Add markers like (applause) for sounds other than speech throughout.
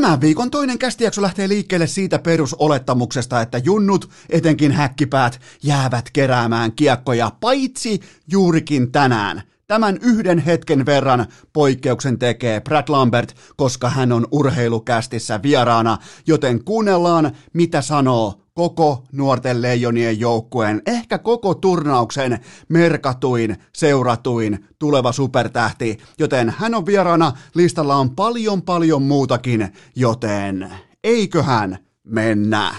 Tämän viikon toinen kästijakso lähtee liikkeelle siitä perusolettamuksesta, että junnut, etenkin häkkipäät, jäävät keräämään kiekkoja, paitsi juurikin tänään. Tämän yhden hetken verran poikkeuksen tekee Brad Lambert, koska hän on urheilukästissä vieraana, joten kuunnellaan, mitä sanoo koko nuorten leijonien joukkueen, ehkä koko turnauksen merkatuin, seuratuin tuleva supertähti, joten hän on vieraana, listalla on paljon paljon muutakin, joten eiköhän mennä.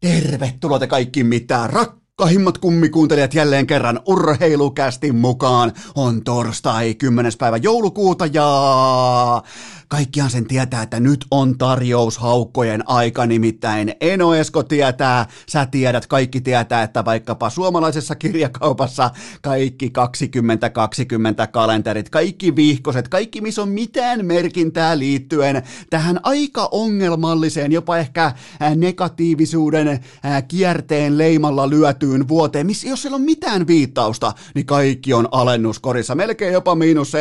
Tervetuloa te kaikki mitään rakkahimmat kummikuuntelijat jälleen kerran urheilukästi mukaan. On torstai 10. päivä joulukuuta ja Kaikkihan sen tietää, että nyt on tarjous haukkojen aika, nimittäin Eno Esko tietää, sä tiedät, kaikki tietää, että vaikkapa suomalaisessa kirjakaupassa kaikki 2020 kalenterit, kaikki vihkoset, kaikki missä on mitään merkintää liittyen tähän aika ongelmalliseen, jopa ehkä negatiivisuuden kierteen leimalla lyötyyn vuoteen, missä jos siellä on mitään viittausta, niin kaikki on alennuskorissa, melkein jopa miinus 70-80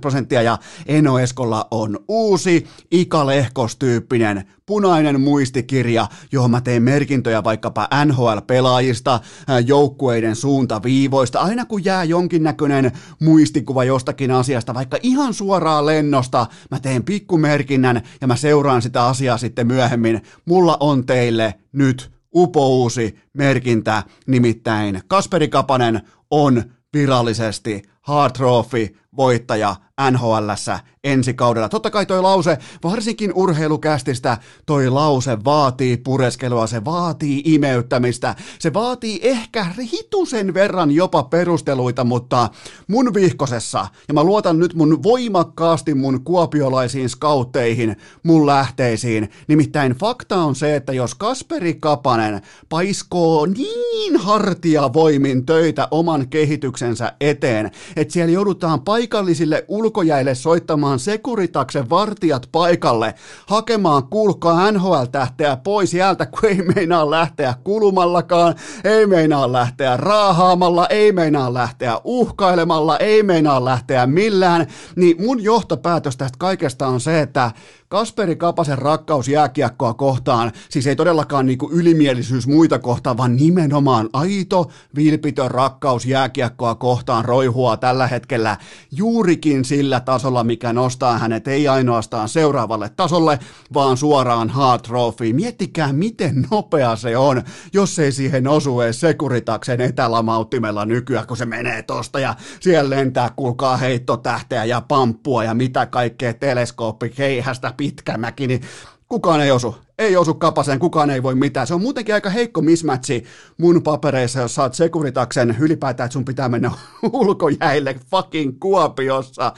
prosenttia ja Eno Eskolla on uusi Ika-Lehkos-tyyppinen punainen muistikirja, johon mä teen merkintöjä vaikkapa NHL-pelaajista, joukkueiden suuntaviivoista, aina kun jää jonkinnäköinen muistikuva jostakin asiasta, vaikka ihan suoraan lennosta, mä teen pikkumerkinnän ja mä seuraan sitä asiaa sitten myöhemmin. Mulla on teille nyt upouusi merkintä, nimittäin Kasperi Kapanen on virallisesti Hard Trophy voittaja NHLssä ensi kaudella. Totta kai toi lause, varsinkin urheilukästistä, toi lause vaatii pureskelua, se vaatii imeyttämistä, se vaatii ehkä hitusen verran jopa perusteluita, mutta mun vihkosessa, ja mä luotan nyt mun voimakkaasti mun kuopiolaisiin skautteihin, mun lähteisiin, nimittäin fakta on se, että jos Kasperi Kapanen paiskoo niin hartia voimin töitä oman kehityksensä eteen, että siellä joudutaan paikallisille ulkojäille soittamaan Sekuritaksen vartijat paikalle, hakemaan kuulkaa NHL-tähteä pois sieltä, kun ei meinaa lähteä kulumallakaan, ei meinaa lähteä raahaamalla, ei meinaa lähteä uhkailemalla, ei meinaa lähteä millään, niin mun johtopäätös tästä kaikesta on se, että Kasperi Kapasen rakkaus jääkiekkoa kohtaan, siis ei todellakaan niinku ylimielisyys muita kohtaan, vaan nimenomaan aito, vilpitön rakkaus jääkiekkoa kohtaan roihua tällä hetkellä juurikin sillä tasolla, mikä nostaa hänet ei ainoastaan seuraavalle tasolle, vaan suoraan Hard Trophy. Miettikää, miten nopea se on, jos ei siihen osu edes Sekuritaksen etälamauttimella nykyään, kun se menee tosta ja siellä lentää, kuulkaa heittotähteä ja pamppua ja mitä kaikkea teleskooppi keihästä Pitkämäki, niin kukaan ei osu. Ei osu kapaseen, kukaan ei voi mitään. Se on muutenkin aika heikko mismatchi mun papereissa, jos saat Sekuritaksen ylipäätään, että sun pitää mennä (laughs) ulkojäille fucking Kuopiossa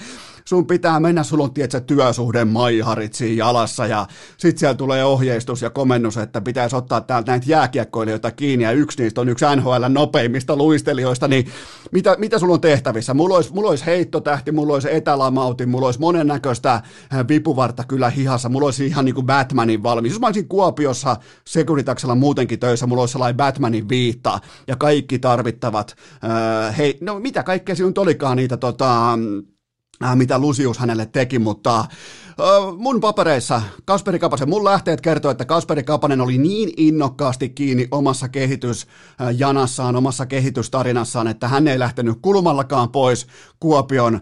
sun pitää mennä, sulla on tietsä, työsuhden maiharit siinä jalassa ja sit siellä tulee ohjeistus ja komennus, että pitäisi ottaa täältä näitä jääkiekkoilijoita kiinni ja yksi niistä on yksi NHL nopeimmista luistelijoista, niin mitä, mitä sulla on tehtävissä? Mulla olisi, mulla olisi heittotähti, mulla olisi etälamauti, mulla olisi monennäköistä äh, vipuvarta kyllä hihassa, mulla olisi ihan niin kuin Batmanin valmis. Jos mä olisin Kuopiossa Securitaksella muutenkin töissä, mulla olisi sellainen Batmanin viitta ja kaikki tarvittavat, äh, hei, no mitä kaikkea sinun olikaan niitä tota, äh, mitä Lusius hänelle teki, mutta äh, mun papereissa Kasperi Kapasen, mun lähteet kertoo, että Kasperi Kapanen oli niin innokkaasti kiinni omassa kehitysjanassaan, omassa kehitystarinassaan, että hän ei lähtenyt kulmallakaan pois Kuopion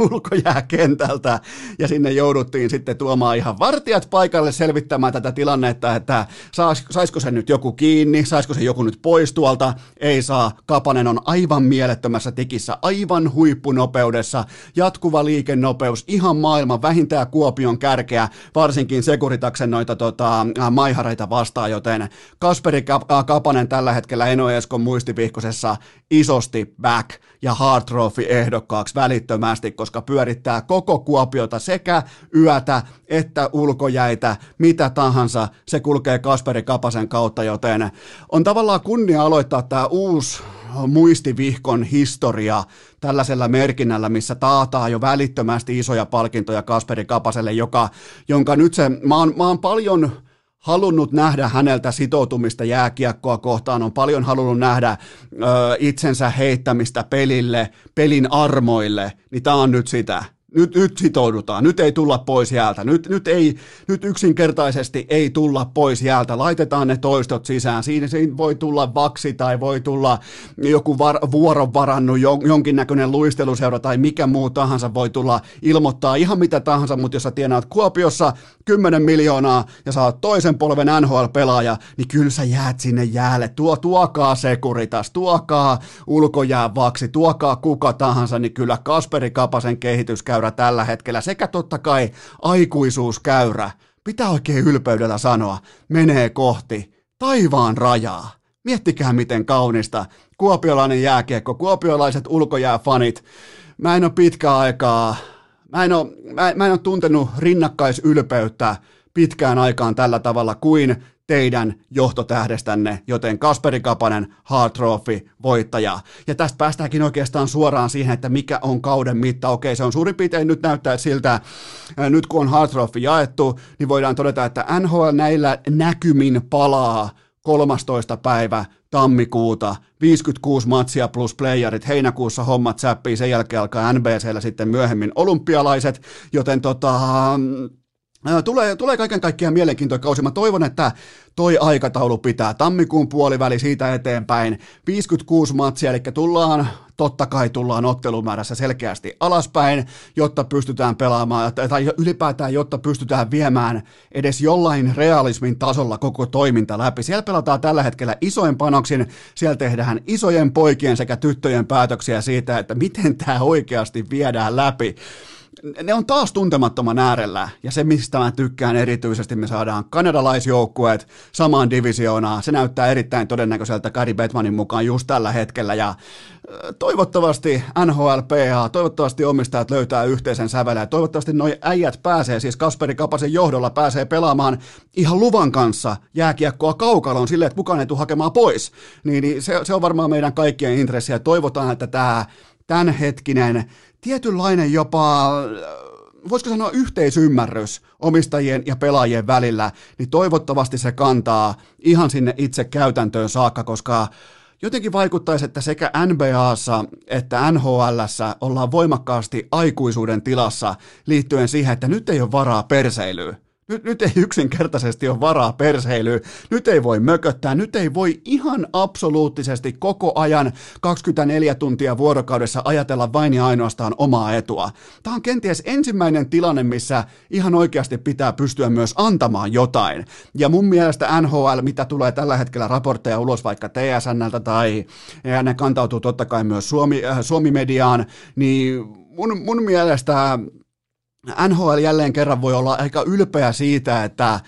ulkojääkentältä. Ja sinne jouduttiin sitten tuomaan ihan vartijat paikalle selvittämään tätä tilannetta, että sais, saisiko se nyt joku kiinni, saisiko se joku nyt pois tuolta, ei saa. Kapanen on aivan mielettömässä tikissä, aivan huippunopeudessa, jatkuva liikennopeus, ihan maailman vähintään Kuopion kärkeä, varsinkin Sekuritaksen noita tota, maihareita vastaan, joten Kasperi Kapanen tällä hetkellä Eno Eskon muistivihkosessa isosti back ja hard trophy ehdokkaaksi välittömästi, koska pyörittää koko Kuopiota sekä yötä että ulkojäitä, mitä tahansa, se kulkee Kasperi Kapasen kautta, joten on tavallaan kunnia aloittaa tämä uusi muistivihkon historia tällaisella merkinnällä, missä taataan jo välittömästi isoja palkintoja Kasperi Kapaselle, joka, jonka nyt se, mä oon, mä oon paljon halunnut nähdä häneltä sitoutumista jääkiekkoa kohtaan, on paljon halunnut nähdä ö, itsensä heittämistä pelille, pelin armoille, niin tämä on nyt sitä nyt, nyt sitoudutaan, nyt ei tulla pois jäältä, nyt, nyt, ei, nyt yksinkertaisesti ei tulla pois jäältä, laitetaan ne toistot sisään, siinä, siinä voi tulla vaksi tai voi tulla joku var, vuoron varannut jonkinnäköinen luisteluseura tai mikä muu tahansa. Voi tulla ilmoittaa ihan mitä tahansa, mutta jos sä tienaat Kuopiossa 10 miljoonaa ja saat toisen polven NHL-pelaaja, niin kyllä sä jäät sinne jäälle, tuo, tuokaa Sekuritas, tuokaa ulkojää vaksi, tuokaa kuka tahansa, niin kyllä Kasperi Kapasen kehitys käy käyrä tällä hetkellä sekä totta kai aikuisuuskäyrä, pitää oikein ylpeydellä sanoa, menee kohti taivaan rajaa. Miettikää miten kaunista. Kuopiolainen jääkiekko, kuopiolaiset ulkojääfanit. Mä en ole pitkää aikaa, mä en ole, mä, mä en ole tuntenut rinnakkaisylpeyttä pitkään aikaan tällä tavalla kuin teidän johtotähdestänne, joten Kasperi Kapanen, Hard Trophy, voittaja. Ja tästä päästäänkin oikeastaan suoraan siihen, että mikä on kauden mitta. Okei, se on suurin piirtein nyt näyttää siltä, nyt kun on Hard Trophy jaettu, niin voidaan todeta, että NHL näillä näkymin palaa 13. päivä tammikuuta, 56 matsia plus playerit, heinäkuussa hommat säppii, sen jälkeen alkaa NBCllä sitten myöhemmin olympialaiset, joten tota, Tulee, tulee kaiken kaikkiaan mielenkiintoinen kausi. Mä toivon, että toi aikataulu pitää tammikuun puoliväli siitä eteenpäin. 56 matsia, eli tullaan, totta kai tullaan ottelumäärässä selkeästi alaspäin, jotta pystytään pelaamaan, tai ylipäätään, jotta pystytään viemään edes jollain realismin tasolla koko toiminta läpi. Siellä pelataan tällä hetkellä isojen panoksin, siellä tehdään isojen poikien sekä tyttöjen päätöksiä siitä, että miten tämä oikeasti viedään läpi ne on taas tuntemattoman äärellä, ja se mistä mä tykkään erityisesti, me saadaan kanadalaisjoukkueet samaan divisioonaan, se näyttää erittäin todennäköiseltä Gary Bettmanin mukaan just tällä hetkellä, ja toivottavasti NHLPA, toivottavasti omistajat löytää yhteisen sävelen, toivottavasti noi äijät pääsee, siis Kasperi Kapasen johdolla pääsee pelaamaan ihan luvan kanssa jääkiekkoa kaukaloon silleen, että kukaan ei tule hakemaan pois, niin, niin se, se on varmaan meidän kaikkien intressiä, toivotaan, että tämä tämänhetkinen tietynlainen jopa voisiko sanoa yhteisymmärrys omistajien ja pelaajien välillä, niin toivottavasti se kantaa ihan sinne itse käytäntöön saakka, koska jotenkin vaikuttaisi, että sekä NBAssa että NHLssä ollaan voimakkaasti aikuisuuden tilassa liittyen siihen, että nyt ei ole varaa perseilyä nyt, nyt ei yksinkertaisesti ole varaa perseilyä, nyt ei voi mököttää, nyt ei voi ihan absoluuttisesti koko ajan 24 tuntia vuorokaudessa ajatella vain ja ainoastaan omaa etua. Tämä on kenties ensimmäinen tilanne, missä ihan oikeasti pitää pystyä myös antamaan jotain. Ja mun mielestä NHL, mitä tulee tällä hetkellä raportteja ulos vaikka TSNltä tai ja ne kantautuu totta kai myös Suomi, äh, Suomi-mediaan, niin mun, mun mielestä NHL jälleen kerran voi olla aika ylpeä siitä, että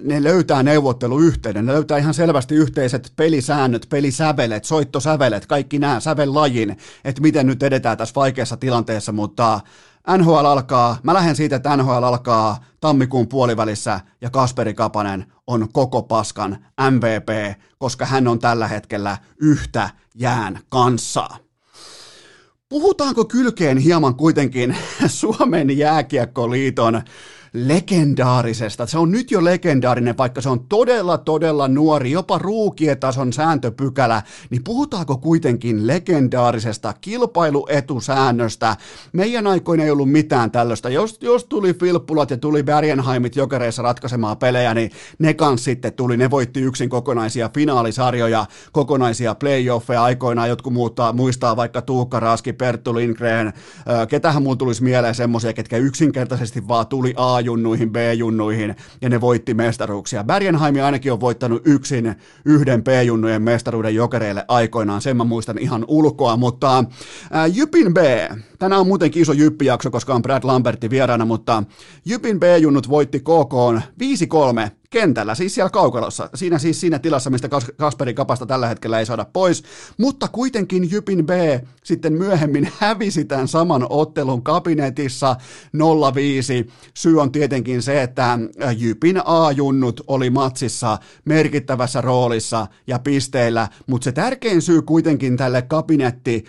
ne löytää neuvotteluyhteyden, ne löytää ihan selvästi yhteiset pelisäännöt, pelisävelet, soittosävelet, kaikki nämä sävellajin, että miten nyt edetään tässä vaikeassa tilanteessa, mutta NHL alkaa, mä lähden siitä, että NHL alkaa tammikuun puolivälissä ja Kasperi Kapanen on koko paskan MVP, koska hän on tällä hetkellä yhtä jään kanssa. Puhutaanko kylkeen hieman kuitenkin (laughs) Suomen jääkiekkoliiton legendaarisesta. Se on nyt jo legendaarinen, vaikka se on todella, todella nuori, jopa ruukietason sääntöpykälä, niin puhutaanko kuitenkin legendaarisesta kilpailuetusäännöstä? Meidän aikoina ei ollut mitään tällaista. Jos, jos tuli Filppulat ja tuli Bergenheimit jokereissa ratkaisemaan pelejä, niin ne kans sitten tuli. Ne voitti yksin kokonaisia finaalisarjoja, kokonaisia playoffeja aikoinaan. Jotkut muuttaa, muistaa vaikka Tuukka Raski, Perttu Lindgren. Ketähän mulla tulisi mieleen semmoisia, ketkä yksinkertaisesti vaan tuli A A-junnuihin, B-junnuihin, ja ne voitti mestaruuksia. Bergenheim ainakin on voittanut yksin yhden B-junnujen mestaruuden jokereille aikoinaan, sen mä muistan ihan ulkoa, mutta ää, Jypin B, tänään on muutenkin iso Jyppi-jakso, koska on Brad Lambertti vieraana, mutta Jypin B-junnut voitti KK 5-3 kentällä, siis siellä kaukalossa. Siinä siis siinä tilassa, mistä Kasperi Kapasta tällä hetkellä ei saada pois. Mutta kuitenkin Jypin B sitten myöhemmin (laughs) hävisi tämän saman ottelun kabinetissa 0-5. Syy on tietenkin se, että Jypin A-junnut oli matsissa merkittävässä roolissa ja pisteillä, mutta se tärkein syy kuitenkin tälle kabinetti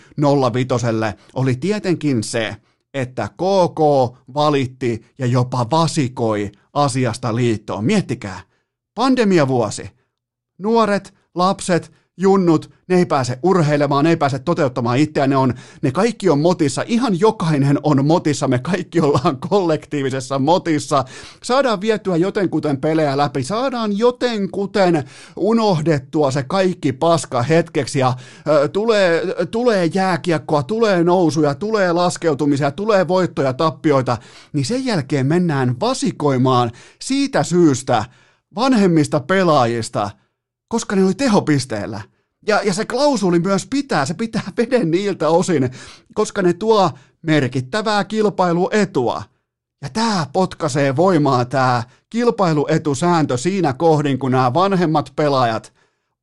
05 oli tietenkin se, että KK valitti ja jopa vasikoi asiasta liittoon. Miettikää, pandemiavuosi. Nuoret, lapset, junnut, ne ei pääse urheilemaan, ne ei pääse toteuttamaan itseään, ne, on, ne kaikki on motissa, ihan jokainen on motissa, me kaikki ollaan kollektiivisessa motissa, saadaan vietyä jotenkuten pelejä läpi, saadaan jotenkuten unohdettua se kaikki paska hetkeksi. Ja ö, tulee, tulee jääkiekkoa, tulee nousuja, tulee laskeutumisia, tulee voittoja, tappioita, niin sen jälkeen mennään vasikoimaan siitä syystä vanhemmista pelaajista – koska ne oli tehopisteellä. Ja, ja se klausuli myös pitää, se pitää (laughs) veden niiltä osin, koska ne tuo merkittävää kilpailuetua. Ja tämä potkaisee voimaa tämä kilpailuetusääntö siinä kohdin, kun nämä vanhemmat pelaajat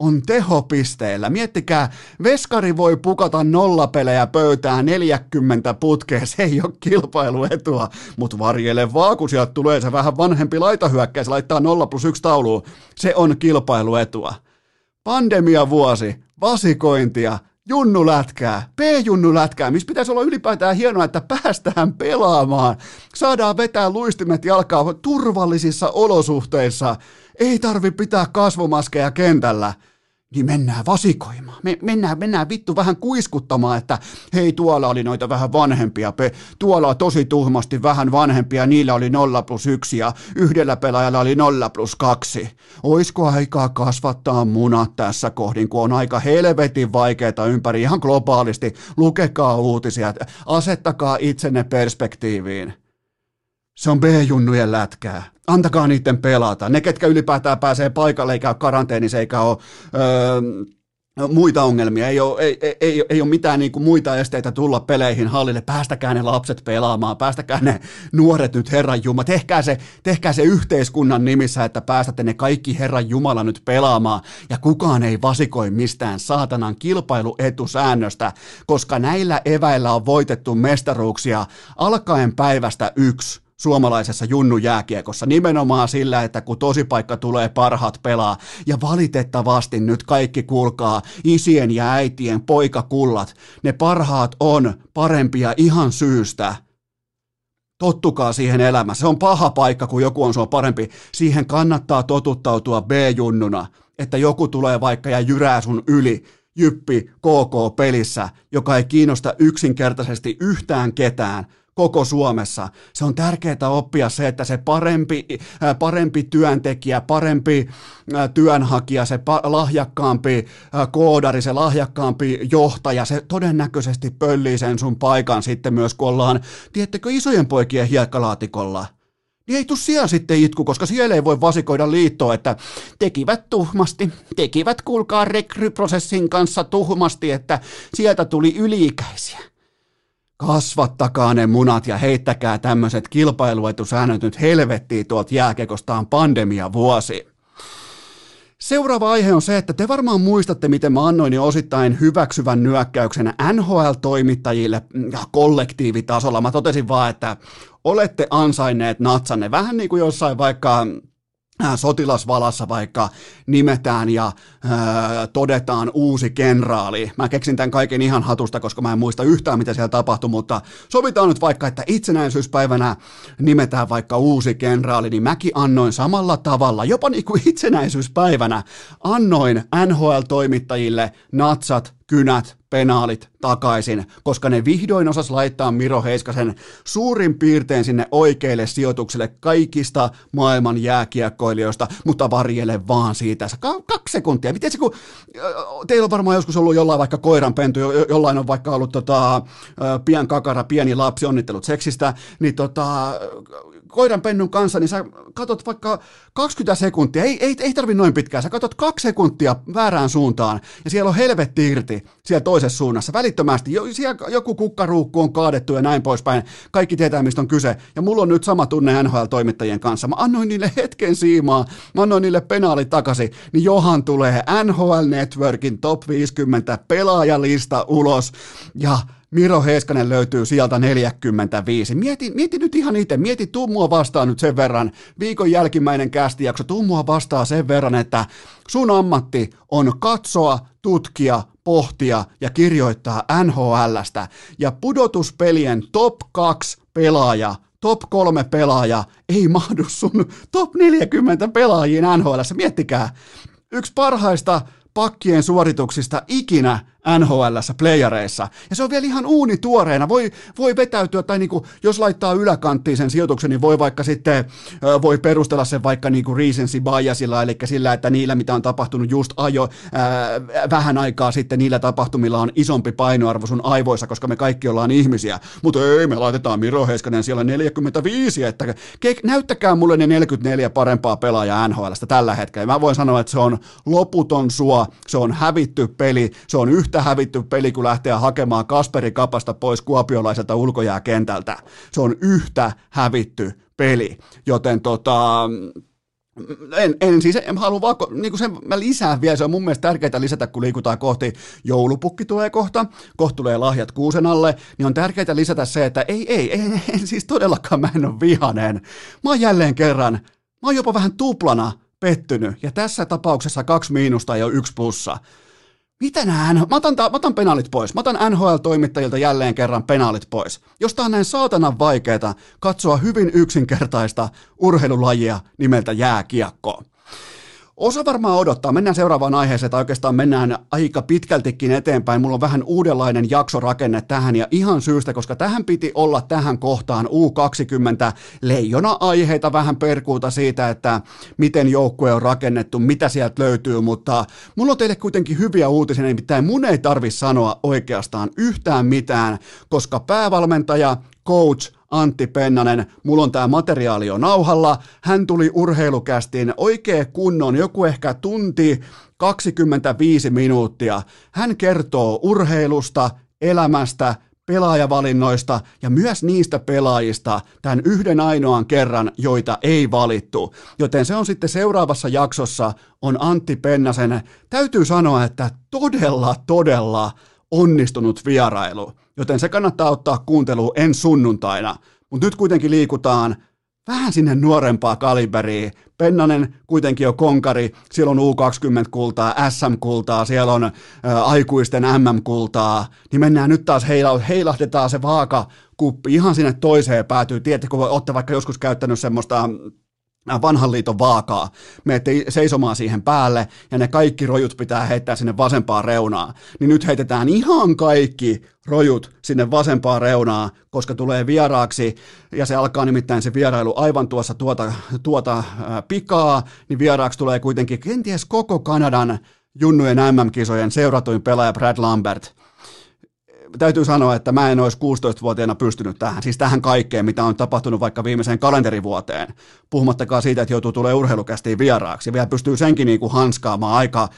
on tehopisteillä. Miettikää, Veskari voi pukata nollapelejä pöytään 40 putkea, se ei ole kilpailuetua, mutta varjele vaan, kun sieltä tulee se vähän vanhempi laitahyökkäys, laittaa 0 plus 1 tauluun, se on kilpailuetua. Pandemiavuosi, vasikointia, junnulätkää, P-junnulätkää, missä pitäisi olla ylipäätään hienoa, että päästään pelaamaan. Saadaan vetää luistimet jalkaa turvallisissa olosuhteissa. Ei tarvi pitää kasvomaskeja kentällä niin mennään vasikoimaan. Me, mennään, mennään vittu vähän kuiskuttamaan, että hei tuolla oli noita vähän vanhempia, pe, tuolla on tosi tuhmasti vähän vanhempia, niillä oli 0 plus 1 ja yhdellä pelaajalla oli 0 plus 2. Oisko aikaa kasvattaa munat tässä kohdin, kun on aika helvetin vaikeaa ympäri ihan globaalisti. Lukekaa uutisia, asettakaa itsenne perspektiiviin. Se on B-junnujen lätkää. Antakaa niiden pelata. Ne, ketkä ylipäätään pääsee paikalle eikä ole karanteenissa eikä ole öö, muita ongelmia, ei ole, ei, ei, ei, ei ole mitään niin kuin muita esteitä tulla peleihin hallille, päästäkää ne lapset pelaamaan, päästäkää ne nuoret nyt Herran Jumala, tehkää se, tehkää se yhteiskunnan nimissä, että päästätte ne kaikki Herran Jumala nyt pelaamaan, ja kukaan ei vasikoi mistään saatanan kilpailuetusäännöstä, koska näillä eväillä on voitettu mestaruuksia alkaen päivästä yksi, suomalaisessa junnujääkiekossa nimenomaan sillä, että kun tosipaikka tulee parhaat pelaa ja valitettavasti nyt kaikki kuulkaa isien ja äitien poikakullat, ne parhaat on parempia ihan syystä. Tottukaa siihen elämään. Se on paha paikka, kun joku on sua parempi. Siihen kannattaa totuttautua B-junnuna, että joku tulee vaikka ja jyrää sun yli jyppi KK-pelissä, joka ei kiinnosta yksinkertaisesti yhtään ketään, koko Suomessa. Se on tärkeää oppia se, että se parempi, äh, parempi työntekijä, parempi äh, työnhakija, se lahjakkaampi äh, koodari, se lahjakkaampi johtaja, se todennäköisesti pöllii sen sun paikan sitten myös, kun ollaan, tiedättekö, isojen poikien hiekkalaatikolla niin ei tuu siellä sitten itku, koska siellä ei voi vasikoida liittoa, että tekivät tuhmasti, tekivät kuulkaa rekryprosessin kanssa tuhmasti, että sieltä tuli yliikäisiä kasvattakaa ne munat ja heittäkää tämmöiset kilpailuetusäännöt nyt helvettiin tuolta jääkekostaan pandemia vuosi. Seuraava aihe on se, että te varmaan muistatte, miten mä annoin jo osittain hyväksyvän nyökkäyksen NHL-toimittajille ja kollektiivitasolla. Mä totesin vaan, että olette ansainneet natsanne. Vähän niin kuin jossain vaikka sotilasvalassa vaikka nimetään ja äh, todetaan uusi kenraali. Mä keksin tämän kaiken ihan hatusta, koska mä en muista yhtään, mitä siellä tapahtui, mutta sovitaan nyt vaikka, että itsenäisyyspäivänä nimetään vaikka uusi kenraali, niin mäkin annoin samalla tavalla, jopa niin kuin itsenäisyyspäivänä, annoin NHL-toimittajille natsat, kynät, penaalit takaisin, koska ne vihdoin osas laittaa Miro Heiskasen suurin piirtein sinne oikeille sijoituksille kaikista maailman jääkiekkoilijoista, mutta varjele vaan siitä. Ka- kaksi sekuntia. Miten se, kun teillä on varmaan joskus ollut jollain vaikka koiranpentu, jo- jollain on vaikka ollut tota, pian kakara, pieni lapsi, onnittelut seksistä, niin tota, koiranpennun kanssa, niin sä katot vaikka 20 sekuntia, ei, ei, ei tarvi noin pitkään, sä katot kaksi sekuntia väärään suuntaan, ja siellä on helvetti irti, siellä toisessa suunnassa välittömästi. Jo, siellä joku kukkaruukku on kaadettu ja näin poispäin. Kaikki tietää, mistä on kyse. Ja mulla on nyt sama tunne NHL-toimittajien kanssa. Mä annoin niille hetken siimaa, mä annoin niille penaalit takaisin, niin johan tulee NHL Networkin top 50 pelaajalista ulos. Ja Miro Heiskanen löytyy sieltä 45. Mieti, mieti nyt ihan itse, mieti tuu mua vastaan nyt sen verran, viikon jälkimmäinen kästijakso, tuu mua vastaan sen verran, että sun ammatti on katsoa, tutkia, pohtia ja kirjoittaa NHLstä ja pudotuspelien top 2 pelaaja top kolme pelaaja ei mahdu sun top 40 pelaajiin NHL. Miettikää, yksi parhaista pakkien suorituksista ikinä NHLssä playareissa. Ja se on vielä ihan uuni tuoreena. Voi, voi vetäytyä, tai niinku, jos laittaa yläkanttiin sen sijoituksen, niin voi vaikka sitten voi perustella sen vaikka niinku recency biasilla, eli sillä, että niillä, mitä on tapahtunut just ajo, vähän aikaa sitten, niillä tapahtumilla on isompi painoarvo sun aivoissa, koska me kaikki ollaan ihmisiä. Mutta ei, me laitetaan Miro Heiskanen siellä 45, että ke, näyttäkää mulle ne 44 parempaa pelaajaa NHLstä tällä hetkellä. Mä voin sanoa, että se on loputon sua, se on hävitty peli, se on yhtä yhtä hävitty peli, kun lähtee hakemaan Kasperi Kapasta pois kuopiolaiselta ulkojääkentältä. Se on yhtä hävitty peli, joten tota, en, en siis en halua vaan, niin kuin sen mä lisään vielä, se on mun mielestä tärkeää lisätä, kun liikutaan kohti, joulupukki tulee kohta, kohta tulee lahjat kuusen alle, niin on tärkeää lisätä se, että ei, ei, en, (laughs) en siis todellakaan mä en ole vihanen. Mä oon jälleen kerran, mä oon jopa vähän tuplana pettynyt, ja tässä tapauksessa kaksi miinusta ja yksi plussa. Mitä nää? Mä otan, mä otan penaalit pois. Mä otan NHL-toimittajilta jälleen kerran penaalit pois. Josta on näin saatanan vaikeeta katsoa hyvin yksinkertaista urheilulajia nimeltä jääkiekko. Osa varmaan odottaa. Mennään seuraavaan aiheeseen, tai oikeastaan mennään aika pitkältikin eteenpäin. Mulla on vähän uudenlainen jaksorakenne tähän, ja ihan syystä, koska tähän piti olla tähän kohtaan U20 leijona-aiheita, vähän perkuuta siitä, että miten joukkue on rakennettu, mitä sieltä löytyy, mutta mulla on teille kuitenkin hyviä uutisia, nimittäin mun ei tarvi sanoa oikeastaan yhtään mitään, koska päävalmentaja, coach, Antti Pennanen, mulla on tämä materiaali jo nauhalla, hän tuli urheilukästiin oikein kunnon, joku ehkä tunti 25 minuuttia. Hän kertoo urheilusta, elämästä, pelaajavalinnoista ja myös niistä pelaajista tämän yhden ainoan kerran, joita ei valittu. Joten se on sitten seuraavassa jaksossa on Antti Pennasen, täytyy sanoa, että todella, todella onnistunut vierailu, joten se kannattaa ottaa kuunteluun en sunnuntaina. Mutta nyt kuitenkin liikutaan vähän sinne nuorempaa kaliberiin. Pennanen kuitenkin on konkari, siellä on U20-kultaa, SM-kultaa, siellä on ä, aikuisten MM-kultaa, niin mennään nyt taas heila, heilahdetaan se vaaka kuppi ihan sinne toiseen päätyy. Tiedätte, kun olette vaikka joskus käyttänyt semmoista vanhan liiton vaakaa, menette seisomaan siihen päälle ja ne kaikki rojut pitää heittää sinne vasempaan reunaan, niin nyt heitetään ihan kaikki rojut sinne vasempaan reunaan, koska tulee vieraaksi ja se alkaa nimittäin se vierailu aivan tuossa tuota, tuota pikaa, niin vieraaksi tulee kuitenkin kenties koko Kanadan junnujen MM-kisojen seuratuin pelaaja Brad Lambert – täytyy sanoa, että mä en olisi 16-vuotiaana pystynyt tähän, siis tähän kaikkeen, mitä on tapahtunut vaikka viimeiseen kalenterivuoteen, puhumattakaan siitä, että joutuu tulee urheilukästiin vieraaksi, vielä pystyy senkin niin kuin hanskaamaan. Aika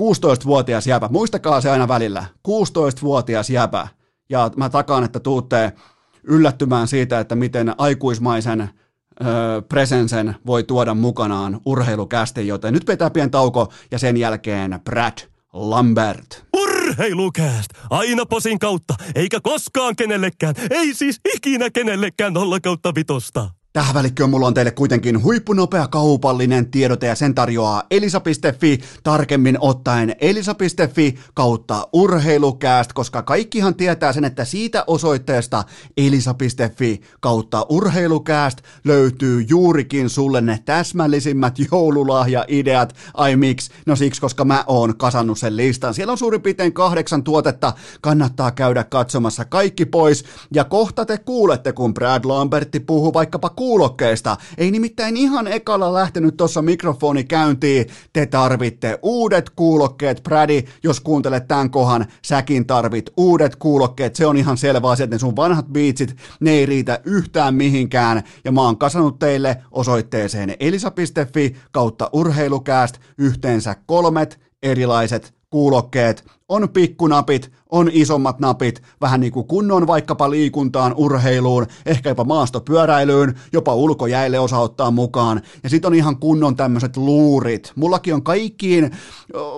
16-vuotias jäpä, muistakaa se aina välillä, 16-vuotias jäpä, ja mä takaan, että tuutte yllättymään siitä, että miten aikuismaisen presensen voi tuoda mukanaan urheilukästi, joten nyt pitää pieni tauko ja sen jälkeen Brad Lambert. Urheilukääst! Aina posin kautta, eikä koskaan kenellekään, ei siis ikinä kenellekään nolla kautta vitosta. Tähän välikköön mulla on teille kuitenkin huippunopea kaupallinen tiedote ja sen tarjoaa elisa.fi, tarkemmin ottaen elisa.fi kautta urheilukääst, koska kaikkihan tietää sen, että siitä osoitteesta elisa.fi kautta urheilukääst löytyy juurikin sulle ne täsmällisimmät joululahjaideat. Ai miksi? No siksi, koska mä oon kasannut sen listan. Siellä on suurin piirtein kahdeksan tuotetta, kannattaa käydä katsomassa kaikki pois ja kohta te kuulette, kun Brad Lambertti puhuu vaikkapa kuulokkeista. Ei nimittäin ihan ekalla lähtenyt tuossa mikrofoni käyntiin. Te tarvitte uudet kuulokkeet. Brady, jos kuuntelet tämän kohan, säkin tarvit uudet kuulokkeet. Se on ihan selvä asia, että ne sun vanhat beatsit, ne ei riitä yhtään mihinkään. Ja mä oon kasannut teille osoitteeseen elisa.fi kautta urheilukääst yhteensä kolmet erilaiset kuulokkeet, on pikkunapit, on isommat napit, vähän niin kuin kunnon vaikkapa liikuntaan, urheiluun, ehkä jopa maastopyöräilyyn, jopa ulkojäille osa ottaa mukaan. Ja sitten on ihan kunnon tämmöiset luurit. Mullakin on kaikkiin,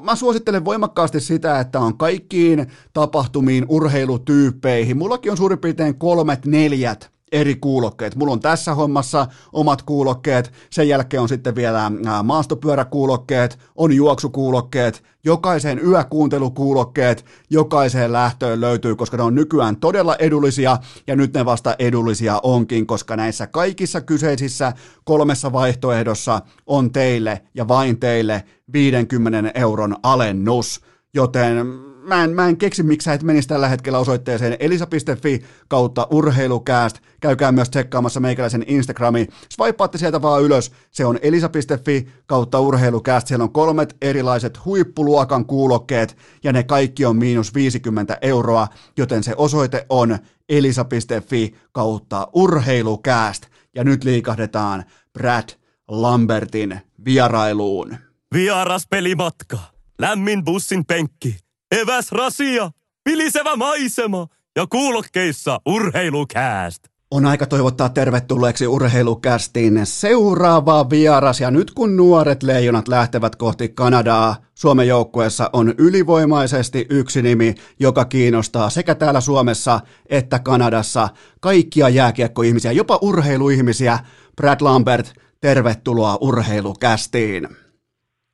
mä suosittelen voimakkaasti sitä, että on kaikkiin tapahtumiin, urheilutyyppeihin. Mullakin on suurin piirtein kolmet, neljät eri kuulokkeet. Mulla on tässä hommassa omat kuulokkeet, sen jälkeen on sitten vielä maastopyöräkuulokkeet, on juoksukuulokkeet, jokaiseen yökuuntelukuulokkeet, jokaiseen lähtöön löytyy, koska ne on nykyään todella edullisia ja nyt ne vasta edullisia onkin, koska näissä kaikissa kyseisissä kolmessa vaihtoehdossa on teille ja vain teille 50 euron alennus, joten mä en, mä en keksi, miksi sä et menisi tällä hetkellä osoitteeseen elisa.fi kautta urheilukääst. Käykää myös tsekkaamassa meikäläisen Instagrami. Swipaatte sieltä vaan ylös. Se on elisa.fi kautta urheilukääst. Siellä on kolmet erilaiset huippuluokan kuulokkeet ja ne kaikki on miinus 50 euroa, joten se osoite on elisa.fi kautta urheilukääst. Ja nyt liikahdetaan Brad Lambertin vierailuun. Vieras pelimatka. Lämmin bussin penkki eväs rasia, vilisevä maisema ja kuulokkeissa urheilukääst. On aika toivottaa tervetulleeksi urheilukästiin seuraava vieras ja nyt kun nuoret leijonat lähtevät kohti Kanadaa, Suomen joukkueessa on ylivoimaisesti yksi nimi, joka kiinnostaa sekä täällä Suomessa että Kanadassa kaikkia jääkiekkoihmisiä, jopa urheiluihmisiä. Brad Lambert, tervetuloa urheilukästiin.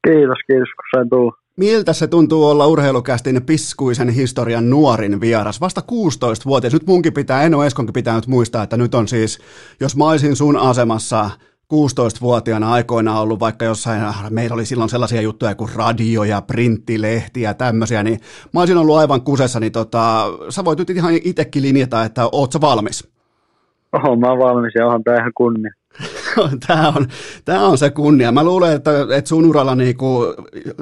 Kiitos, kiitos kun sain tulla. Miltä se tuntuu olla urheilukästin piskuisen historian nuorin vieras? Vasta 16-vuotias. Nyt munkin pitää, Eno Eskonkin pitää nyt muistaa, että nyt on siis, jos mä olisin sun asemassa 16-vuotiaana aikoina ollut vaikka jossain, meillä oli silloin sellaisia juttuja kuin radio ja printtilehti ja tämmöisiä, niin mä olisin ollut aivan kusessa, niin tota, sä voit nyt ihan itsekin linjata, että oot sä valmis? Oho, mä oon valmis ja onhan tää ihan kunnia. (laughs) tämä, on, tämä on se kunnia. Mä luulen, että, että sun uralla niinku,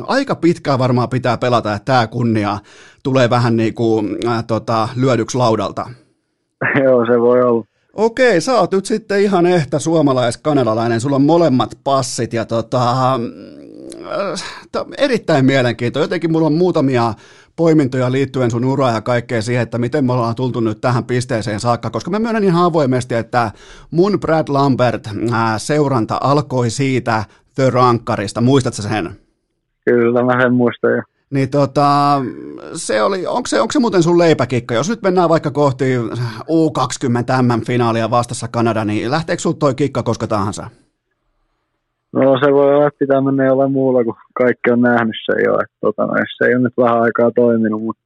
aika pitkään varmaan pitää pelata, että tämä kunnia tulee vähän niinku, äh, tota, lyödyksi laudalta. (laughs) Joo, se voi olla. Okei, sä oot nyt sitten ihan ehtä suomalais-kanadalainen, sulla on molemmat passit ja tota, äh, erittäin mielenkiintoista. Jotenkin mulla on muutamia poimintoja liittyen sun uraa ja kaikkea siihen, että miten me ollaan tultu nyt tähän pisteeseen saakka, koska mä myönnän ihan avoimesti, että mun Brad Lambert ää, seuranta alkoi siitä The Rankkarista, muistatko sen? Kyllä, mä sen muistan jo. Niin tota, se oli, onko se, onko se muuten sun leipäkikka? Jos nyt mennään vaikka kohti U20 MM-finaalia vastassa Kanada, niin lähteekö sun toi kikka koska tahansa? No se voi olla, että pitää mennä jollain muulla, kun kaikki on nähnyt sen jo. Että, tota, no, se ei ole nyt vähän aikaa toiminut, mutta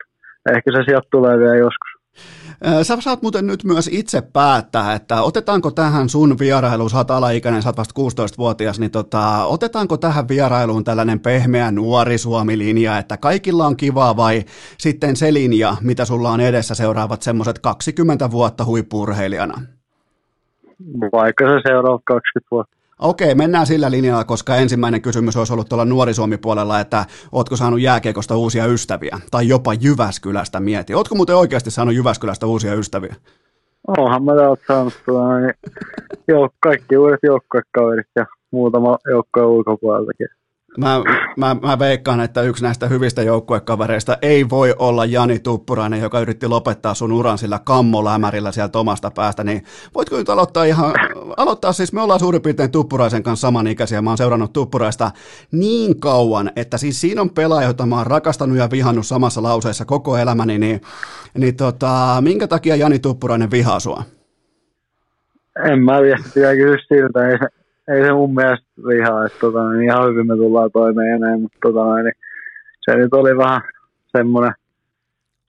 ehkä se sieltä tulee vielä joskus. Sä saat muuten nyt myös itse päättää, että otetaanko tähän sun vierailuun, sä oot alaikäinen, sä oot vasta 16-vuotias, niin tota, otetaanko tähän vierailuun tällainen pehmeä nuori Suomi-linja, että kaikilla on kivaa vai sitten se linja, mitä sulla on edessä seuraavat semmoiset 20 vuotta huippurheilijana? Vaikka se seuraavat 20 vuotta. Okei, mennään sillä linjalla, koska ensimmäinen kysymys olisi ollut tuolla nuori Suomi-puolella, että ootko saanut jääkiekosta uusia ystäviä, tai jopa Jyväskylästä mieti. Ootko muuten oikeasti saanut Jyväskylästä uusia ystäviä? Oonhan mä täältä saanut niin, jo, kaikki uudet joukkuekaverit ja muutama joukkojen ulkopuoleltakin. Mä, mä, mä veikkaan, että yksi näistä hyvistä joukkuekavereista ei voi olla Jani Tuppurainen, joka yritti lopettaa sun uran sillä kammolämärillä sieltä omasta päästä, niin voitko nyt aloittaa ihan, aloittaa siis, me ollaan suurin piirtein Tuppuraisen kanssa samanikäisiä, mä oon seurannut Tuppuraista niin kauan, että siis siinä on pelaaja, jota mä oon rakastanut ja vihannut samassa lauseessa koko elämäni, niin, niin tota, minkä takia Jani Tuppurainen vihaa sua? En mä pitää kysyä siltä, ei ei se mun mielestä vihaa, että tota, niin ihan hyvin me tullaan toimeen ja näin, mutta tota, niin, se nyt oli vähän semmoinen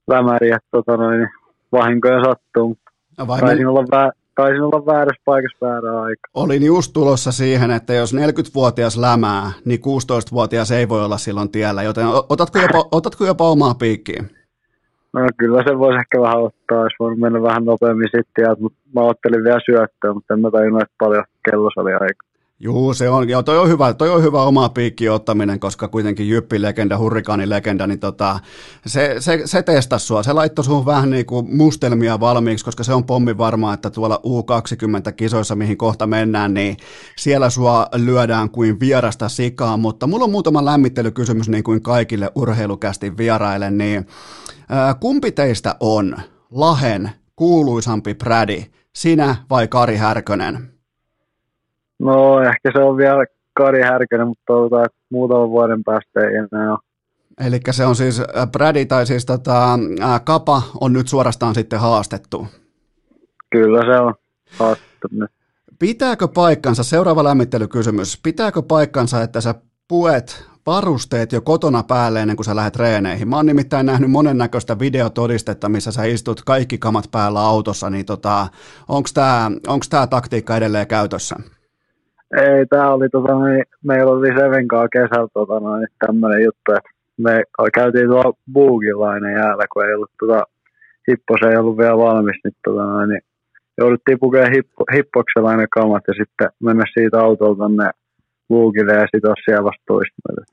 lämäri, että tota, niin, vahinkoja sattuu, mutta Vai taisin, olla vä- taisin olla väärässä paikassa väärä aika. Olin just tulossa siihen, että jos 40-vuotias lämää, niin 16-vuotias ei voi olla silloin tiellä, joten otatko jopa, otatko jopa omaa piikkiin? No kyllä se voisi ehkä vähän ottaa, olisi voinut mennä vähän nopeammin sitten, mutta mä ottelin vielä syöttöä, mutta en mä tajunnut, että paljon kellos oli aika. Juu, se on, joo, toi on hyvä, toi on hyvä oma piikki ottaminen, koska kuitenkin Jyppi-legenda, Hurrikaani-legenda, niin tota, se, se, se testasi sua, se laittoi sun vähän niin kuin mustelmia valmiiksi, koska se on pommi varmaa, että tuolla U20-kisoissa, mihin kohta mennään, niin siellä sua lyödään kuin vierasta sikaa, mutta mulla on muutama lämmittelykysymys niin kuin kaikille urheilukästi vieraille, niin ää, kumpi teistä on Lahen kuuluisampi prädi, sinä vai Kari Härkönen? No ehkä se on vielä Kari Härkönen, mutta toivotaan, että muutaman vuoden päästä ei enää ole. Eli se on siis Brady tai siis tota, ää, Kapa on nyt suorastaan sitten haastettu. Kyllä se on haastettu nyt. Pitääkö paikkansa, seuraava lämmittelykysymys, pitääkö paikkansa, että sä puet varusteet jo kotona päälle ennen kuin sä lähdet treeneihin? Mä oon nimittäin nähnyt monennäköistä videotodistetta, missä sä istut kaikki kamat päällä autossa, niin tota, onko tämä taktiikka edelleen käytössä? Ei, tää oli tota, niin, meillä oli Sevenkaa kesällä tota, tämmöinen juttu, että me käytiin tuolla Boogilainen jäällä, kun ei ollut tota, hippos ei ollut vielä valmis, niin, tota, niin jouduttiin pukea hippo, hippoksella ne kamat ja sitten mennä siitä autolta tonne Boogille ja sitten siellä vasta toistumelle.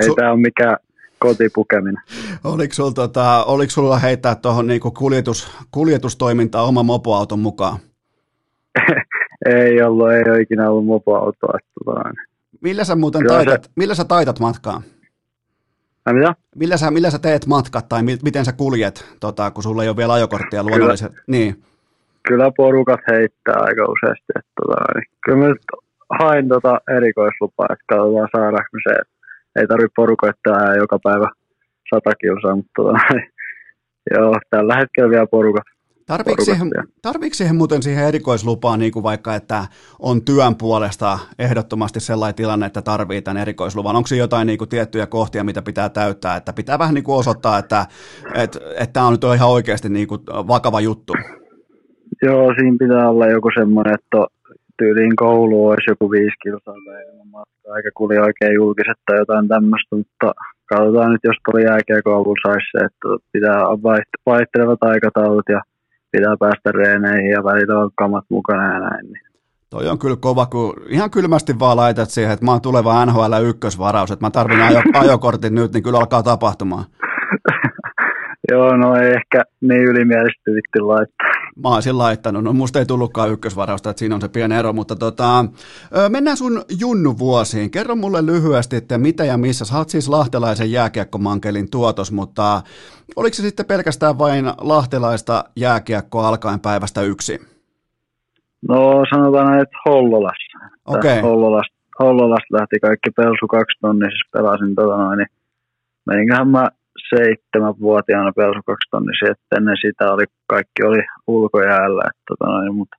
Ei su- tämä ole mikään kotipukeminen. Oliko, sul, tota, oliko sulla heittää tuohon niinku kuljetus, kuljetustoimintaan oma mopoauton mukaan? (laughs) ei ollut, ei ole ikinä ollut mopoautoa. Tota, millä sä muuten taitat, se... millä sä taitat matkaa? Mitä? Millä sä, millä sä teet matkat tai mi, miten sä kuljet, tota, kun sulla ei ole vielä ajokorttia luonnollisesti? Kyllä, niin. kyllä porukat heittää aika useasti. Että, tota, niin, kyllä mä nyt hain tota erikoislupaa, että katsotaan saadaanko me se. Ei tarvitse porukoittaa joka päivä sata kilsaa, mutta tota, niin, (laughs) joo, tällä hetkellä vielä porukat Tarviiko siihen, tarviiko siihen muuten siihen erikoislupaan, niin kuin vaikka, että on työn puolesta ehdottomasti sellainen tilanne, että tarvii tämän erikoisluvan? Onko se jotain niin kuin tiettyjä kohtia, mitä pitää täyttää, että pitää vähän niin kuin osoittaa, että, että, että tämä on nyt ihan oikeasti niin kuin vakava juttu? Joo, siinä pitää olla joku semmoinen, että tyyliin koulu olisi joku viisi kilsaa tai matka, eikä kuli oikein julkiset tai jotain tämmöistä, mutta katsotaan nyt, jos tuolla jääkiekoululla saisi se, että pitää vaihtelevat aikataulut ja pitää päästä reeneihin ja välillä on kamat mukana ja näin. Niin. Toi on kyllä kova, kun ihan kylmästi vaan laitat siihen, että mä oon tuleva NHL ykkösvaraus, että mä tarvin ajo, (laughs) ajokortin nyt, niin kyllä alkaa tapahtumaan. (laughs) Joo, no ei ehkä niin ylimielisesti vitti laittaa. Mä olisin laittanut, no musta ei tullutkaan ykkösvarausta, että siinä on se pieni ero, mutta tota, mennään sun Junnu vuosiin. Kerro mulle lyhyesti, että mitä ja missä. Sä oot siis lahtelaisen jääkiekkomankelin tuotos, mutta oliko se sitten pelkästään vain lahtelaista jääkiekkoa alkaen päivästä yksi? No sanotaan, että Hollolassa. Okay. Hollolasta, Hollolasta lähti kaikki pelsu kaksi tonnia, siis pelasin tota noin, niin meninköhän mä seitsemänvuotiaana pelsu kaksi tonnia, että ennen sitä oli, kaikki oli ulkojäällä, että tota noin, mutta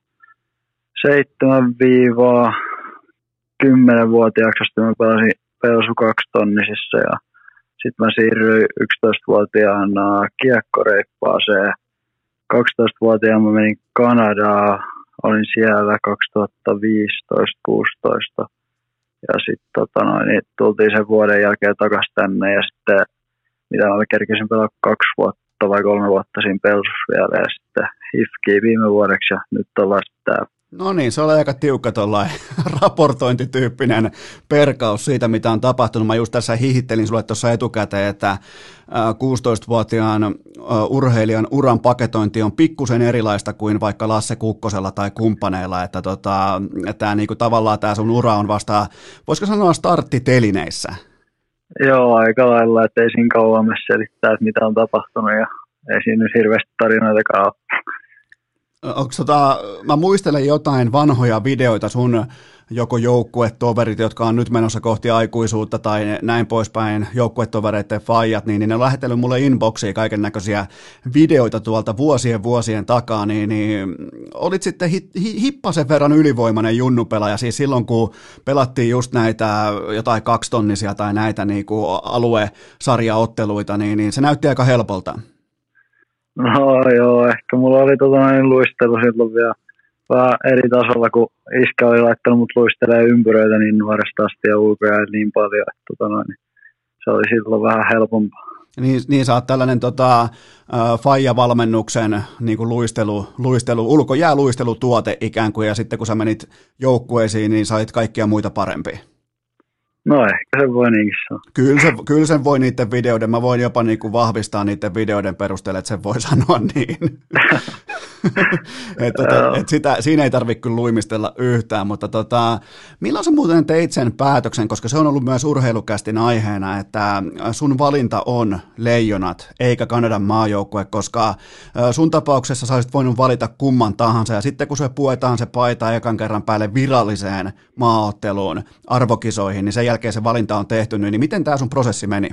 seitsemän viivaa kymmenen vuotiaaksi asti mä pelasin pelsu kaksi tonnisissa ja sitten mä siirryin 11-vuotiaana kiekkoreippaaseen. 12-vuotiaana mä menin Kanadaan, olin siellä 2015-16 ja sitten tota niin tultiin sen vuoden jälkeen takaisin tänne ja sitten mitä mä kerkesin pelaa kaksi vuotta vai kolme vuotta siinä pelsussa vielä ja sitten hifkiin viime vuodeksi ja nyt ollaan sitten. No niin, se oli aika tiukka tuollainen (laughs) raportointityyppinen perkaus siitä, mitä on tapahtunut. Mä just tässä hihittelin sulle tuossa etukäteen, että 16-vuotiaan urheilijan uran paketointi on pikkusen erilaista kuin vaikka Lasse Kukkosella tai kumppaneilla, että tota, tämä niinku, tavallaan tämä sun ura on vasta, voisiko sanoa starttitelineissä? Joo, aika lailla, että ei siinä kauan selittää, että mitä on tapahtunut ja ei siinä nyt hirveästi tarinoitakaan ole. Onko tota, mä muistelen jotain vanhoja videoita sun joko joukkuetoverit, jotka on nyt menossa kohti aikuisuutta tai näin poispäin, joukkuetovereiden faijat, niin, niin ne on lähetellyt mulle inboxiin kaiken näköisiä videoita tuolta vuosien vuosien takaa, niin, niin olit sitten hi, hi, hippasen verran ylivoimainen junnupelaaja, siis silloin kun pelattiin just näitä jotain kaksitonnisia tai näitä niin kuin aluesarjaotteluita, niin, niin se näytti aika helpolta. No joo, ehkä mulla oli tota niin luistelu silloin vielä vähän eri tasolla, kun iskä oli laittanut mut luistelee ympyröitä niin nuoresta asti ja ulkoja niin paljon, että tota noin, se oli silloin vähän helpompaa. Niin, niin sä oot tällainen tota, Faija-valmennuksen niin kuin luistelu, luistelu, ulkojääluistelutuote ikään kuin, ja sitten kun sä menit joukkueisiin, niin sait kaikkia muita parempi. No ehkä se voi niinkin sanoa. Kyllä, se, kyllä sen voi niiden videoiden, mä voin jopa niin kuin vahvistaa niiden videoiden perusteella, että sen voi (laughs) sanoa niin. (laughs) et, tota, et sitä, siinä ei tarvitse kyllä luimistella yhtään, mutta tota, milloin sä muuten teit sen päätöksen, koska se on ollut myös urheilukästin aiheena, että sun valinta on leijonat eikä Kanadan maajoukkue, koska sun tapauksessa sä olisit voinut valita kumman tahansa. Ja sitten kun se puetaan se paita ekan kerran päälle viralliseen maaotteluun, arvokisoihin, niin sen jälkeen se valinta on tehty, niin miten tämä sun prosessi meni?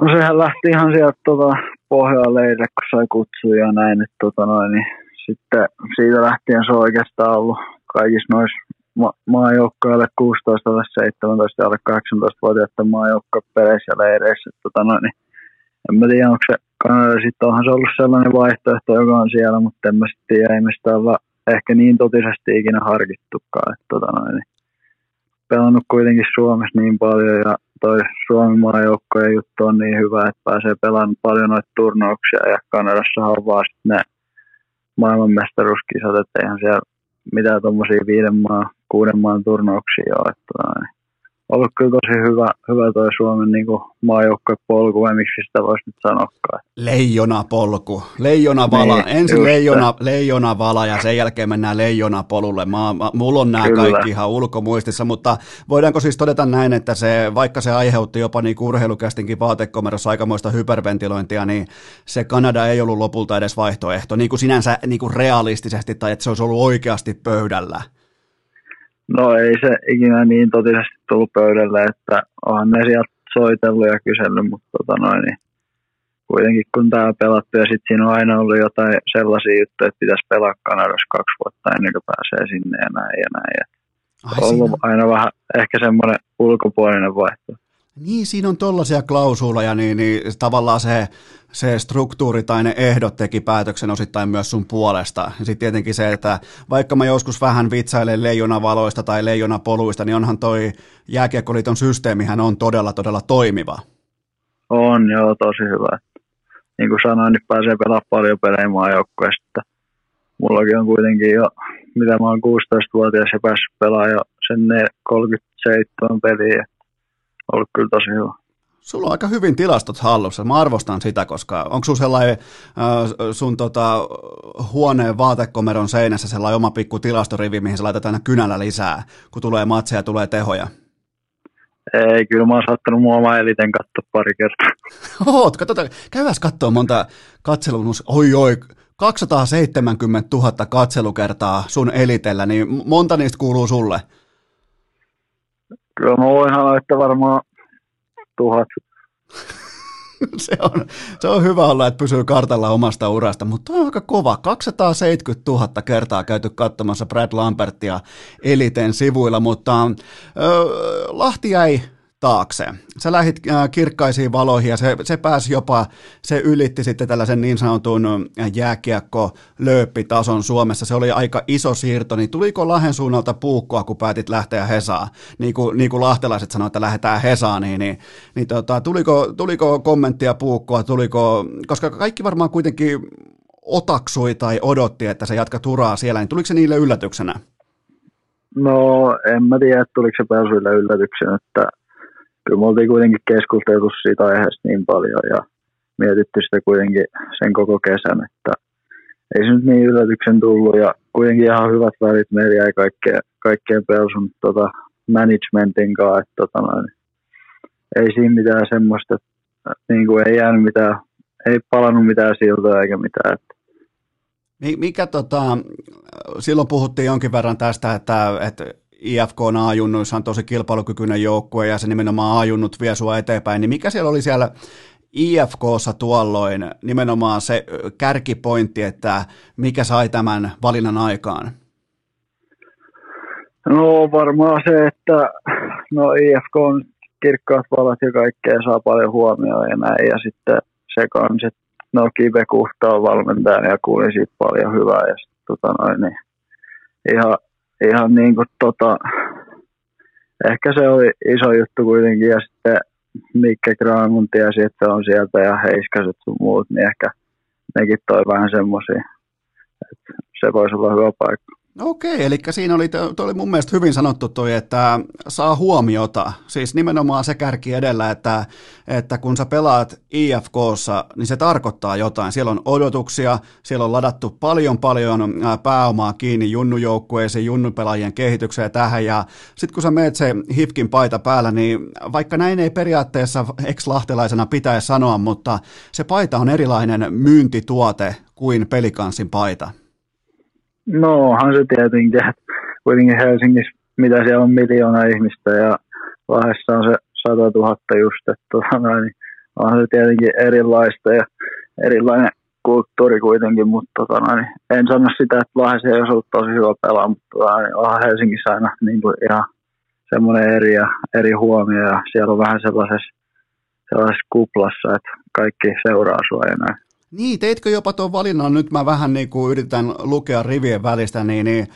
No sehän lähti ihan sieltä tota, Pohjoa-leirille, kun sai kutsuja ja näin, että tota noin, niin sitten siitä lähtien se on oikeastaan ollut kaikissa noissa ma- maajoukkoille 16, 17 ja alle 18-vuotiaiden maajoukkopeleissä ja leireissä. Tota noin, niin en mä tiedä, onko se Kanada sitten onhan se ollut sellainen vaihtoehto, joka on siellä, mutta en mä sitten tiedä, ehkä niin totisesti ikinä harkittukaan. Että, tota noin, niin pelannut kuitenkin Suomessa niin paljon ja toi Suomen maajoukkojen juttu on niin hyvä, että pääsee pelaamaan paljon noita turnauksia ja Kanadassa on vaan ne maailmanmestaruuskisat, että eihän siellä mitään tuommoisia viiden maan, kuuden maan turnauksia ole. Että, ollut kyllä tosi hyvä, hyvä toi Suomen niin maajoukkuepolku, vai miksi sitä voisi nyt sanoakaan. Leijona polku, leijona vala, niin, ensin leijona, leijona vala ja sen jälkeen mennään leijona polulle. Mä, mä, mulla on nämä kyllä. kaikki ihan ulkomuistissa, mutta voidaanko siis todeta näin, että se, vaikka se aiheutti jopa niin urheilukästinkin vaatekomerossa aikamoista hyperventilointia, niin se Kanada ei ollut lopulta edes vaihtoehto, niin kuin sinänsä niin kuin realistisesti, tai että se olisi ollut oikeasti pöydällä. No ei se ikinä niin totisesti tullut pöydälle, että onhan ne sieltä soitellut ja kysellyt, mutta tota noin, niin kuitenkin kun tämä on pelattu ja sitten siinä on aina ollut jotain sellaisia juttuja, että pitäisi pelaa Kanadassa kaksi vuotta ennen kuin pääsee sinne ja näin ja näin. Ja Ai, on ollut aina vähän ehkä semmoinen ulkopuolinen vaihtoehto. Niin, siinä on tollaisia klausuuleja, niin, niin tavallaan se, se struktuuri tai ne ehdot teki päätöksen osittain myös sun puolesta. Ja sitten tietenkin se, että vaikka mä joskus vähän vitsailen leijonavaloista tai leijonapoluista, niin onhan toi jääkiekkoliiton systeemihän on todella, todella toimiva. On, joo, tosi hyvä. Niin kuin sanoin, niin pääsee pelaamaan paljon pelejä maajoukkueesta. Mullakin on kuitenkin jo, mitä mä oon 16-vuotias ja päässyt pelaamaan jo sen 37 peliä ollut kyllä tosi hyvä. Sulla on aika hyvin tilastot hallussa. Mä arvostan sitä, koska onko sun sellainen äh, sun tota, huoneen vaatekomeron seinässä sellainen oma pikku tilastorivi, mihin sä laitat aina kynällä lisää, kun tulee matseja ja tulee tehoja? Ei, kyllä mä oon saattanut mua oma eliten katsoa pari kertaa. (laughs) Oot, katsotaan, käydään katsoa monta katselun, oi oi, 270 000 katselukertaa sun elitellä, niin monta niistä kuuluu sulle? Kyllä mä voin laittaa varmaan tuhat. (laughs) se, on, se on hyvä olla, että pysyy kartalla omasta urasta, mutta on aika kova. 270 000 kertaa käyty katsomassa Brad Lambertia Eliten sivuilla, mutta ö, Lahti jäi taakse. Sä lähit äh, kirkkaisiin valoihin ja se, se pääsi jopa, se ylitti sitten tällaisen niin sanotun äh, jääkiekko lööppitason Suomessa. Se oli aika iso siirto, niin tuliko Lahden suunnalta puukkoa, kun päätit lähteä Hesaan? Niin kuin, niin kuin lahtelaiset sanoivat, että lähdetään Hesaan, niin, niin, niin tota, tuliko, tuliko kommenttia puukkoa, tuliko, koska kaikki varmaan kuitenkin otaksui tai odotti, että se jatka turaa siellä, niin tuliko se niille yllätyksenä? No en mä tiedä, tuliko se pääsyille yllätyksenä, että kyllä me oltiin kuitenkin keskusteltu siitä aiheesta niin paljon ja mietitty sitä kuitenkin sen koko kesän, että ei se nyt niin yllätyksen tullut ja kuitenkin ihan hyvät välit meillä jäi kaikkeen, kaikkeen Pelsun tota, managementin kanssa, että tota noin, ei siinä mitään semmoista, että niin kuin ei jäänyt mitään, ei palannut mitään siltoja eikä mitään. Että. Mikä tota, silloin puhuttiin jonkin verran tästä, että, että IFK on ajunnuissa on tosi kilpailukykyinen joukkue ja se nimenomaan ajunnut vie sua eteenpäin, niin mikä siellä oli siellä IFKssa tuolloin nimenomaan se kärkipointti, että mikä sai tämän valinnan aikaan? No varmaan se, että no IFK on kirkkaat valot ja kaikkea saa paljon huomioon ja näin. Ja sitten se kans, että no Kive Kuhta on valmentajan ja kuulin siitä paljon hyvää. Ja sitten tota noin, niin ihan ihan niin kuin tota, ehkä se oli iso juttu kuitenkin ja sitten Mikkä Granlund tiesi, että on sieltä ja Heiskaset sun muut, niin ehkä nekin toi vähän semmoisia, että se voisi olla hyvä paikka. Okei, eli siinä oli, toi oli mun mielestä hyvin sanottu toi, että saa huomiota, siis nimenomaan se kärki edellä, että, että kun sä pelaat IFKssa, niin se tarkoittaa jotain. Siellä on odotuksia, siellä on ladattu paljon paljon pääomaa kiinni junnujoukkueisiin, junnupelaajien kehitykseen tähän, ja sitten kun sä meet se Hifkin paita päällä, niin vaikka näin ei periaatteessa ex-lahtelaisena pitäisi sanoa, mutta se paita on erilainen myyntituote kuin pelikanssin paita. No onhan se tietenkin, että kuitenkin Helsingissä, mitä siellä on miljoona ihmistä ja Lahdessa on se 100 000 just, että tota, niin onhan se tietenkin erilaista ja erilainen kulttuuri kuitenkin, mutta tota, niin en sano sitä, että Lahdessa ei olisi ollut tosi hyvä pelaa, mutta tota, niin onhan Helsingissä aina niin kuin ihan semmoinen eri, ja, eri huomio ja siellä on vähän sellaisessa, sellaisessa kuplassa, että kaikki seuraa sua ja näin. Niin, teitkö jopa tuon valinnan, nyt mä vähän niin kuin yritän lukea rivien välistä, niin, niin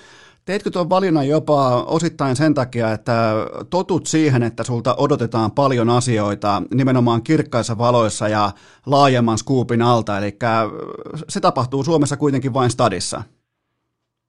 Teitkö tuon valinnan jopa osittain sen takia, että totut siihen, että sulta odotetaan paljon asioita nimenomaan kirkkaissa valoissa ja laajemman skuupin alta, eli se tapahtuu Suomessa kuitenkin vain stadissa?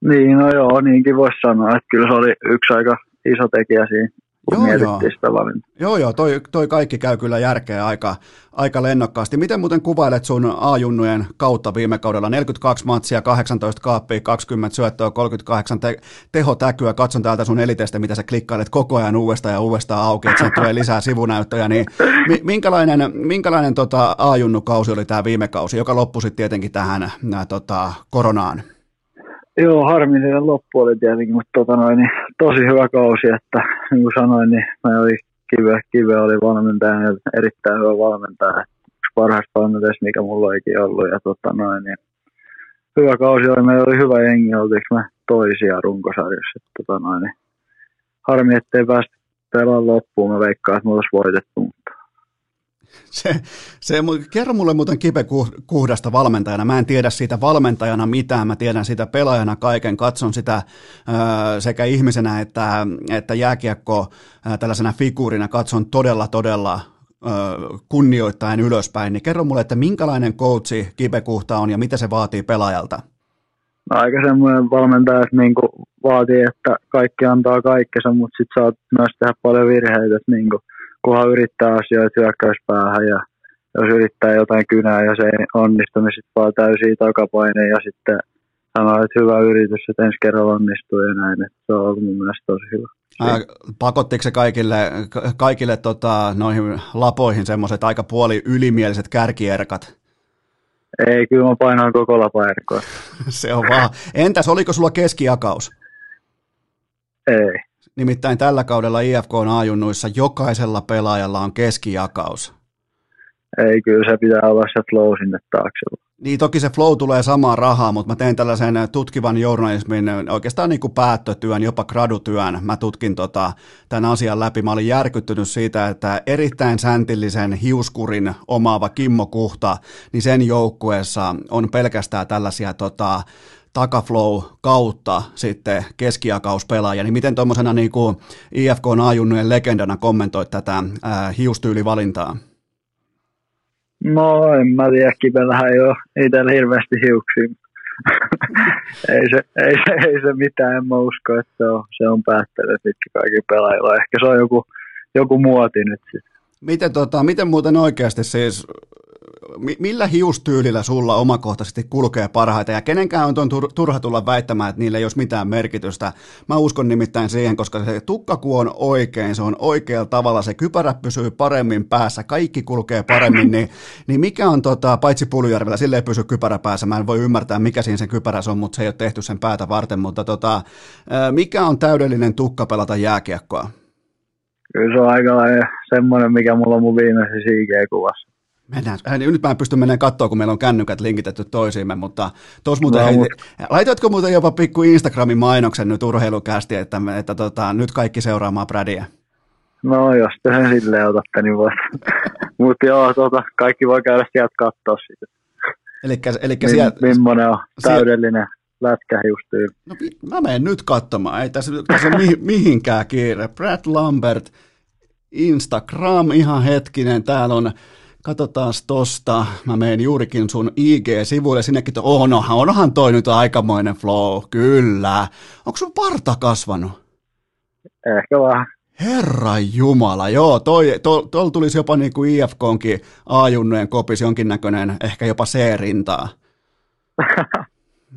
Niin, no joo, niinkin voisi sanoa, että kyllä se oli yksi aika iso tekijä siinä kun joo, joo. sitä valintaa. Joo, joo, toi, toi kaikki käy kyllä järkeä aika, aika lennokkaasti. Miten muuten kuvailet sun A-junnujen kautta viime kaudella? 42 matsia, 18 kaappia, 20 syöttöä, 38 te- tehotäkyä. Katson täältä sun elitestä, mitä sä klikkailet koko ajan uudestaan ja uudestaan auki, että tulee lisää sivunäyttöjä. Niin minkälainen, minkälainen tota A-junnukausi oli tämä viime kausi, joka loppui sitten tietenkin tähän nää, tota, koronaan? Joo, harmillinen loppu oli tietenkin, mutta tota noin, niin tosi hyvä kausi, että niin kuin sanoin, niin mä oli Kive, Kive oli valmentaja ja erittäin hyvä valmentaja. Yksi parhaista valmentajista, mikä mulla olikin ollut. Ja tota noin, niin hyvä kausi oli, meillä oli hyvä jengi, oltiinko me toisia runkosarjassa. Tota noin, niin harmi, ettei päästä pelaamaan loppuun. Mä veikkaan, että me olisi voitettu, (laughs) se, se, kerro mulle muuten Kipe Kuhdasta valmentajana. Mä en tiedä siitä valmentajana mitään, mä tiedän sitä pelaajana kaiken, katson sitä ö, sekä ihmisenä että, että jääkiekko ö, tällaisena figuurina, katson todella, todella ö, kunnioittain ylöspäin. Niin kerro mulle, että minkälainen coachi Kipe Kuhta on ja mitä se vaatii pelaajalta? No, aika semmoinen valmentaja, että niin vaatii, että kaikki antaa kaikkensa, mutta sitten saat myös tehdä paljon virheitä, että niin kuin, kunhan yrittää asioita hyökkäyspäähän ja jos yrittää jotain kynää ja se ei onnistu, niin sitten vaan täysiä takapaine ja sitten sanoo, että hyvä yritys, että ensi kerralla onnistuu ja näin. Että se on ollut mun mielestä tosi hyvä. Ää, pakottiko se kaikille, kaikille tota, noihin lapoihin semmoiset aika puoli ylimieliset kärkierkat? Ei, kyllä mä painoin koko lapaerkkoa. (laughs) se on vaan. Entäs oliko sulla keskijakaus? Ei. Nimittäin tällä kaudella IFK on ajunnuissa jokaisella pelaajalla on keskijakaus. Ei, kyllä se pitää olla se flow sinne taakse. Niin toki se flow tulee samaan rahaa, mutta mä teen tällaisen tutkivan journalismin oikeastaan niin kuin päättötyön, jopa gradutyön. Mä tutkin tota, tämän asian läpi. Mä olin järkyttynyt siitä, että erittäin säntillisen hiuskurin omaava Kimmo Kuhta, niin sen joukkueessa on pelkästään tällaisia tota, takaflow kautta sitten keskiakauspelaaja, niin miten tuommoisena niin kuin IFK A-junnujen legendana kommentoit tätä ää, hiustyylivalintaa? No en mä tiedä, kipellähän ei ole itsellä hirveästi hiuksia. (laughs) ei, se, ei, se, ei se mitään, en mä usko, että se on, se on päättänyt mitkä kaikki pelaajilla. Ehkä se on joku, joku muoti nyt sitten. Miten, tota, miten muuten oikeasti siis millä hiustyylillä sulla omakohtaisesti kulkee parhaita ja kenenkään on turha tulla väittämään, että niillä ei olisi mitään merkitystä. Mä uskon nimittäin siihen, koska se tukkaku on oikein, se on oikealla tavalla, se kypärä pysyy paremmin päässä, kaikki kulkee paremmin, niin, niin mikä on, tota, paitsi Puljärvellä, sille ei pysy kypärä päässä, mä en voi ymmärtää, mikä siinä sen kypärässä on, mutta se ei ole tehty sen päätä varten, mutta tota, mikä on täydellinen tukka pelata jääkiekkoa? Kyllä se on aika semmoinen, mikä mulla on mun viimeisessä IG-kuvassa. Mennään. Äh, nyt mä en pysty menemään katsoa, kun meillä on kännykät linkitetty toisiimme, mutta tuossa muuten, no, hei, laitatko muuten jopa pikku Instagramin mainoksen nyt urheilukästi, että, että, että tota, nyt kaikki seuraamaan Bradia? No jos te sen silleen otatte, niin voit. (laughs) mutta joo, tota, kaikki voi käydä sieltä katsoa sitä. Elikkä, elikkä Mim, sieltä, Mimmonen on täydellinen lätkähiustyyli. No, mä menen nyt katsomaan, ei tässä, tässä ole mihinkään kiire. Brad Lambert, Instagram, ihan hetkinen, täällä on, katsotaan tosta, mä menen juurikin sun IG-sivuille, sinnekin, to, onhan, onhan toi nyt aikamoinen flow, kyllä. Onko sun parta kasvanut? Ehkä vähän. Herra Jumala, joo, toi, to, tol tulisi jopa niin kuin IFKonkin A-junnojen kopis jonkinnäköinen, ehkä jopa C-rintaa. (laughs)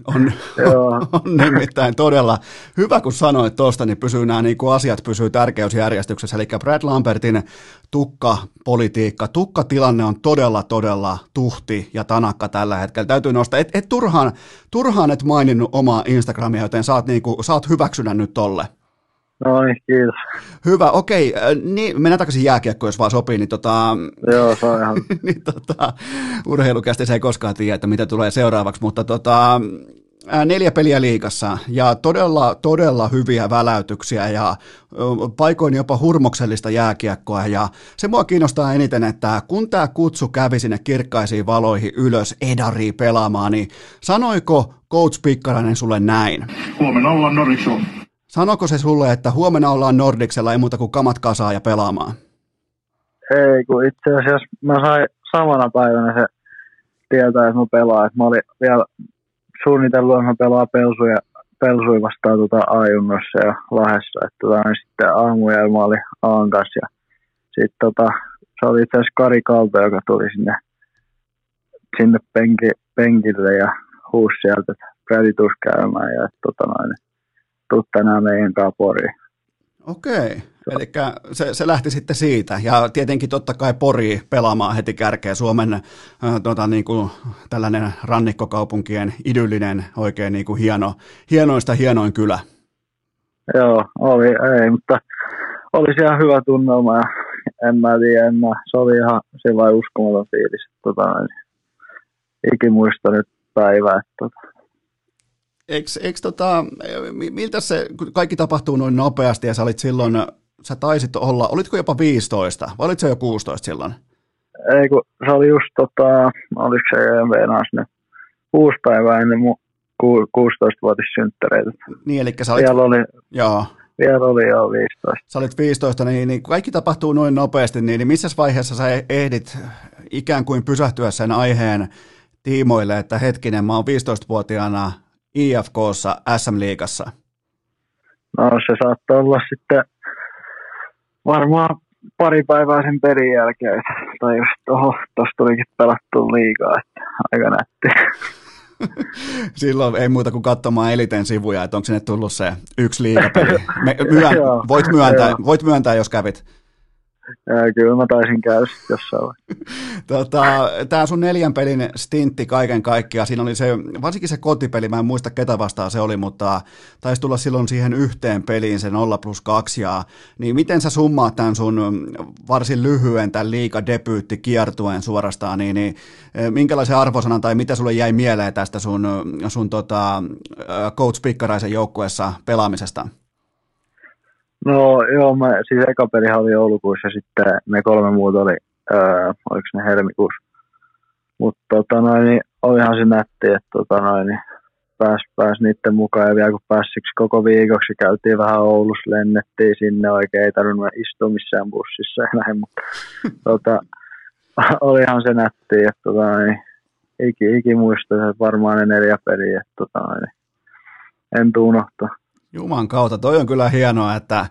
On, (laughs) on nimittäin todella hyvä, kun sanoit tuosta, niin pysyy nämä niin kuin asiat pysyy tärkeysjärjestyksessä. Eli Brad Lambertin tukkapolitiikka, tukkatilanne on todella, todella tuhti ja tanakka tällä hetkellä. Täytyy nostaa, et, et turhaan, turhaan et maininnut omaa Instagramia, joten saat, niin kuin, saat hyväksynä nyt tolle. No niin, kiitos. Hyvä, okei. Niin, mennään takaisin jääkiekkoon, jos vaan sopii. Niin tota, (laughs) Joo, se on ihan... (laughs) niin tota, urheilukästi se ei koskaan tiedä, että mitä tulee seuraavaksi, mutta tota, neljä peliä liikassa ja todella, todella hyviä väläytyksiä ja paikoin jopa hurmoksellista jääkiekkoa ja se mua kiinnostaa eniten, että kun tämä kutsu kävi sinne kirkkaisiin valoihin ylös Edariin pelaamaan, niin sanoiko Coach Pikkarainen sulle näin? Huomenna ollaan Nordicsilla. Sanoko se sulle, että huomenna ollaan Nordicsella, ei muuta kuin kamat kasaa ja pelaamaan? Ei, kun itse asiassa mä sain samana päivänä se tietää, että mä pelaan. Että mä olin vielä suunnitellut, että mä pelaan pelsuja, pelsuja vastaan tuota ajunnossa ja Lahdessa. Että tota, niin sitten aamujäällä mä olin Aan kanssa. Ja sitten tota, se oli itse asiassa Kari Kalto, joka tuli sinne, sinne penki, penkille ja huusi sieltä, että Brady käymään. Ja tota noin, tuu tänään meidän Poriin. Okei, eli se, se lähti sitten siitä, ja tietenkin totta kai Pori pelaamaan heti kärkeä Suomen äh, tota, niin kuin, tällainen rannikkokaupunkien idyllinen, oikein niin kuin hieno, hienoista hienoin kylä. Joo, oli, ei, mutta oli siellä hyvä tunnelma, ja en mä tiedä, en mä, se oli ihan sillä uskomaton fiilis, tota, ikimuista nyt päivää, että tota, Eikö, eikö tota, miltä se, kun kaikki tapahtuu noin nopeasti ja sä olit silloin, sä taisit olla, olitko jopa 15 vai olitko jo 16 silloin? Ei kun se oli just tota, oliko se EMV sinne kuusi päivää ennen mun 16-vuotissynttäreitä. Niin, eli sä olit... Vielä oli, joo. Vielä oli jo 15. Sä olit 15, niin, niin kaikki tapahtuu noin nopeasti, niin, niin missä vaiheessa sä ehdit ikään kuin pysähtyä sen aiheen tiimoille, että hetkinen, mä oon 15-vuotiaana IFKssa SM-liigassa? No se saattaa olla sitten varmaan pari päivää sen pelin jälkeen, tai jos tuossa tulikin pelattu liigaa, että aika nätti. (laughs) Silloin ei muuta kuin katsomaan Eliten sivuja, että onko sinne tullut se yksi liigapeli. (laughs) Me, myön, voit, myöntää, voit myöntää, jos kävit. Kyllä mä taisin käydä jossain tota, Tämä sun neljän pelin stintti kaiken kaikkiaan, siinä oli se, varsinkin se kotipeli, mä en muista ketä vastaan se oli, mutta taisi tulla silloin siihen yhteen peliin se 0 plus 2, ja, niin miten sä summaat tämän sun varsin lyhyen tämän liiga debyytti kiertuen suorastaan, niin, niin minkälaisen arvosanan tai mitä sulle jäi mieleen tästä sun, sun tota, Coach Pikkaraisen joukkueessa pelaamisesta? No joo, mä, siis eka pelihan oli joulukuussa ja sitten ne kolme muuta oli, öö, oliko ne helmikuussa. Mutta tota noin, niin olihan se nätti, että tota noin, niin pääs, pääs niiden mukaan ja vielä kun pääsiksi koko viikoksi käytiin vähän Oulussa, lennettiin sinne oikein, ei tarvinnut istua missään bussissa ja näin, mutta (laughs) tota, olihan se nätti, että tota, niin, iki, iki muista, että varmaan ne neljä peliä, että tota, niin, en tuu unohtaa. Juman kautta, toi on kyllä hienoa, että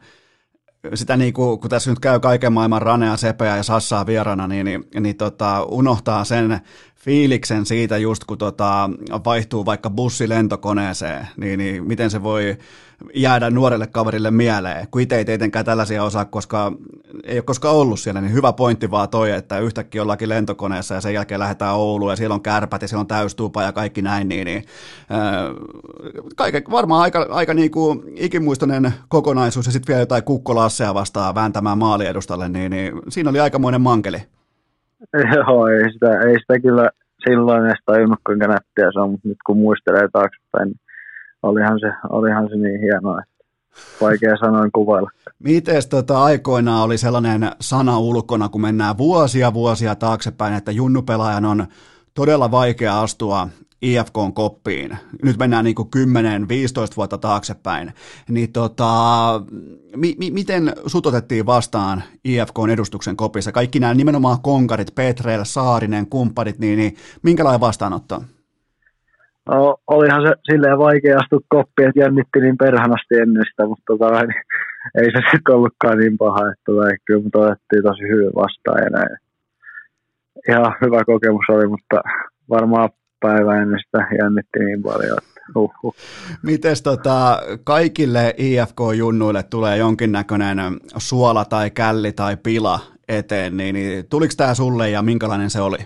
sitä niin kuin, kun tässä nyt käy kaiken maailman ranea, sepeä ja sassaa vierana, niin, niin, niin tota, unohtaa sen fiiliksen siitä just kun tota, vaihtuu vaikka bussi lentokoneeseen, niin, niin miten se voi jäädä nuorelle kaverille mieleen, kun itse ei tietenkään tällaisia osaa, koska ei ole koskaan ollut siellä, niin hyvä pointti vaan toi, että yhtäkkiä ollakin lentokoneessa ja sen jälkeen lähdetään Ouluun ja siellä on kärpät ja siellä on täystupa ja kaikki näin, niin, niin äh, kaiken, varmaan aika, aika niin kuin ikimuistoinen kokonaisuus ja sitten vielä jotain kukkolasseja vastaan vääntämään maaliedustalle, niin, niin siinä oli aikamoinen mankeli. Joo, ei sitä, ei sitä kyllä silloin edes tajunnut, kuinka nättiä se on, mutta nyt kun muistelee taaksepäin, niin olihan se, olihan se niin hienoa, että vaikea sanoin kuvailla. Miten tota, aikoinaan oli sellainen sana ulkona, kun mennään vuosia vuosia taaksepäin, että junnupelaajan on todella vaikea astua IFKn koppiin, nyt mennään niin kuin 10-15 vuotta taaksepäin, niin tota, mi- mi- miten sut otettiin vastaan IFKn edustuksen kopissa? Kaikki nämä nimenomaan konkarit, Petrel, Saarinen, kumppanit, niin, niin minkälainen vastaanotto? No, olihan se silleen vaikea astua koppiin, että jännitti niin perhanasti ennen sitä, mutta tota, niin, ei se sitten ollutkaan niin paha, että tota, kyllä mut otettiin tosi hyvin vastaan ja näin. Ihan hyvä kokemus oli, mutta varmaan päivä ennen sitä jännitti niin paljon, että uhuh. Mites tota, kaikille IFK-junnuille tulee jonkinnäköinen suola tai källi tai pila eteen, niin, niin tuliko tämä sulle ja minkälainen se oli?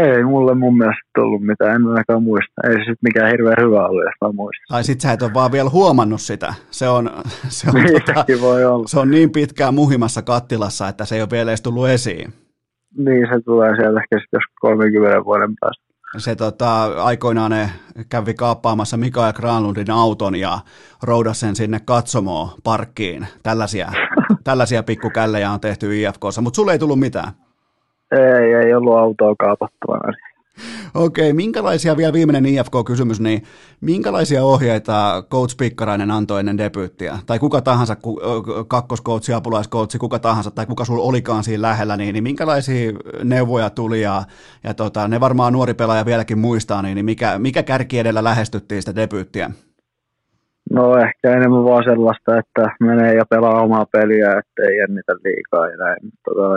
Ei mulle mun mielestä tullut mitään, en ainakaan muista. Ei se sitten mikään hirveän hyvä ollut, jos mä muistan. Tai sit sä et ole vaan vielä huomannut sitä. Se on, se on, Niin tota, voi olla. se on niin pitkään muhimassa kattilassa, että se ei ole vielä edes tullut esiin. Niin se tulee sieltä ehkä sitten jos 30 vuoden päästä. Se tota, aikoinaan ne kävi kaappaamassa Mikael Granlundin auton ja roudasi sen sinne katsomoon parkkiin. Tällaisia, (laughs) tällaisia pikkukällejä on tehty IFKssa, mutta sulle ei tullut mitään. Ei, ei ollut autoa kaapattavana. Okei, minkälaisia, vielä viimeinen IFK-kysymys, niin minkälaisia ohjeita coach Pikkarainen antoi ennen debyyttiä? Tai kuka tahansa, kakkoskoutsi, apulaiskoutsi, kuka tahansa, tai kuka sulla olikaan siinä lähellä, niin, niin minkälaisia neuvoja tuli? Ja, ja tota, ne varmaan nuori pelaaja vieläkin muistaa, niin, niin mikä, mikä kärki edellä lähestyttiin sitä debyyttiä? No ehkä enemmän vaan sellaista, että menee ja pelaa omaa peliä, ettei jännitä liikaa ja näin. Tota,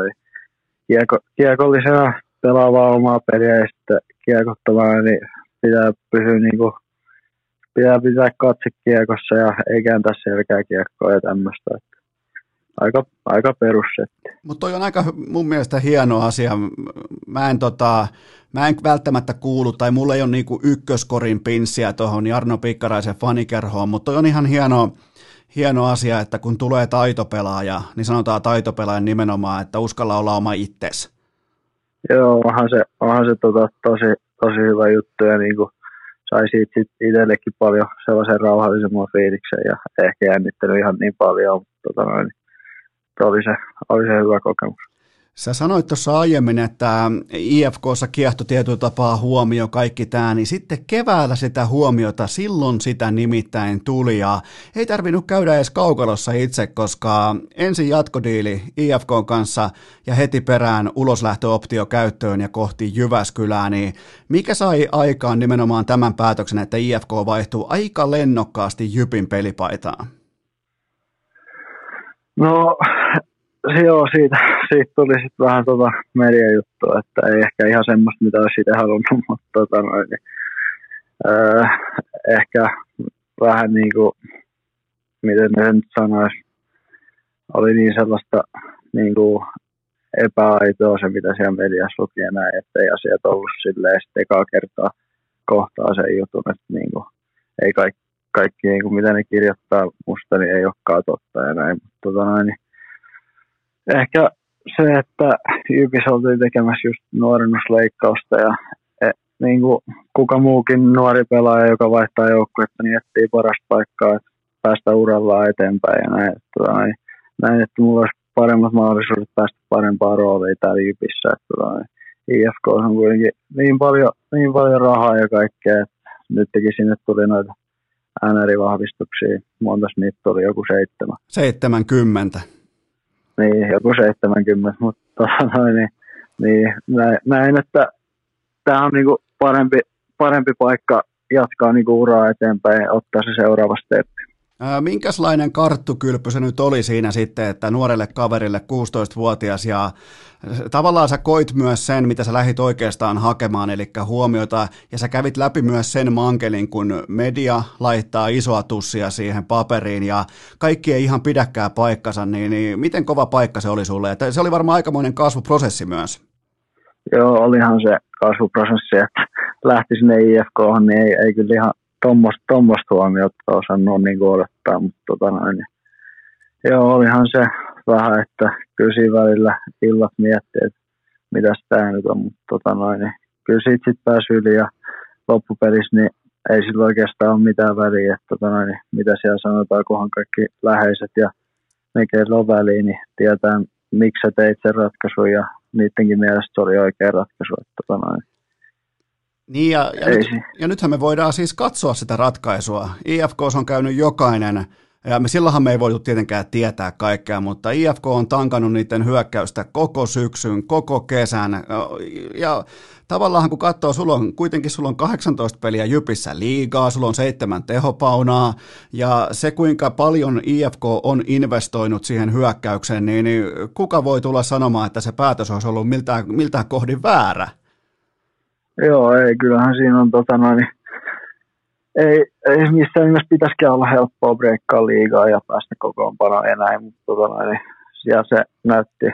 kieko, kiekollisena pelaa vaan omaa peliä ja sitten kiekottomana niin pitää pysyä niinku, pitää pitää katse kiekossa ja ei kääntää selkää kiekkoa ja tämmöistä. Aika, aika perussetti. Mutta toi on aika mun mielestä hieno asia. Mä en, tota, mä en välttämättä kuulu, tai mulla ei ole niinku ykköskorin pinssiä tuohon Jarno Pikkaraisen fanikerhoon, mutta toi on ihan hieno, hieno asia, että kun tulee taitopelaaja, niin sanotaan taitopelaajan nimenomaan, että uskalla olla oma itses. Joo, onhan se, onhan se tota, tosi, tosi hyvä juttu ja niinku, sai siitä sit itsellekin paljon sellaisen rauhallisemman fiiliksen ja ehkä jännittänyt ihan niin paljon, mutta tota noin, oli se, oli se hyvä kokemus. Sä sanoit tuossa aiemmin, että IFKssa kiehto tietyllä tapaa huomio kaikki tämä, niin sitten keväällä sitä huomiota, silloin sitä nimittäin tuli ja ei tarvinnut käydä edes kaukalossa itse, koska ensin jatkodiili IFK kanssa ja heti perään uloslähtöoptio käyttöön ja kohti Jyväskylää, niin mikä sai aikaan nimenomaan tämän päätöksen, että IFK vaihtuu aika lennokkaasti Jypin pelipaitaan? No, joo, siitä, siitä tuli sitten vähän tota mediajuttua, että ei ehkä ihan semmoista, mitä olisi itse halunnut, (laughs) mutta tota noin, niin, öö, ehkä vähän niin kuin, miten ne nyt sanoisi, oli niin sellaista niin kuin epäaitoa se, mitä siellä mediassa luki ja näin, että ei asiat ollut silleen sitten ekaa kertaa kohtaa sen jutun, että niin kuin, ei kaikki, kaikki niin kuin, mitä ne kirjoittaa musta, niin ei olekaan totta ja näin, mutta tota noin, niin ehkä se, että Jypis oltiin tekemässä just nuorennusleikkausta ja e, niin kuin kuka muukin nuori pelaaja, joka vaihtaa joukkuetta, niin etsii parasta paikkaa, että päästä urallaan eteenpäin ja näin. Että, tota, näin, näin, että mulla olisi paremmat mahdollisuudet päästä parempaan rooliin täällä Jypissä. Että, tota, IFK on kuitenkin niin paljon, niin paljon rahaa ja kaikkea, että nytkin sinne tuli noita NR-vahvistuksia. Montas niitä tuli? Joku seitsemän. 70. Niin, joku 70, mutta niin, niin näin, näin, että tämä on niinku parempi, parempi paikka jatkaa niinku uraa eteenpäin ja ottaa se seuraava steppi. Ää, Minkälainen karttukylpy se nyt oli siinä sitten, että nuorelle kaverille 16-vuotias ja tavallaan sä koit myös sen, mitä sä lähit oikeastaan hakemaan, eli huomiota, ja sä kävit läpi myös sen mankelin, kun media laittaa isoa tussia siihen paperiin, ja kaikki ei ihan pidäkään paikkansa, niin, niin miten kova paikka se oli sulle? Että se oli varmaan aikamoinen kasvuprosessi myös. Joo, olihan se kasvuprosessi, että lähti sinne IFK, niin ei, ei kyllä ihan tuommoista huomiota osannut niin odottaa, mutta tota noin, niin, joo, olihan se vähän, että siinä välillä illat miettii, että mitäs tämä nyt on, mutta tota noin, niin, kyllä siitä sitten pääsi yli ja loppupelissä niin ei sillä oikeastaan ole mitään väliä, että tota noin, niin, mitä siellä sanotaan, kunhan kaikki läheiset ja ne, keillä on väliä, niin tietää, miksi sä teit sen ratkaisun ja niidenkin mielestä se oli oikea ratkaisu. Että tota noin. Niin, ja, ja, nyt, ja nythän me voidaan siis katsoa sitä ratkaisua. IFK on käynyt jokainen, ja me silloinhan me ei voitu tietenkään tietää kaikkea, mutta IFK on tankannut niiden hyökkäystä koko syksyn, koko kesän, ja tavallaan kun katsoo, sulla on kuitenkin sulla on 18 peliä Jypissä liigaa, sulla on seitsemän tehopaunaa, ja se kuinka paljon IFK on investoinut siihen hyökkäykseen, niin, niin kuka voi tulla sanomaan, että se päätös olisi ollut miltään, miltään kohdin väärä? Joo, ei, kyllähän siinä on tota noin, ei, ei missään nimessä pitäisikään olla helppoa breikkaa liigaa ja päästä kokoonpanoon ja näin, mutta tota noin, ja se näytti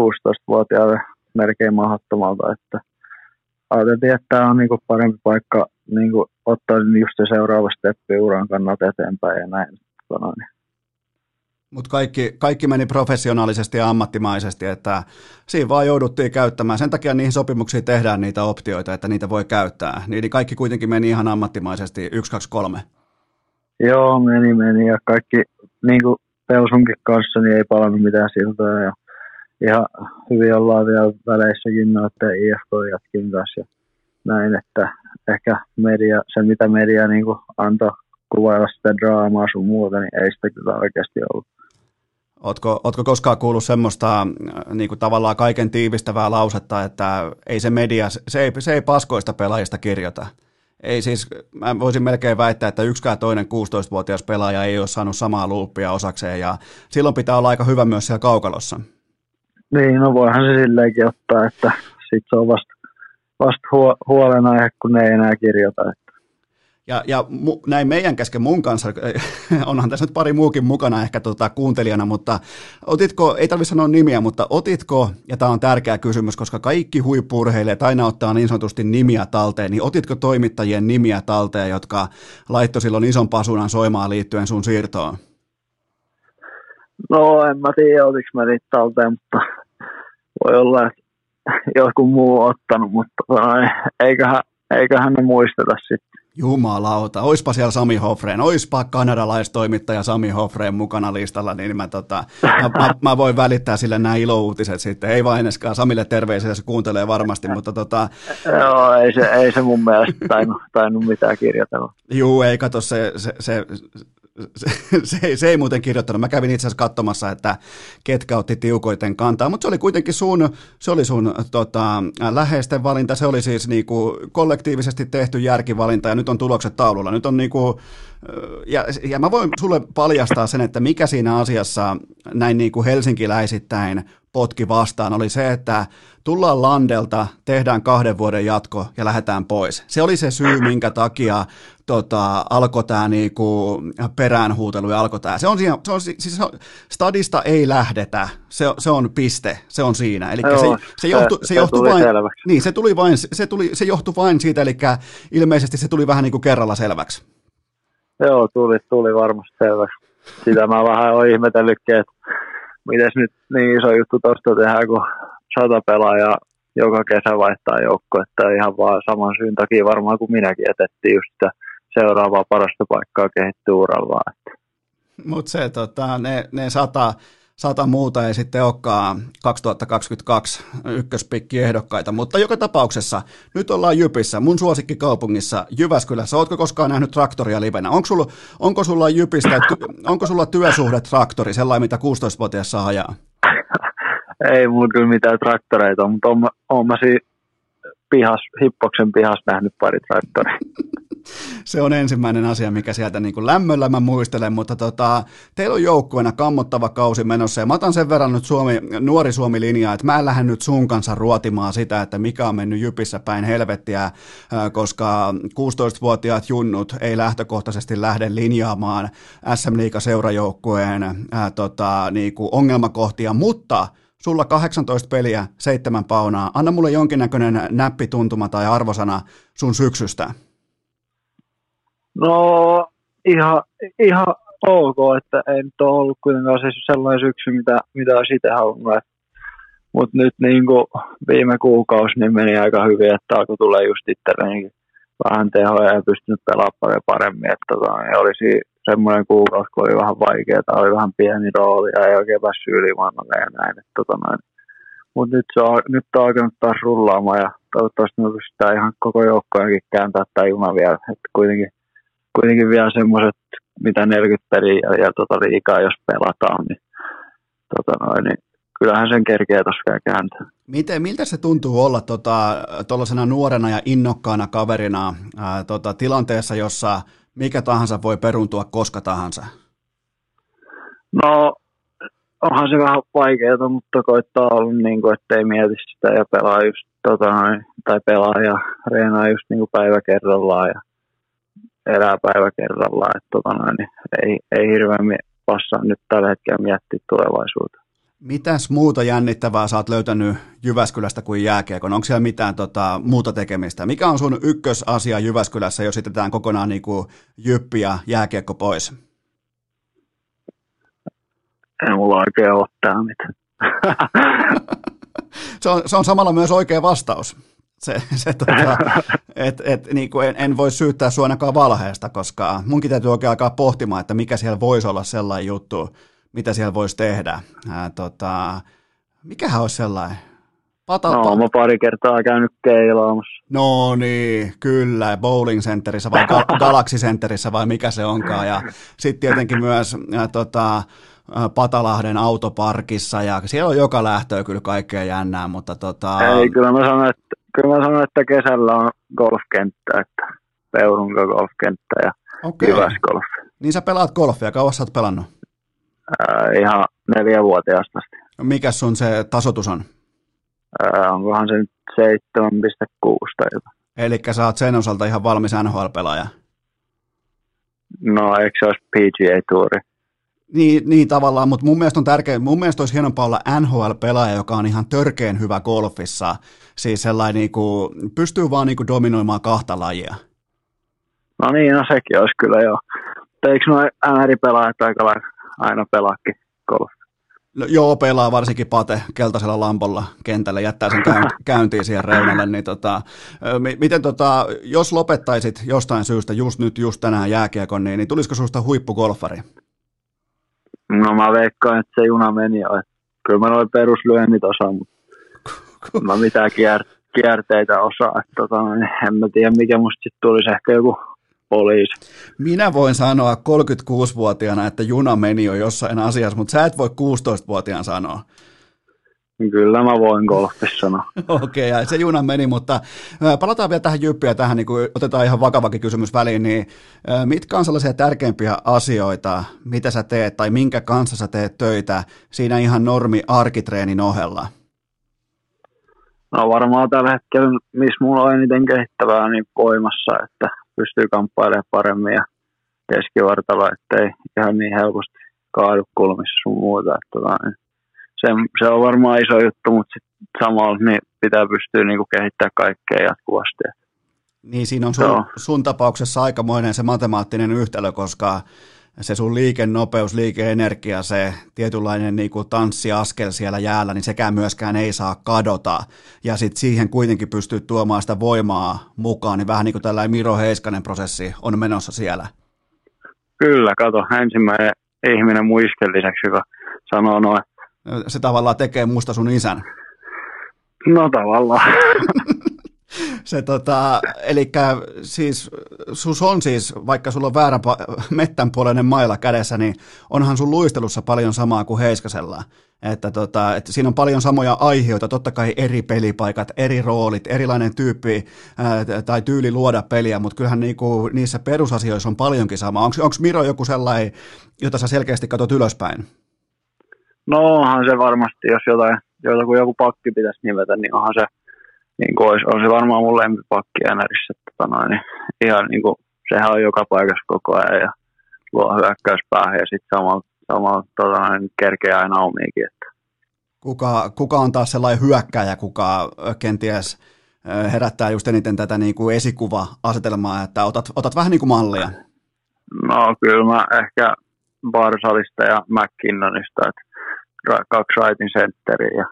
16-vuotiaalle melkein mahdottomalta, että ajateltiin, että tämä on niinku parempi paikka niinku ottaa just se seuraava steppi uran kannalta eteenpäin ja näin. Tota noin. Mutta kaikki, kaikki meni professionaalisesti ja ammattimaisesti, että siinä vaan jouduttiin käyttämään. Sen takia niihin sopimuksiin tehdään niitä optioita, että niitä voi käyttää. Niin kaikki kuitenkin meni ihan ammattimaisesti, 1, 2, 3. Joo, meni, meni. Ja kaikki, niin kuin Pelsunkin kanssa, niin ei palannut mitään siltoja. Ja ihan hyvin ollaan vielä väleissäkin noiden IFK-jatkin kanssa. Ja näin, että ehkä media, se mitä media niin kuin antoi kuvailla sitä draamaa sun muuta, niin ei sitä kyllä oikeasti ollut. Ootko, ootko koskaan kuullut semmoista äh, niin kuin tavallaan kaiken tiivistävää lausetta, että ei se media, se ei, se ei paskoista pelaajista kirjoita? Ei siis, mä voisin melkein väittää, että yksikään toinen 16-vuotias pelaaja ei ole saanut samaa luuppia osakseen ja silloin pitää olla aika hyvä myös siellä kaukalossa. Niin, no voihan se silleenkin ottaa, että sit se on vasta vast huolenaihe, kun ne ei enää kirjoita. Ja, ja mu, näin meidän kesken mun kanssa, (laughs) onhan tässä nyt pari muukin mukana ehkä tota, kuuntelijana, mutta otitko, ei tarvitse sanoa nimiä, mutta otitko, ja tämä on tärkeä kysymys, koska kaikki huippurheilijat aina ottaa niin sanotusti nimiä talteen, niin otitko toimittajien nimiä talteen, jotka laittoi silloin ison pasunan soimaan liittyen sun siirtoon? No en mä tiedä, otiko mä niitä talteen, mutta voi olla, että joku muu on ottanut, mutta eiköhän, eiköhän ne muisteta sitten. Jumalauta, oispa siellä Sami Hofreen, oispa kanadalaistoimittaja Sami Hofreen mukana listalla, niin mä, tota, mä, mä, mä, voin välittää sille nämä ilouutiset sitten. Ei vain eneskaan Samille terveisiä, se kuuntelee varmasti, mutta tota... Joo, ei se, ei se mun mielestä tainnut, tainnut mitään kirjoitella. Juu, ei kato, se, se, se, se, (laughs) se, se ei muuten kirjoittanut. Mä kävin itse asiassa katsomassa, että ketkä otti tiukoiten kantaa, mutta se oli kuitenkin sun, se oli sun tota, läheisten valinta, se oli siis niinku kollektiivisesti tehty järkivalinta ja nyt on tulokset taululla. Nyt on niinku, ja, ja mä voin sulle paljastaa sen, että mikä siinä asiassa näin niinku helsinkiläisittäin potki vastaan oli se, että tullaan Landelta, tehdään kahden vuoden jatko ja lähdetään pois. Se oli se syy, minkä takia tota, alkoi tämä niinku peräänhuutelu ja alkoi tämä. Se on, siinä, se on, siis stadista ei lähdetä, se, se on piste, se on siinä. Eli se, se, johtu, se, se johtui vain, niin, se tuli vain, se, tuli, se johtui vain siitä, eli ilmeisesti se tuli vähän niin kuin kerralla selväksi. Joo, tuli, tuli varmasti selväksi. Sitä mä vähän olen ihmetellytkin, että miten nyt niin iso juttu tuosta tehdään, kun sata pelaajaa joka kesä vaihtaa joukko, että ihan vaan saman syyn takia varmaan kuin minäkin etettiin just sitä seuraavaa parasta paikkaa kehittyy urallaan. Mutta se, tota, ne, ne sata, sata muuta ei sitten olekaan 2022 ykköspikki ehdokkaita, mutta joka tapauksessa nyt ollaan Jypissä, mun suosikkikaupungissa Jyväskylässä. Ootko koskaan nähnyt traktoria livenä? Onko sulla, onko sulla Jypistä, onko sulla työsuhde traktori, sellainen mitä 16-vuotias saa ajaa? Ei mun kyllä mitään traktoreita, mutta on, on mä siinä pihas, Hippoksen pihas nähnyt pari traktoria. Se on ensimmäinen asia, mikä sieltä niin kuin lämmöllä mä muistelen, mutta tota, teillä on joukkueena kammottava kausi menossa ja mä otan sen verran nyt Suomi, nuori Suomi-linjaa, että mä en lähde nyt sun kanssa ruotimaan sitä, että mikä on mennyt jypissä päin helvettiä, koska 16-vuotiaat junnut ei lähtökohtaisesti lähde linjaamaan SM Liiga seurajoukkueen ää, tota, niin kuin ongelmakohtia, mutta Sulla 18 peliä, seitsemän paunaa. Anna mulle jonkinnäköinen näppituntuma tai arvosana sun syksystä. No ihan, ihan ok, että ei nyt ole ollut kuitenkaan se sellainen syksy, mitä, mitä olisi itse halunnut. Mutta nyt niin kuin viime kuukausi niin meni aika hyvin, että alkoi tulee just itselleni vähän tehoja ja pystynyt pelaamaan paljon paremmin. Että tota, niin olisi semmoinen kuukausi, kun oli vähän vaikeaa, oli vähän pieni rooli ja ei oikein päässyt ylivoimalle ja näin. Että tota, noin. mutta nyt, se on, nyt on alkanut taas rullaamaan ja toivottavasti me pystytään ihan koko joukkojenkin kääntää tämä juna vielä. Että kuitenkin, kuitenkin vielä semmoiset, mitä 40 peliä ja, ja tota liikaa, jos pelataan, niin, tota noin, niin kyllähän sen kerkee tuossa vielä kääntää. Miten, miltä se tuntuu olla tuollaisena tota, nuorena ja innokkaana kaverina ää, tota, tilanteessa, jossa mikä tahansa voi peruntua koska tahansa? No, onhan se vähän vaikeaa, mutta koittaa olla niin kuin, ettei mieti sitä ja pelaa just, tota, tai pelaa ja reenaa just niin kuin päivä kerrallaan ja elää päivä kerrallaan. Että, tota, niin ei, ei hirveän passaa nyt tällä hetkellä miettiä tulevaisuutta. Mitäs muuta jännittävää sä oot löytänyt Jyväskylästä kuin jääkiekon? Onko siellä mitään tota, muuta tekemistä? Mikä on sun ykkösasia Jyväskylässä, jos jätetään kokonaan niin kuin jyppi ja jääkiekko pois? Ei mulla oikein ole tää mitään. (laughs) se, on, se on samalla myös oikea vastaus. Se, se, tota, (laughs) et, et, niin kuin en, en voi syyttää sua ainakaan valheesta, koska munkin täytyy oikein alkaa pohtimaan, että mikä siellä voisi olla sellainen juttu, mitä siellä voisi tehdä. Ää, tota, mikähän olisi sellainen? Pata, no, mä pari kertaa käynyt keilaamassa. No niin, kyllä, Bowling Centerissä vai (laughs) Galaxy Centerissä vai mikä se onkaan. Ja sitten tietenkin myös ää, tota, Patalahden autoparkissa ja siellä on joka lähtöä kyllä kaikkea jännää, mutta tota... Ei, kyllä mä sanon, että, kyllä mä sanon, että kesällä on golfkenttä, että Peurunko golfkenttä ja okay. Jyväsgolf. Niin sä pelaat golfia, kauan sä oot pelannut? Ää, ihan neljävuotiaasta asti. Mikä sun se tasotus on? Ää, onkohan se nyt 7,6 tai jotain. Eli sä oot sen osalta ihan valmis NHL-pelaaja? No, eikö se olisi PGA-tuuri? Niin, niin tavallaan, mutta mun mielestä on tärkeää, mun mielestä olisi hienompaa olla NHL-pelaaja, joka on ihan törkeen hyvä golfissa. Siis sellainen, niin kuin, pystyy vaan niin kuin dominoimaan kahta lajia. No niin, no sekin olisi kyllä joo. Eikö nuo NR-pelaajat aika aina pelaakin golf. No, joo, pelaa varsinkin Pate keltaisella lampolla kentällä, jättää sen (laughs) käyntiin siihen reunalle. Niin tota, miten tota, jos lopettaisit jostain syystä just nyt, just tänään jääkiekon, niin, niin tulisiko sinusta huippugolfari? No mä veikkaan, että se juna meni jo. Kyllä mä noin peruslyönnit osaan, mutta mä mitään kier- kierteitä osaa. Että, tota, en mä tiedä, mikä musta sitten tulisi ehkä joku poliisi. Minä voin sanoa 36-vuotiaana, että juna meni jo jossain asiassa, mutta sä et voi 16-vuotiaan sanoa. Kyllä mä voin golfissa sanoa. (laughs) Okei, okay, se juna meni, mutta palataan vielä tähän jyppiä, tähän niin kuin otetaan ihan vakavakin kysymys väliin, niin mitkä on sellaisia tärkeimpiä asioita, mitä sä teet tai minkä kanssa sä teet töitä siinä ihan normi arkitreenin ohella? No varmaan tällä hetkellä, missä mulla on eniten kehittävää, niin voimassa, että pystyy kamppailemaan paremmin ja keskivartalo, ettei ihan niin helposti kaadu kulmissa sun muuta. Että, tota, niin se, se, on varmaan iso juttu, mutta sit samalla niin pitää pystyä niin kuin kehittämään kaikkea jatkuvasti. Niin siinä on sun, sun tapauksessa aikamoinen se matemaattinen yhtälö, koska se sun liikennopeus, liikeenergia, se tietynlainen niin kuin tanssiaskel siellä jäällä, niin sekään myöskään ei saa kadota. Ja sitten siihen kuitenkin pystyy tuomaan sitä voimaa mukaan, niin vähän niin kuin tällainen Miro Heiskanen prosessi on menossa siellä. Kyllä, kato, ensimmäinen ihminen muisken lisäksi, joka sanoo noin. Se tavallaan tekee musta sun isän. No tavallaan. (laughs) (laughs) se tota, eli siis sus on siis, vaikka sulla on väärä mettänpuoleinen mailla kädessä, niin onhan sun luistelussa paljon samaa kuin Heiskasella. Että, tota, että siinä on paljon samoja aiheita, totta kai eri pelipaikat, eri roolit, erilainen tyyppi ää, tai tyyli luoda peliä, mutta kyllähän niinku, niissä perusasioissa on paljonkin sama. Onko Miro joku sellainen, jota sä selkeästi katsot ylöspäin? No onhan se varmasti, jos jotain, joku pakki pitäisi nimetä, niin onhan se niin kuin olisi, se varmaan mun lempipakki NRissä. Tota noin, niin ihan niin kuin, sehän on joka paikassa koko ajan ja luo hyökkäyspäähän ja sitten samalla, samalla tota noin, kerkeä aina omiikin. Että. Kuka, kuka on taas sellainen hyökkäjä, kuka kenties herättää just eniten tätä niin kuin esikuva-asetelmaa, että otat, otat vähän niin kuin mallia? No kyllä mä ehkä Barsalista ja McKinnonista, että kaksi raitin sentteriä ja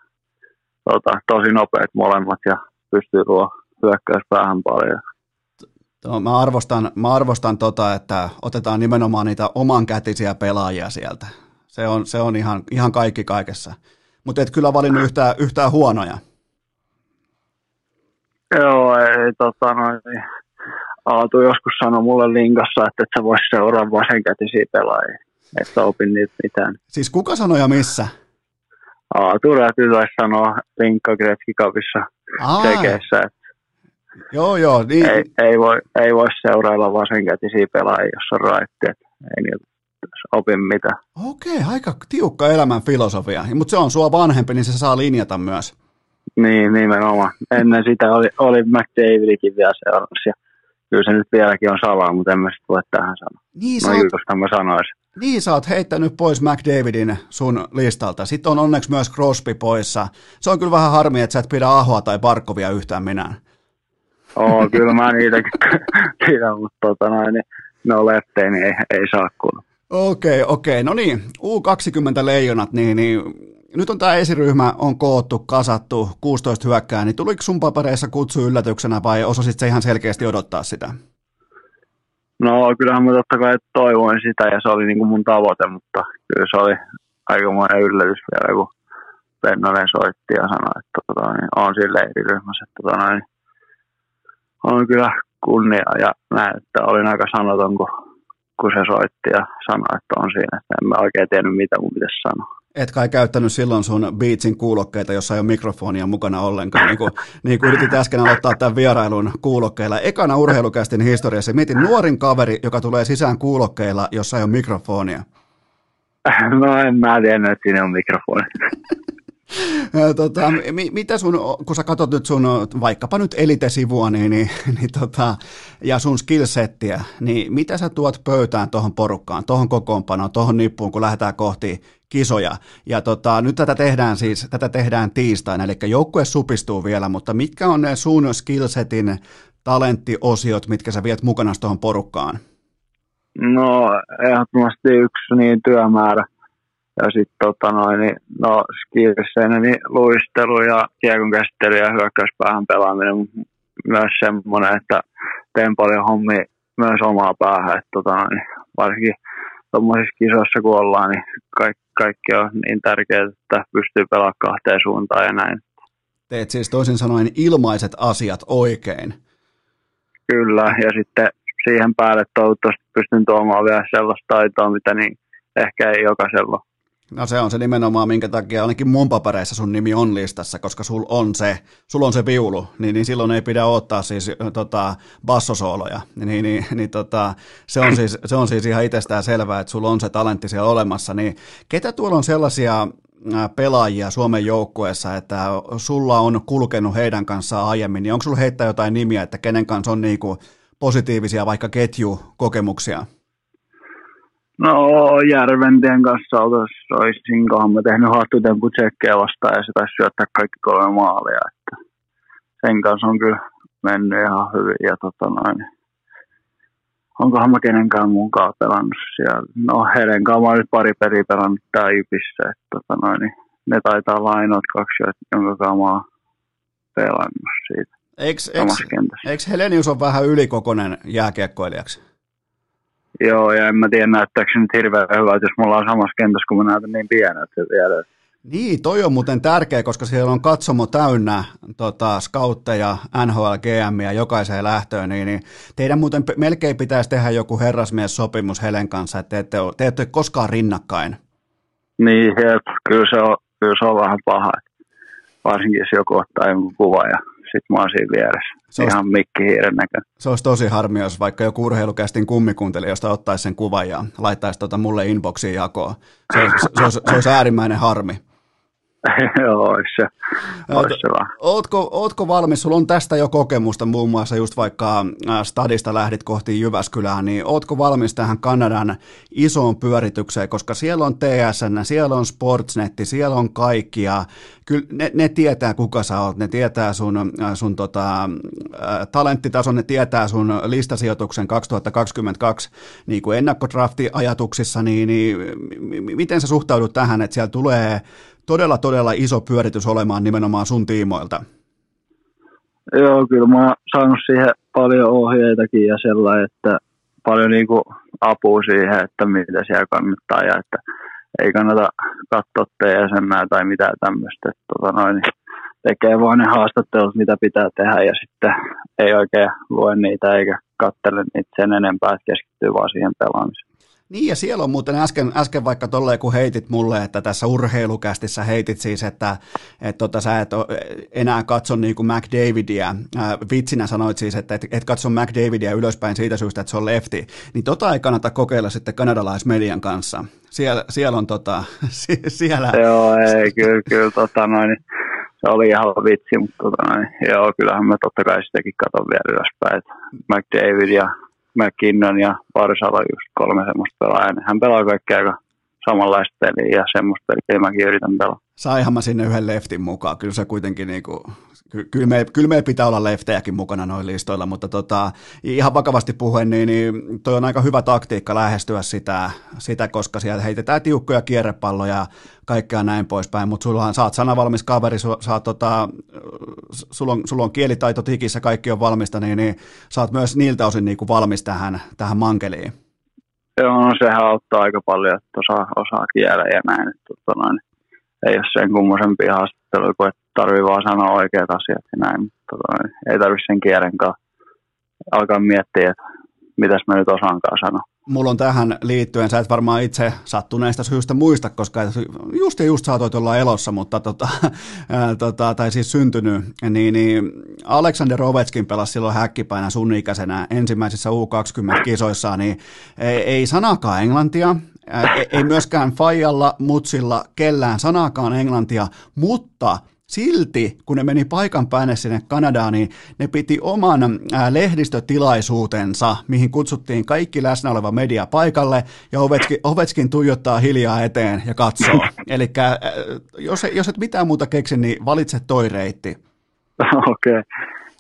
tota, tosi nopeat molemmat ja pystyy tuo hyökkäyspäähän paljon. Mä arvostan, mä arvostan tota, että otetaan nimenomaan niitä omankätisiä pelaajia sieltä. Se on, se on ihan, ihan kaikki kaikessa. mutta et kyllä valinnut yhtään, yhtään huonoja. Joo, ei tota noin. Niin Aatu joskus sanoi mulle linkassa, että et sä vois seuraa vasenkätisiä pelaajia. Että opin niitä mitään. Siis kuka sanoi ja missä? Aatu Räty taisi sanoa linkka Gretzky Että Joo, joo. Niin. ei, ei, voi, ei voi seurailla vasenkätisiä pelaajia, jos on raitti. Ei niitä opi mitään. Okei, aika tiukka elämän filosofia. Mutta se on sua vanhempi, niin se saa linjata myös. Niin, nimenomaan. Ennen sitä oli, oli McDavidikin vielä seurassa. Ja kyllä se nyt vieläkin on salaa, mutta en mä sit voi tähän sanoa. Niin, No sä oot, mä sanoisin. Niin sä oot heittänyt pois McDavidin sun listalta. Sitten on onneksi myös Crosby poissa. Se on kyllä vähän harmi, että sä et pidä Ahoa tai Barkovia yhtään minään. Oo, kyllä mä niitäkin (laughs) pidän, mutta tota noin, niin ne on lettejä, niin ei, ei saa kuulla. Okei, okei. No niin, U20 leijonat, niin, niin nyt on tämä esiryhmä on koottu, kasattu, 16 hyökkää, niin tuliko sun papereissa kutsu yllätyksenä vai osasit se ihan selkeästi odottaa sitä? No kyllähän mä totta kai toivoin sitä ja se oli niin kuin mun tavoite, mutta kyllä se oli aikamoinen yllätys vielä, kun Pennanen soitti ja sanoi, että tota, niin, on siinä leiriryhmässä. Että, tota, niin, on kyllä kunnia ja näin, että olin aika sanoton, kun, kun se soitti ja sanoi, että on siinä. Että en mä oikein tiennyt, mitä mun pitäisi sanoa. Et kai käyttänyt silloin sun Beatsin kuulokkeita, jossa ei ole mikrofonia mukana ollenkaan, niin kuin, niin kuin yritit äsken aloittaa tämän vierailun kuulokkeilla. Ekana urheilukästin historiassa mietin nuorin kaveri, joka tulee sisään kuulokkeilla, jossa ei ole mikrofonia. No en mä tiennyt, että siinä on mikrofoni. (laughs) Tota, mi- mitä sun, kun sä katsot nyt sun vaikkapa nyt Elite-sivua niin, niin, niin tota, ja sun skillsettiä, niin mitä sä tuot pöytään tuohon porukkaan, tuohon kokoonpanoon, tuohon nippuun, kun lähdetään kohti kisoja. Ja tota, nyt tätä tehdään siis, tätä tehdään tiistaina, eli joukkue supistuu vielä, mutta mitkä on ne sun skillsetin talenttiosiot, mitkä sä viet mukana tuohon porukkaan? No ehdottomasti yksi niin työmäärä. Ja sitten tota noin, niin, no niin luistelu ja kiekon käsittely ja hyökkäyspäähän pelaaminen myös semmoinen, että teen paljon hommia myös omaa päähän. Että tota noin, niin varsinkin tuommoisissa kisoissa kun ollaan, niin kaikki, kaikki on niin tärkeää, että pystyy pelaamaan kahteen suuntaan ja näin. Teet siis toisin sanoen ilmaiset asiat oikein. Kyllä, ja sitten siihen päälle toivottavasti pystyn tuomaan vielä sellaista taitoa, mitä niin ehkä ei jokaisella ole. No se on se nimenomaan, minkä takia ainakin mun papereissa sun nimi on listassa, koska sul on se, sul on se viulu, niin, niin silloin ei pidä ottaa siis tota, bassosooloja. Niin, niin, niin tota, se, on siis, se on siis ihan itsestään selvää, että sulla on se talentti siellä olemassa. Niin ketä tuolla on sellaisia pelaajia Suomen joukkueessa, että sulla on kulkenut heidän kanssaan aiemmin, niin onko sulla heittää jotain nimiä, että kenen kanssa on niinku positiivisia vaikka ketjukokemuksia? No Järventien kanssa oltais- olisinkohan mä tehnyt hattutempu tsekkejä vastaan ja se taisi syöttää kaikki kolme maalia. Että sen kanssa on kyllä mennyt ihan hyvin ja tota noin, onkohan mä kenenkään mukaan pelannut siellä. No heidän kanssa mä nyt pari peliä pelannut tää Ipissä, että tota noin, niin ne taitaa olla ainoat kaksi, jonka kanssa mä oon pelannut siitä eikö Helenius on vähän ylikokonen jääkiekkoilijaksi? Joo, ja en mä tiedä näyttääkö se nyt hirveän hyvältä, jos me ollaan samassa kentässä, kun mä näytän niin pieneltä vielä. Niin, toi on muuten tärkeä, koska siellä on katsomo täynnä tota, scoutteja, NHL, GM ja jokaiseen lähtöön, niin, niin teidän muuten melkein pitäisi tehdä joku herrasmies-sopimus Helen kanssa, että te ette, ole, te ette ole koskaan rinnakkain. Niin, jep, kyllä se on, kyllä se on vähän paha. Varsinkin jos joku ottaa jonkun kuvan ja sit mä oon siinä vieressä. Se olisi- Ihan mikkihiiren näköinen. Se olisi tosi harmi, jos vaikka joku urheilukästin kummikuuntelija, josta ottaisi sen kuvan ja laittaisi tota mulle inboxiin jakoon. Se, olisi- se, olisi, se olisi äärimmäinen harmi. (laughs) Joo, olisi se, olisi se vähän. Ootko, ootko valmis, sulla on tästä jo kokemusta muun muassa just vaikka Stadista lähdit kohti Jyväskylää, niin ootko valmis tähän Kanadan isoon pyöritykseen, koska siellä on TSN, siellä on Sportsnetti, siellä on kaikki ja kyllä ne, ne tietää kuka sä oot, ne tietää sun, sun tota, talenttitason, ne tietää sun listasijoituksen 2022 niin kuin ennakkodrafti-ajatuksissa, niin, niin miten sä suhtaudut tähän, että siellä tulee todella, todella iso pyöritys olemaan nimenomaan sun tiimoilta. Joo, kyllä mä oon saanut siihen paljon ohjeitakin ja sellainen, että paljon niinku apua siihen, että mitä siellä kannattaa ja että ei kannata katsoa TSM tai mitään tämmöistä. Tota noin, niin tekee vaan ne haastattelut, mitä pitää tehdä ja sitten ei oikein lue niitä eikä kattele niitä sen enempää, että keskittyy vaan siihen pelaamiseen. Niin ja siellä on muuten äsken, äsken vaikka tolleen kun heitit mulle, että tässä urheilukästissä heitit siis, että et tota, sä et enää katso niin kuin McDavidia, vitsinä sanoit siis, että et, et katso McDavidia ylöspäin siitä syystä, että se on lefti, niin tota ei kannata kokeilla sitten kanadalaismedian kanssa. Siellä, siellä on tota, (laughs) siellä... Joo, ei, kyllä, kyllä tota noin, se oli ihan vitsi, mutta tota noin, joo, kyllähän mä totta kai sitäkin katon vielä ylöspäin, McDavid ja McKinnon ja Varsala just kolme semmoista pelaajaa. Hän pelaa kaikkea aika samanlaista peliä ja semmoista peliä mäkin yritän pelaa. Saihan mä sinne yhden leftin mukaan. Kyllä se kuitenkin kyllä, me, kyllä meillä pitää olla leftejäkin mukana noin listoilla, mutta tota, ihan vakavasti puhuen, niin, niin toi on aika hyvä taktiikka lähestyä sitä, sitä koska siellä heitetään tiukkoja kierrepalloja kaikkea näin poispäin, mutta sulla saat sanavalmis kaveri, saat tota, sulla, on, sulla on kielitaito tikissä, kaikki on valmista, niin, niin saat myös niiltä osin niin kuin valmis tähän, tähän mankeliin. Joo, no sehän auttaa aika paljon, että osaa, osaa kielä ja näin. Että, tota, noin, ei ole sen kummosempia haastatteluja että tarvii vaan sanoa oikeat asiat ja näin. Tota, ei tarvitse sen kielen kanssa alkaa miettiä, että mitäs mä nyt osaankaan sanoa mulla on tähän liittyen, sä et varmaan itse sattuneesta syystä muista, koska just ja just saatoit olla elossa, mutta tota, (laughs) ää, tota, tai siis syntynyt, niin, niin Alexander Ovechkin pelasi silloin häkkipäinä sun ikäisenä ensimmäisissä U20-kisoissa, niin ei, ei sanakaan englantia, ei myöskään Fajalla, Mutsilla, kellään sanakaan englantia, mutta – Silti, kun ne meni paikan päälle sinne Kanadaan, niin ne piti oman lehdistötilaisuutensa, mihin kutsuttiin kaikki läsnä oleva media paikalle, ja Ovetskin, Ovetskin tuijottaa hiljaa eteen ja katsoo. (clears throat) Eli jos, jos et mitään muuta keksi, niin valitse toi reitti. (laughs) Okei. Okay.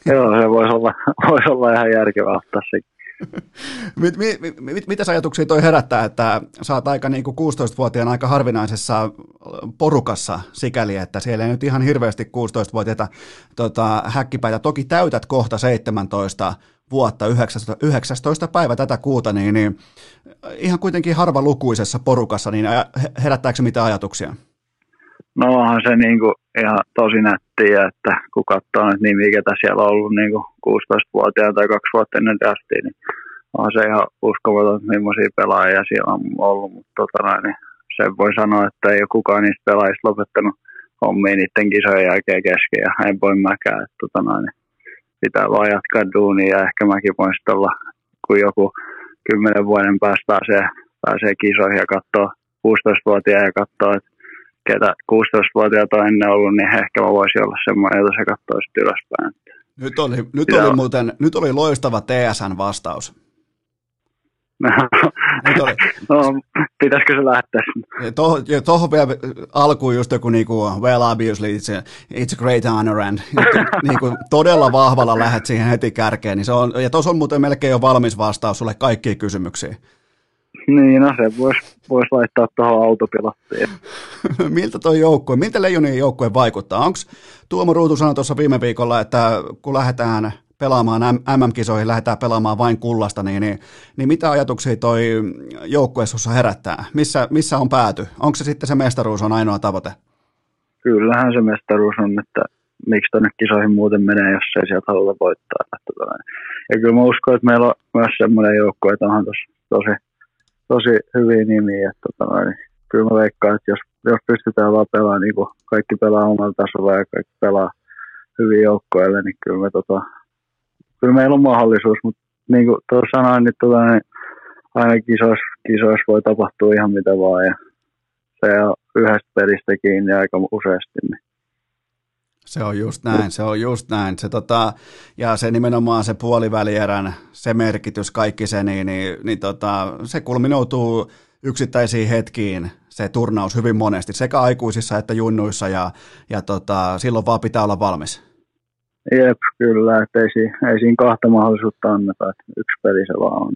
Joo, se voisi olla, (laughs) voisi olla ihan järkevää ottaa sekin. Mit, mit, mit, mitä ajatuksia toi herättää, että sä oot aika niin kuin 16-vuotiaan aika harvinaisessa porukassa sikäli, että siellä ei nyt ihan hirveästi 16-vuotiaita tota, häkkipäitä. Toki täytät kohta 17 vuotta, 19, 19 päivä tätä kuuta, niin, niin ihan kuitenkin harva lukuisessa porukassa, niin herättääkö mitä ajatuksia? No onhan se niin kuin ihan tosi nättiä, että kun katsoo nyt nimiä, ketä siellä on ollut niin kuin 16-vuotiaana tai kaksi vuotta ennen draftia, niin on se ihan uskomaton, millaisia pelaajia siellä on ollut, mutta tota niin sen voi sanoa, että ei ole kukaan niistä pelaajista lopettanut hommia niiden kisojen jälkeen kesken ja en voi mäkään, että tota niin pitää vaan jatkaa duunia ja ehkä mäkin voisin olla, kun joku kymmenen vuoden päästä pääsee, pääsee kisoihin ja katsoo 16-vuotiaan ja katsoo, että ketä 16-vuotiaat on ennen ollut, niin ehkä mä voisin olla semmoinen, jota se katsoo sitten ylöspäin. Nyt oli, nyt oli muuten, nyt oli loistava TSN-vastaus. (laughs) nyt oli. no, pitäisikö se lähteä? Tuohon toho vielä alkuun just joku niinku, well obviously it's a, it's a great honor and (laughs) niinku, todella vahvalla lähdet siihen heti kärkeen. Niin se on, ja tuossa on muuten melkein jo valmis vastaus sulle kaikkiin kysymyksiin. (laughs) Niin, no se voisi vois laittaa tuohon autopilottiin. (laughs) miltä tuo joukkue, miltä Leijonien joukkue vaikuttaa? Onko Tuomo Ruutu sanoi tuossa viime viikolla, että kun lähdetään pelaamaan MM-kisoihin, lähdetään pelaamaan vain kullasta, niin, niin, niin mitä ajatuksia toi joukkue herättää? Missä, missä on pääty? Onko se sitten se mestaruus on ainoa tavoite? Kyllähän se mestaruus on, että miksi tuonne kisoihin muuten menee, jos ei sieltä haluta voittaa. Ja kyllä mä uskon, että meillä on myös semmoinen joukkue, että onhan tosi tosi hyviä nimiä. Että, tota, niin, kyllä mä veikkaan, että jos, jos pystytään vaan pelaamaan niin kuin kaikki pelaa omalla tasolla ja kaikki pelaa hyvin joukkoille, niin kyllä, me, tota, kyllä meillä on mahdollisuus. Mutta niin kuin tuossa sanoin, niin, tota, niin aina kisoissa, kisoissa voi tapahtua ihan mitä vaan ja se on yhdestä pelistä kiinni aika useasti. Niin se on just näin, se on just näin. Se, tota, ja se nimenomaan se puolivälierän, se merkitys, kaikki se, niin, niin, niin tota, se kulminoutuu yksittäisiin hetkiin se turnaus hyvin monesti, sekä aikuisissa että junnuissa, ja, ja tota, silloin vaan pitää olla valmis. Jep, kyllä, että ei, ei siinä kahta mahdollisuutta anneta, että yksi peli se vaan on.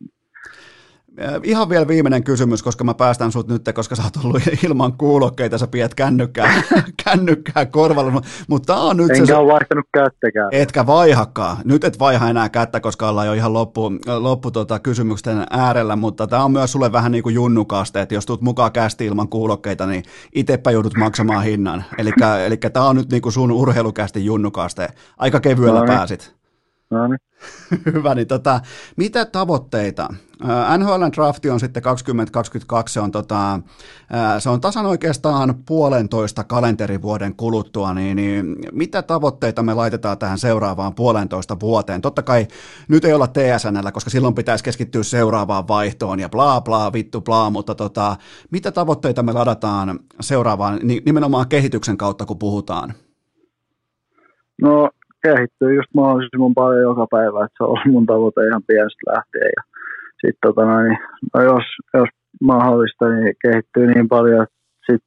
Ihan vielä viimeinen kysymys, koska mä päästän sut nyt, koska sä oot ollut (laughs) ilman kuulokkeita, sä pidät kännykkää, (laughs) kännykkää korvalla, mutta tää on nyt Enkä se... ole vaihtanut kättäkään. Etkä vaihakaan. Nyt et vaiha enää kättä, koska ollaan jo ihan loppu, loppu tota, kysymysten äärellä, mutta tämä on myös sulle vähän niin kuin junnukaste, että jos tuut mukaan kästi ilman kuulokkeita, niin itepä joudut maksamaan hinnan. Eli tämä on nyt niin kuin sun urheilukästi junnukaste. Aika kevyellä No niin. pääsit. No niin. (laughs) Hyvä, niin tota, mitä tavoitteita? NHL drafti on sitten 2022, se on, tota, se on tasan oikeastaan puolentoista kalenterivuoden kuluttua, niin, niin mitä tavoitteita me laitetaan tähän seuraavaan puolentoista vuoteen? Totta kai nyt ei olla TSNllä, koska silloin pitäisi keskittyä seuraavaan vaihtoon ja bla bla vittu bla, mutta tota, mitä tavoitteita me ladataan seuraavaan, ni- nimenomaan kehityksen kautta kun puhutaan? No kehittyy just mahdollisimman paljon joka päivä, että se on ollut mun tavoite ihan pienestä lähtien. Ja sit, tota niin, no jos, jos mahdollista, niin kehittyy niin paljon, että sit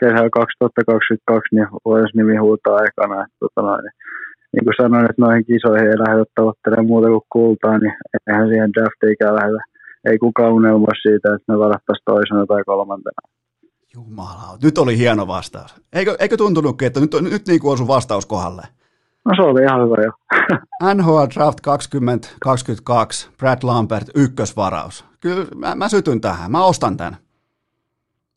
kesällä 2022 niin voisi nimi huutaa ekana. Että, tota niin, niin kuin sanoin, että noihin kisoihin ei lähdetä tavoittelemaan muuta kuin kultaa, niin eihän siihen draftiikään lähdetä. Ei kukaan unelmoi siitä, että me varattaisiin toisena tai kolmantena. Jumala, nyt oli hieno vastaus. Eikö, eikö tuntunutkin, että nyt, nyt niin kuin osui vastaus kohdalle? No se oli ihan hyvä jo. (laughs) NHL Draft 2022, Brad Lambert, ykkösvaraus. Kyllä mä, mä sytyn tähän, mä ostan tämän.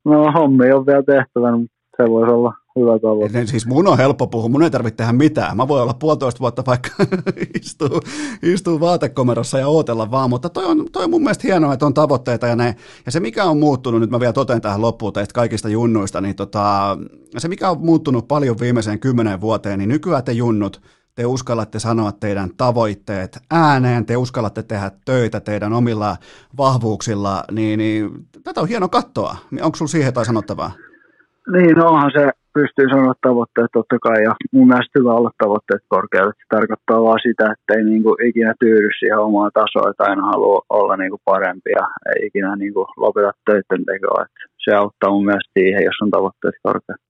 No hommi on vielä tehtävä, mutta se voisi olla hyvä tavoite. Et Siis mun on helppo puhua, mun ei tarvitse tehdä mitään. Mä voin olla puolitoista vuotta vaikka (laughs) istuu, istuu vaatekomerossa ja ootella vaan, mutta toi on, toi on mun mielestä hienoa, että on tavoitteita ja ne, ja se mikä on muuttunut, nyt mä vielä toten tähän loppuun teistä kaikista junnuista, niin tota, se mikä on muuttunut paljon viimeiseen kymmenen vuoteen, niin nykyään te junnut, te uskallatte sanoa teidän tavoitteet ääneen, te uskallatte tehdä töitä teidän omilla vahvuuksilla, niin, niin tätä on hieno katsoa. Onko sulla siihen jotain sanottavaa? Niin, no onhan se pystyy sanoa tavoitteet totta kai, ja mun mielestä hyvä olla tavoitteet korkealle. Se tarkoittaa vaan sitä, että ei niinku ikinä tyydy siihen omaan tasoon, että aina haluaa olla niinku parempi ja ei ikinä niinku lopeta töiden tekoa. Et se auttaa mun mielestä siihen, jos on tavoitteet korkeat.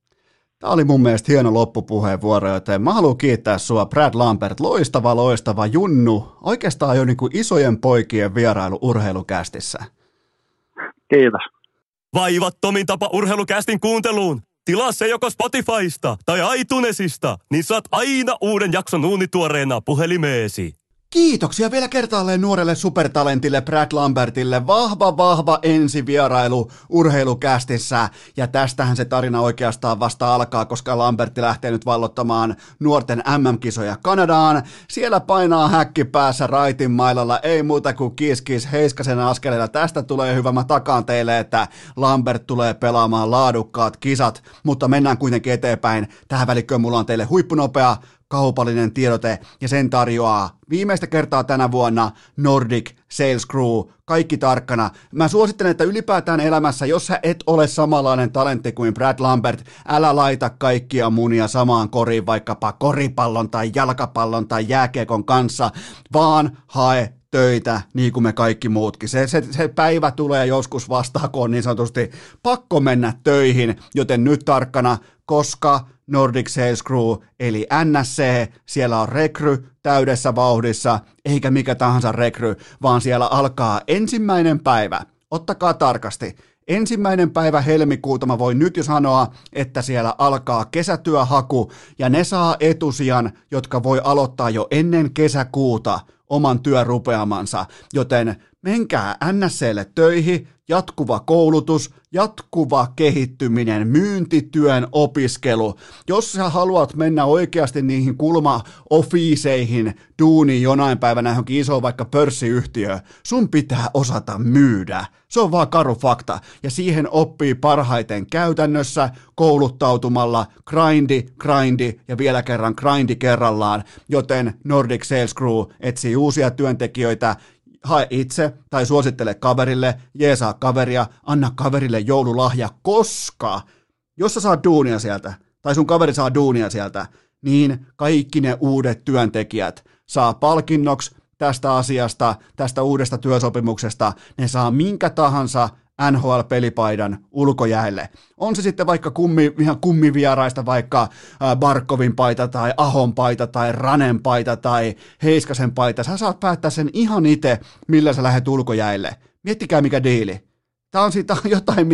Tämä oli mun mielestä hieno loppupuheenvuoro, joten mä haluan kiittää sua Brad Lambert, loistava, loistava Junnu, oikeastaan jo niin kuin isojen poikien vierailu urheilukästissä. Kiitos. Vaivattomin tapa urheilukästin kuunteluun. Tilaa se joko Spotifysta tai iTunesista, niin saat aina uuden jakson uunituoreena puhelimeesi. Kiitoksia vielä kertaalleen nuorelle supertalentille Brad Lambertille. Vahva, vahva ensivierailu urheilukästissä. Ja tästähän se tarina oikeastaan vasta alkaa, koska Lambertti lähtee nyt vallottamaan nuorten MM-kisoja Kanadaan. Siellä painaa häkki päässä raitin mailalla, ei muuta kuin kiis heiskasen askeleella. Tästä tulee hyvä, mä takaan teille, että Lambert tulee pelaamaan laadukkaat kisat, mutta mennään kuitenkin eteenpäin. Tähän välikköön mulla on teille huippunopea kaupallinen tiedote ja sen tarjoaa viimeistä kertaa tänä vuonna Nordic Sales Crew, kaikki tarkkana. Mä suosittelen, että ylipäätään elämässä, jos sä et ole samanlainen talentti kuin Brad Lambert, älä laita kaikkia munia samaan koriin vaikkapa koripallon tai jalkapallon tai jääkiekon kanssa, vaan hae töitä, niin kuin me kaikki muutkin. Se, se, se päivä tulee joskus vastaan, kun on niin sanotusti pakko mennä töihin, joten nyt tarkkana, koska Nordic Sales Crew, eli NSC, siellä on rekry täydessä vauhdissa, eikä mikä tahansa rekry, vaan siellä alkaa ensimmäinen päivä. Ottakaa tarkasti. Ensimmäinen päivä helmikuuta mä voin nyt jo sanoa, että siellä alkaa kesätyöhaku ja ne saa etusijan, jotka voi aloittaa jo ennen kesäkuuta oman työrupeamansa, joten menkää NSClle töihin, jatkuva koulutus, jatkuva kehittyminen, myyntityön opiskelu. Jos sä haluat mennä oikeasti niihin kulma-ofiiseihin duuniin jonain päivänä johonkin isoon vaikka pörssiyhtiöön, sun pitää osata myydä. Se on vaan karu fakta. Ja siihen oppii parhaiten käytännössä, kouluttautumalla, grindi, grindi ja vielä kerran grindi kerrallaan. Joten Nordic Sales Crew etsii uusia työntekijöitä hae itse tai suosittele kaverille, jeesaa kaveria, anna kaverille joululahja, koska jos sä saat duunia sieltä, tai sun kaveri saa duunia sieltä, niin kaikki ne uudet työntekijät saa palkinnoksi tästä asiasta, tästä uudesta työsopimuksesta, ne saa minkä tahansa NHL-pelipaidan ulkojäälle. On se sitten vaikka kummi, ihan kummivieraista, vaikka Barkovin paita tai Ahon paita tai Ranen paita tai Heiskasen paita. Sä saat päättää sen ihan itse, millä sä lähdet ulkojäälle. Miettikää mikä diili. Tämä on siitä jotain,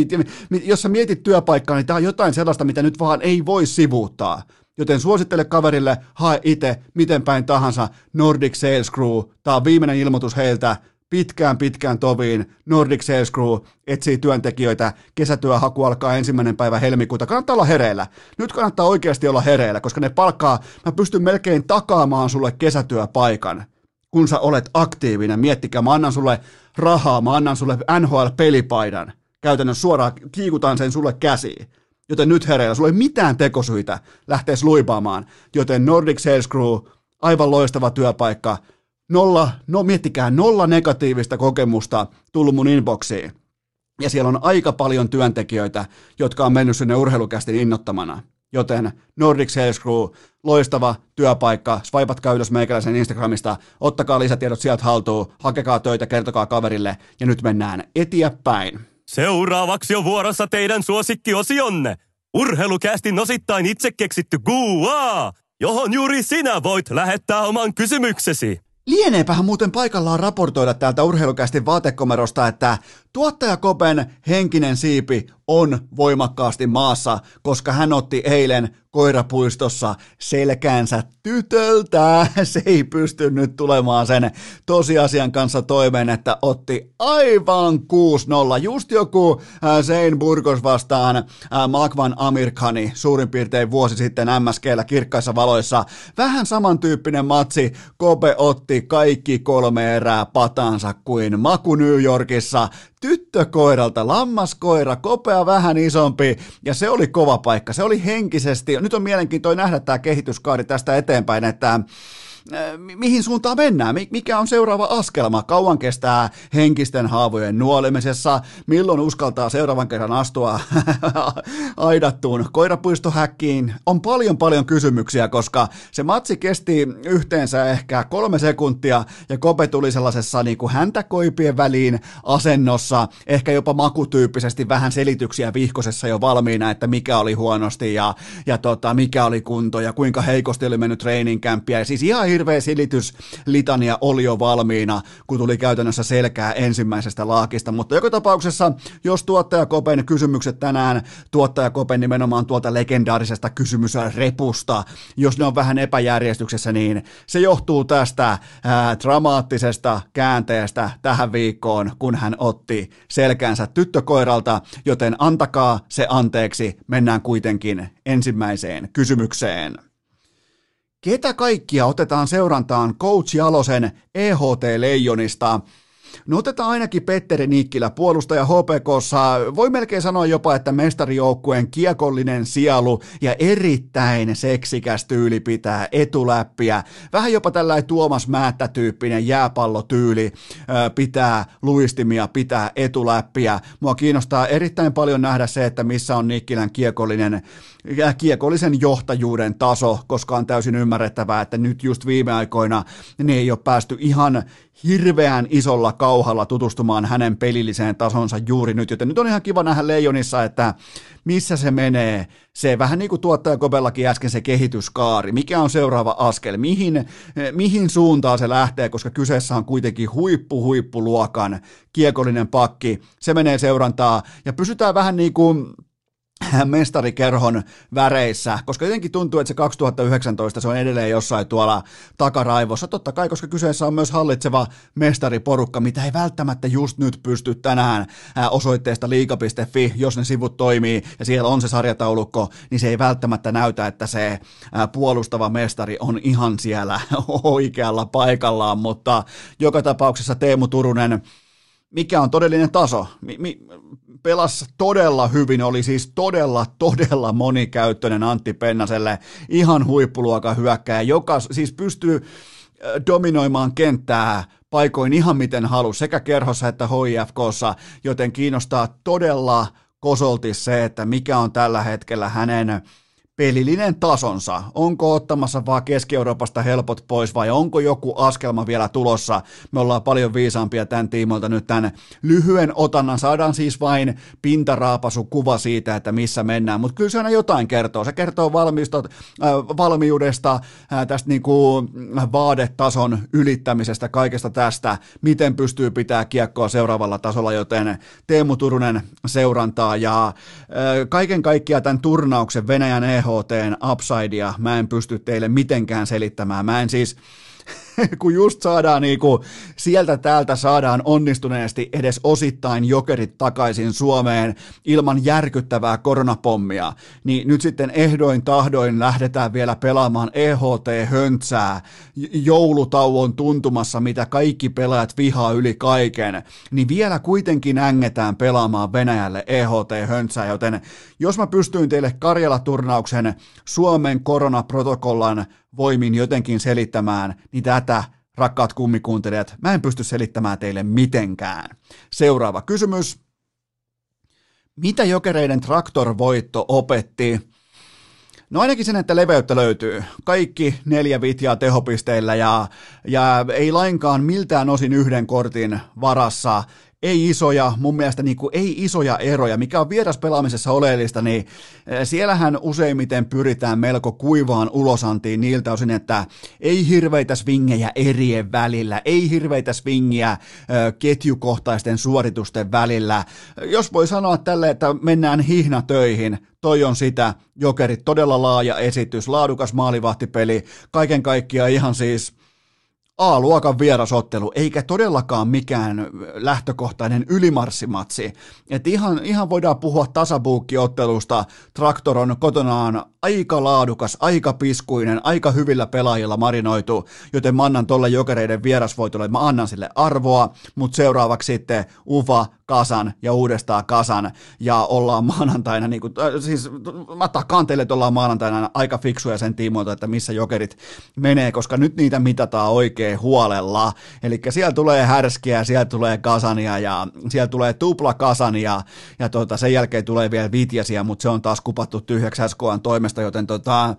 jos sä mietit työpaikkaa, niin tämä on jotain sellaista, mitä nyt vaan ei voi sivuuttaa. Joten suosittele kaverille, hae itse, miten päin tahansa, Nordic Sales Crew. Tämä on viimeinen ilmoitus heiltä, pitkään pitkään toviin. Nordic Sales Crew etsii työntekijöitä. Kesätyöhaku alkaa ensimmäinen päivä helmikuuta. Kannattaa olla hereillä. Nyt kannattaa oikeasti olla hereillä, koska ne palkkaa, mä pystyn melkein takaamaan sulle kesätyöpaikan kun sä olet aktiivinen. Miettikää, mä annan sulle rahaa, mä annan sulle NHL-pelipaidan. Käytännössä suoraan kiikutan sen sulle käsiin. Joten nyt hereillä, sulla ei mitään tekosyitä lähteä luipaamaan. Joten Nordic Sales Crew, aivan loistava työpaikka. Nolla, no miettikää, nolla negatiivista kokemusta tullut mun inboxiin. Ja siellä on aika paljon työntekijöitä, jotka on mennyt sinne urheilukästin innottamana. Joten Nordic Sales Crew, loistava työpaikka, swipatkaa ylös meikäläisen Instagramista, ottakaa lisätiedot sieltä haltuun, hakekaa töitä, kertokaa kaverille ja nyt mennään eteenpäin. Seuraavaksi on vuorossa teidän suosikkiosionne. Urheilukästin osittain itse keksitty Guaa, johon juuri sinä voit lähettää oman kysymyksesi. Lieneepähän muuten paikallaan raportoida täältä urheilukästin vaatekomerosta, että tuottaja Kopen henkinen siipi on voimakkaasti maassa, koska hän otti eilen koirapuistossa selkäänsä tytöltä. (laughs) Se ei pysty nyt tulemaan sen tosiasian kanssa toimeen, että otti aivan 6-0. Just joku Sein Burgos vastaan Magvan Amirkani suurin piirtein vuosi sitten MSGllä kirkkaissa valoissa. Vähän samantyyppinen matsi. Kope otti kaikki kolme erää patansa kuin Maku New Yorkissa tyttökoiralta, lammaskoira, kopea vähän isompi, ja se oli kova paikka, se oli henkisesti, nyt on mielenkiintoinen nähdä tämä kehityskaari tästä eteenpäin, että mihin suuntaan mennään, mikä on seuraava askelma, kauan kestää henkisten haavojen nuolemisessa, milloin uskaltaa seuraavan kerran astua (laughs) aidattuun koirapuistohäkkiin, on paljon paljon kysymyksiä, koska se matsi kesti yhteensä ehkä kolme sekuntia ja Kope tuli sellaisessa niin kuin häntäkoipien väliin asennossa, ehkä jopa makutyyppisesti vähän selityksiä vihkosessa jo valmiina, että mikä oli huonosti ja, ja tota, mikä oli kunto ja kuinka heikosti oli mennyt treeninkämppiä ja siis ihan hirveä silityslitania oli jo valmiina, kun tuli käytännössä selkää ensimmäisestä laakista, mutta joka tapauksessa, jos tuottaja Kopen kysymykset tänään, tuottaja Kopen nimenomaan tuolta legendaarisesta kysymysrepusta, jos ne on vähän epäjärjestyksessä, niin se johtuu tästä ää, dramaattisesta käänteestä tähän viikkoon, kun hän otti selkäänsä tyttökoiralta, joten antakaa se anteeksi, mennään kuitenkin ensimmäiseen kysymykseen. Ketä kaikkia otetaan seurantaan Coach Jalosen EHT Leijonista? No otetaan ainakin Petteri Nikkilä, puolustaja HPKssa. Voi melkein sanoa jopa, että mestarijoukkueen kiekollinen sielu ja erittäin seksikäs tyyli pitää etuläppiä. Vähän jopa tällainen Tuomas Määttä-tyyppinen jääpallotyyli pitää luistimia, pitää etuläppiä. Mua kiinnostaa erittäin paljon nähdä se, että missä on Nikkilän kiekollinen kiekollisen johtajuuden taso, koska on täysin ymmärrettävää, että nyt just viime aikoina niin ei ole päästy ihan hirveän isolla kauhalla tutustumaan hänen pelilliseen tasonsa juuri nyt, joten nyt on ihan kiva nähdä Leijonissa, että missä se menee, se vähän niin kuin tuottaja Kobellakin äsken se kehityskaari, mikä on seuraava askel, mihin, mihin suuntaan se lähtee, koska kyseessä on kuitenkin huippu huippuluokan kiekollinen pakki, se menee seurantaa ja pysytään vähän niin kuin mestarikerhon väreissä, koska jotenkin tuntuu, että se 2019 se on edelleen jossain tuolla takaraivossa. Totta kai, koska kyseessä on myös hallitseva mestariporukka, mitä ei välttämättä just nyt pysty tänään osoitteesta liika.fi, jos ne sivut toimii ja siellä on se sarjataulukko, niin se ei välttämättä näytä, että se puolustava mestari on ihan siellä (laughs) oikealla paikallaan, mutta joka tapauksessa Teemu Turunen mikä on todellinen taso. Pelas todella hyvin, oli siis todella, todella monikäyttöinen Antti Pennaselle, ihan huippuluokan hyökkääjä, joka siis pystyy dominoimaan kenttää paikoin ihan miten halusi, sekä kerhossa että HIFKssa, joten kiinnostaa todella kosolti se, että mikä on tällä hetkellä hänen pelillinen tasonsa? Onko ottamassa vaan Keski-Euroopasta helpot pois vai onko joku askelma vielä tulossa? Me ollaan paljon viisaampia tämän tiimoilta nyt tämän lyhyen otannan. Saadaan siis vain pintaraapasu kuva siitä, että missä mennään, mutta kyllä se aina jotain kertoo. Se kertoo äh, valmiudesta, äh, tästä niinku vaadetason ylittämisestä, kaikesta tästä, miten pystyy pitää kiekkoa seuraavalla tasolla, joten Teemu Turunen seurantaa ja äh, kaiken kaikkiaan tämän turnauksen Venäjän EHTn upsidea mä en pysty teille mitenkään selittämään. Mä en siis, (laughs) kun just saadaan niinku, sieltä täältä saadaan onnistuneesti edes osittain jokerit takaisin Suomeen ilman järkyttävää koronapommia, niin nyt sitten ehdoin tahdoin lähdetään vielä pelaamaan EHT-höntsää joulutauon tuntumassa, mitä kaikki pelaajat vihaa yli kaiken, niin vielä kuitenkin ängetään pelaamaan Venäjälle EHT-höntsää, joten jos mä pystyin teille Karjala-turnauksen Suomen koronaprotokollan voimin jotenkin selittämään, niin tätä, rakkaat kummikuuntelijat, mä en pysty selittämään teille mitenkään. Seuraava kysymys. Mitä jokereiden traktorvoitto opetti? No ainakin sen, että leveyttä löytyy. Kaikki neljä vitjaa tehopisteillä ja, ja ei lainkaan miltään osin yhden kortin varassa ei isoja, mun mielestä niin kuin ei isoja eroja, mikä on vieraspelaamisessa oleellista, niin eh, siellähän useimmiten pyritään melko kuivaan ulosantiin niiltä osin, että ei hirveitä swingejä erien välillä, ei hirveitä swingiä eh, ketjukohtaisten suoritusten välillä. Jos voi sanoa tälle, että mennään hihnatöihin, toi on sitä, jokerit, todella laaja esitys, laadukas maalivahtipeli, kaiken kaikkiaan ihan siis – A-luokan vierasottelu, eikä todellakaan mikään lähtökohtainen ylimarssimatsi. Et ihan, ihan voidaan puhua tasabuukkiottelusta. Traktor on kotonaan aika laadukas, aika piskuinen, aika hyvillä pelaajilla marinoitu, joten mä annan tolle jokereiden vierasvoitolle, mä annan sille arvoa, mutta seuraavaksi sitten Ufa, kasan ja uudestaan kasan ja ollaan maanantaina, niin kuin, äh, siis mä takaan teille, että ollaan maanantaina aika fiksuja sen tiimoilta, että missä jokerit menee, koska nyt niitä mitataan oikein huolella. Eli siellä tulee härskiä, siellä tulee kasania ja siellä tulee tupla kasania ja tota, sen jälkeen tulee vielä vitjasiä, mutta se on taas kupattu tyhjäksi SKN toimesta, joten tota,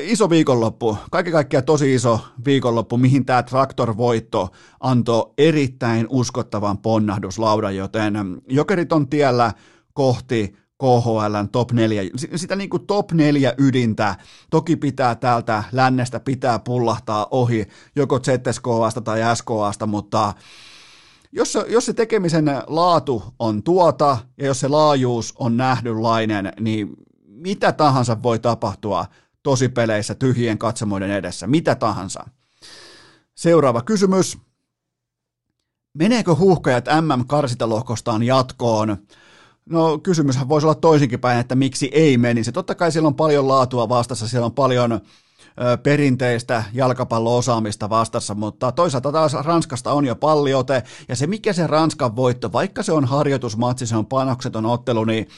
iso viikonloppu, kaiken kaikkiaan tosi iso viikonloppu, mihin tämä Traktor-voitto antoi erittäin uskottavan ponnahduslaudan, joten jokerit on tiellä kohti KHLn top 4, sitä niin kuin top 4 ydintä, toki pitää täältä lännestä pitää pullahtaa ohi joko ZSKAsta tai SKAsta, mutta jos, jos se tekemisen laatu on tuota ja jos se laajuus on nähdynlainen, niin mitä tahansa voi tapahtua tosipeleissä tyhjien katsomoiden edessä, mitä tahansa. Seuraava kysymys. Meneekö huuhkajat MM-karsitalohkostaan jatkoon? No kysymyshän voisi olla toisinkin päin, että miksi ei menisi. Totta kai siellä on paljon laatua vastassa, siellä on paljon perinteistä jalkapallo-osaamista vastassa, mutta toisaalta taas Ranskasta on jo palliote, ja se mikä se Ranskan voitto, vaikka se on harjoitusmatsi, se on panokseton ottelu, niin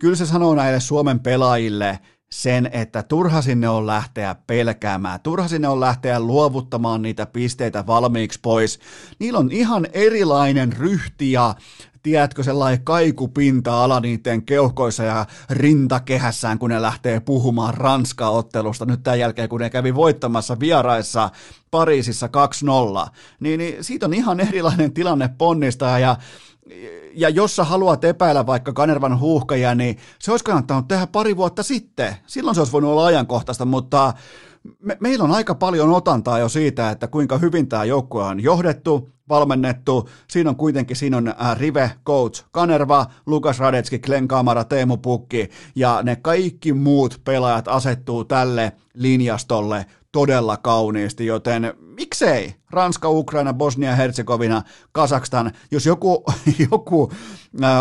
kyllä se sanoo näille Suomen pelaajille, sen, että turha sinne on lähteä pelkäämään, turha sinne on lähteä luovuttamaan niitä pisteitä valmiiksi pois. Niillä on ihan erilainen ryhti ja tiedätkö, sellainen kaikupinta-ala niiden keuhkoissa ja rintakehässään, kun ne lähtee puhumaan Ranska-ottelusta nyt tämän jälkeen, kun ne kävi voittamassa vieraissa Pariisissa 2-0, niin, niin siitä on ihan erilainen tilanne ponnistaa ja ja jos sä haluat epäillä vaikka Kanervan huuhkajia, niin se olisi kannattanut tehdä pari vuotta sitten. Silloin se olisi voinut olla ajankohtaista, mutta me, meillä on aika paljon otantaa jo siitä, että kuinka hyvin tämä joukkue on johdettu, valmennettu. Siinä on kuitenkin siinä on Rive, Coach, Kanerva, Lukas Radetski, Glenn Kamara, Teemu Pukki ja ne kaikki muut pelaajat asettuu tälle linjastolle todella kauniisti, joten miksei Ranska, Ukraina, Bosnia, Herzegovina, Kazakstan, jos joku, (laughs) joku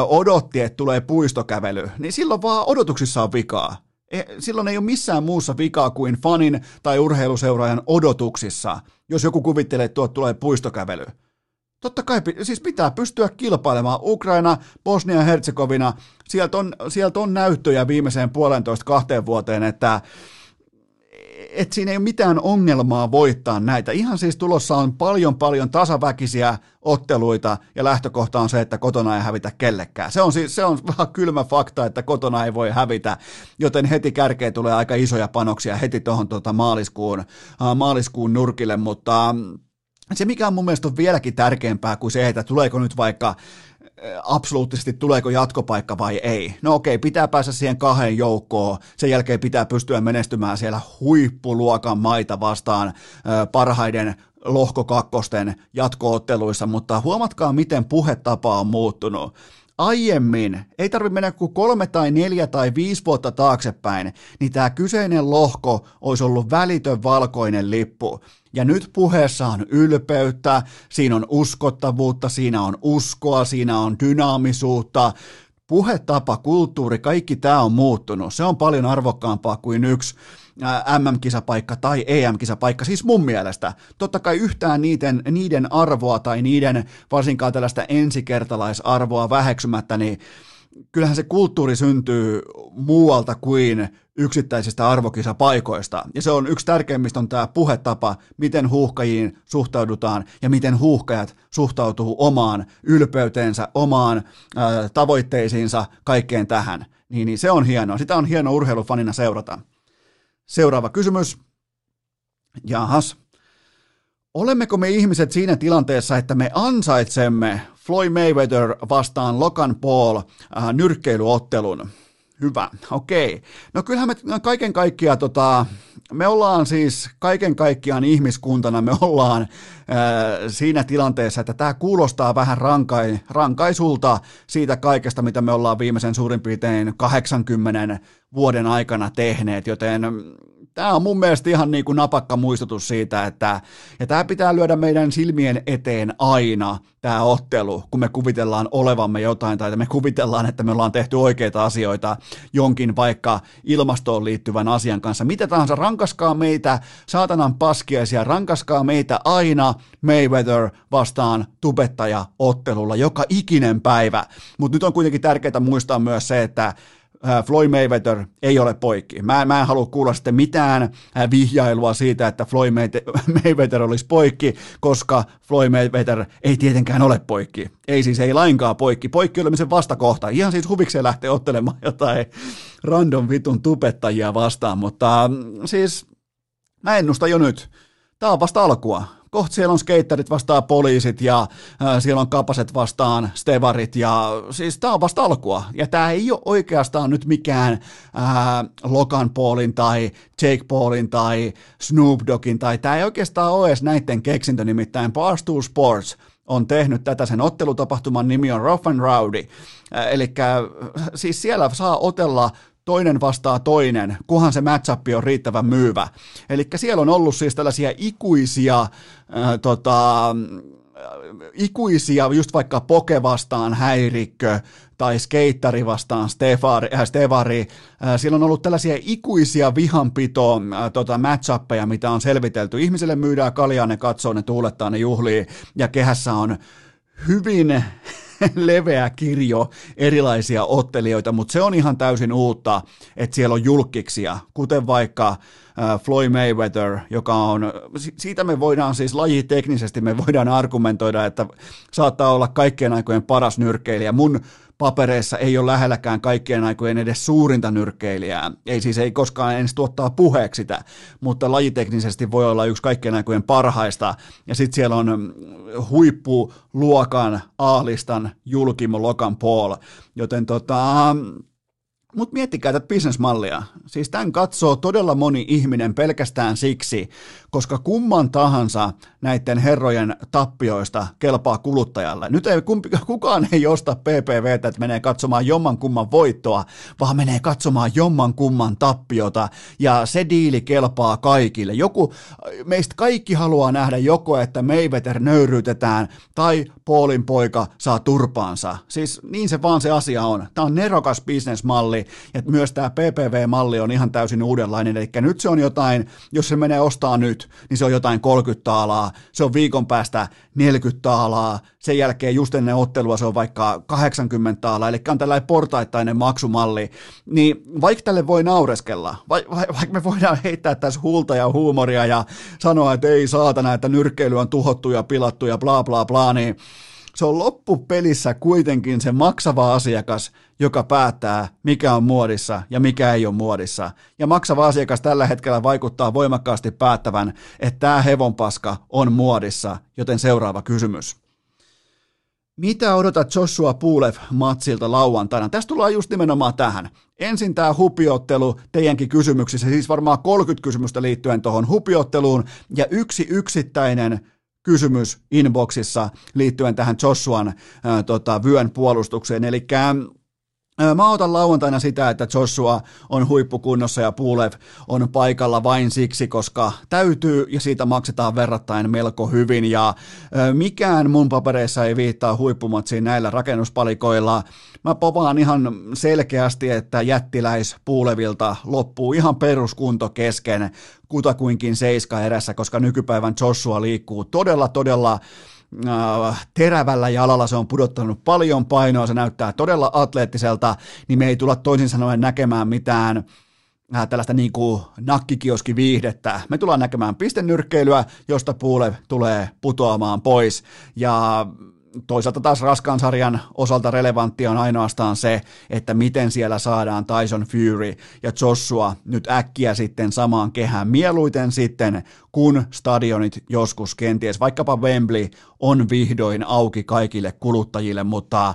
odotti, että tulee puistokävely, niin silloin vaan odotuksissa on vikaa. E, silloin ei ole missään muussa vikaa kuin fanin tai urheiluseuraajan odotuksissa, jos joku kuvittelee, että tuot tulee puistokävely. Totta kai, siis pitää pystyä kilpailemaan. Ukraina, Bosnia, Herzegovina, sieltä on, sieltä on näyttöjä viimeiseen puolentoista kahteen vuoteen, että että siinä ei ole mitään ongelmaa voittaa näitä. Ihan siis tulossa on paljon paljon tasaväkisiä otteluita ja lähtökohta on se, että kotona ei hävitä kellekään. Se on, siis, se on (laughs) vähän kylmä fakta, että kotona ei voi hävitä, joten heti kärkeen tulee aika isoja panoksia heti tuohon tuota maaliskuun, maaliskuun nurkille, mutta se mikä on mun mielestä on vieläkin tärkeämpää kuin se, että tuleeko nyt vaikka absoluuttisesti tuleeko jatkopaikka vai ei. No okei, pitää päästä siihen kahden joukkoon, sen jälkeen pitää pystyä menestymään siellä huippuluokan maita vastaan parhaiden lohkokakkosten jatkootteluissa, mutta huomatkaa miten puhetapa on muuttunut aiemmin, ei tarvitse mennä kuin kolme tai neljä tai viisi vuotta taaksepäin, niin tämä kyseinen lohko olisi ollut välitön valkoinen lippu. Ja nyt puheessa on ylpeyttä, siinä on uskottavuutta, siinä on uskoa, siinä on dynaamisuutta, puhetapa, kulttuuri, kaikki tämä on muuttunut. Se on paljon arvokkaampaa kuin yksi MM-kisapaikka tai EM-kisapaikka, siis mun mielestä. Totta kai yhtään niiden, niiden arvoa tai niiden varsinkaan tällaista ensikertalaisarvoa väheksymättä, niin kyllähän se kulttuuri syntyy muualta kuin yksittäisistä arvokisapaikoista. Ja se on yksi tärkeimmistä on tämä puhetapa, miten huuhkajiin suhtaudutaan ja miten huuhkajat suhtautuu omaan ylpeyteensä, omaan ää, tavoitteisiinsa, kaikkeen tähän. Niin, niin se on hienoa. Sitä on hieno urheilufanina seurata. Seuraava kysymys. Jahas. Olemmeko me ihmiset siinä tilanteessa, että me ansaitsemme Floyd Mayweather vastaan Logan Paul äh, nyrkkeilyottelun? Hyvä, okei. Okay. No kyllähän me kaiken kaikkiaan, tota, me ollaan siis kaiken kaikkiaan ihmiskuntana, me ollaan ää, äh, siinä tilanteessa, että tämä kuulostaa vähän rankai, rankaisulta siitä kaikesta, mitä me ollaan viimeisen suurin piirtein 80 vuoden aikana tehneet, joten tämä on mun mielestä ihan niin kuin napakka muistutus siitä, että ja tämä pitää lyödä meidän silmien eteen aina, tämä ottelu, kun me kuvitellaan olevamme jotain tai me kuvitellaan, että me ollaan tehty oikeita asioita jonkin vaikka ilmastoon liittyvän asian kanssa. Mitä tahansa, rankaskaa meitä, saatanan paskiaisia, rankaskaa meitä aina Mayweather vastaan tubettaja ottelulla joka ikinen päivä. Mutta nyt on kuitenkin tärkeää muistaa myös se, että Floyd Mayweather ei ole poikki. Mä, mä en halua kuulla sitten mitään äh, vihjailua siitä, että Floyd (laughs) Mayweather olisi poikki, koska Floyd Mayweather ei tietenkään ole poikki. Ei siis ei lainkaan poikki. Poikki olemisen vastakohta. Ihan siis huvikseen lähtee ottelemaan (laughs) jotain random vitun tupettajia vastaan, mutta mm, siis mä ennustan jo nyt. Tämä on vasta alkua kohta siellä on skeittarit vastaan poliisit ja äh, siellä on kapaset vastaan stevarit ja siis tämä on vasta alkua. Ja tämä ei ole oikeastaan nyt mikään äh, Logan Paulin tai Jake Paulin tai Snoop Doggin tai tämä ei oikeastaan ole edes näiden keksintö, nimittäin Barstool Sports on tehnyt tätä. Sen ottelutapahtuman nimi on Rough and Rowdy. Äh, Eli siis siellä saa otella toinen vastaa toinen, kunhan se matchup on riittävän myyvä. Eli siellä on ollut siis tällaisia ikuisia äh, tota, ikuisia, just vaikka poke vastaan häirikkö tai skeittari vastaan stevari, äh, stevari. Äh, siellä on ollut tällaisia ikuisia vihanpito äh, tota, matchappeja, mitä on selvitelty. Ihmiselle myydään kaljaa, ne katsoo, ne tuulettaa, ne juhlii ja kehässä on hyvin (laughs) (laughs) leveä kirjo erilaisia ottelijoita, mutta se on ihan täysin uutta, että siellä on julkiksia, kuten vaikka Floyd Mayweather, joka on, siitä me voidaan siis lajiteknisesti, me voidaan argumentoida, että saattaa olla kaikkien aikojen paras nyrkkeilijä. Mun papereissa ei ole lähelläkään kaikkien aikojen edes suurinta nyrkkeilijää. Ei siis ei koskaan edes tuottaa puheeksi sitä, mutta lajiteknisesti voi olla yksi kaikkien aikojen parhaista. Ja sitten siellä on huippuluokan A-listan julkimo Logan Paul. Joten tota, mutta miettikää tätä bisnesmallia. Siis tämän katsoo todella moni ihminen pelkästään siksi, koska kumman tahansa näiden herrojen tappioista kelpaa kuluttajalle. Nyt ei, kumpi, (laughs) kukaan ei osta PPVtä, että menee katsomaan jomman kumman voittoa, vaan menee katsomaan jomman kumman tappiota, ja se diili kelpaa kaikille. Joku, meistä kaikki haluaa nähdä joko, että Mayweather nöyryytetään, tai Paulin poika saa turpaansa. Siis niin se vaan se asia on. Tämä on nerokas bisnesmalli, ja myös tämä PPV-malli on ihan täysin uudenlainen, eli nyt se on jotain, jos se menee ostaa nyt, nyt, niin se on jotain 30 taalaa, se on viikon päästä 40 taalaa, sen jälkeen just ennen ottelua se on vaikka 80 taalaa, eli on tällainen portaittainen maksumalli, niin vaikka tälle voi naureskella, vai, vai, vaikka me voidaan heittää tässä huulta ja huumoria ja sanoa, että ei saatana, että nyrkkeily on tuhottu ja pilattu ja bla bla bla, niin se on loppupelissä kuitenkin se maksava asiakas, joka päättää, mikä on muodissa ja mikä ei ole muodissa. Ja maksava asiakas tällä hetkellä vaikuttaa voimakkaasti päättävän, että tämä hevonpaska on muodissa, joten seuraava kysymys. Mitä odotat Joshua Pulev-matsilta lauantaina? Tästä tullaan just nimenomaan tähän. Ensin tämä hupiottelu teidänkin kysymyksissä, siis varmaan 30 kysymystä liittyen tuohon hupiotteluun, ja yksi yksittäinen kysymys inboxissa liittyen tähän Joshuan ää, tota, vyön puolustukseen. Eli Mä otan lauantaina sitä, että Joshua on huippukunnossa ja Pulev on paikalla vain siksi, koska täytyy ja siitä maksetaan verrattain melko hyvin ja mikään mun papereissa ei viittaa huippumatsiin näillä rakennuspalikoilla. Mä povaan ihan selkeästi, että jättiläis Puulevilta loppuu ihan peruskunto kesken kutakuinkin seiska erässä, koska nykypäivän Joshua liikkuu todella todella terävällä jalalla, se on pudottanut paljon painoa, se näyttää todella atleettiselta, niin me ei tulla toisin sanoen näkemään mitään äh, tällaista niin kuin nakkikioskiviihdettä. Me tullaan näkemään pistennyrkkeilyä, josta Puulev tulee putoamaan pois. Ja toisaalta taas raskaan sarjan osalta relevantti on ainoastaan se, että miten siellä saadaan Tyson Fury ja Joshua nyt äkkiä sitten samaan kehään. Mieluiten sitten, kun stadionit joskus kenties, vaikkapa Wembley on vihdoin auki kaikille kuluttajille, mutta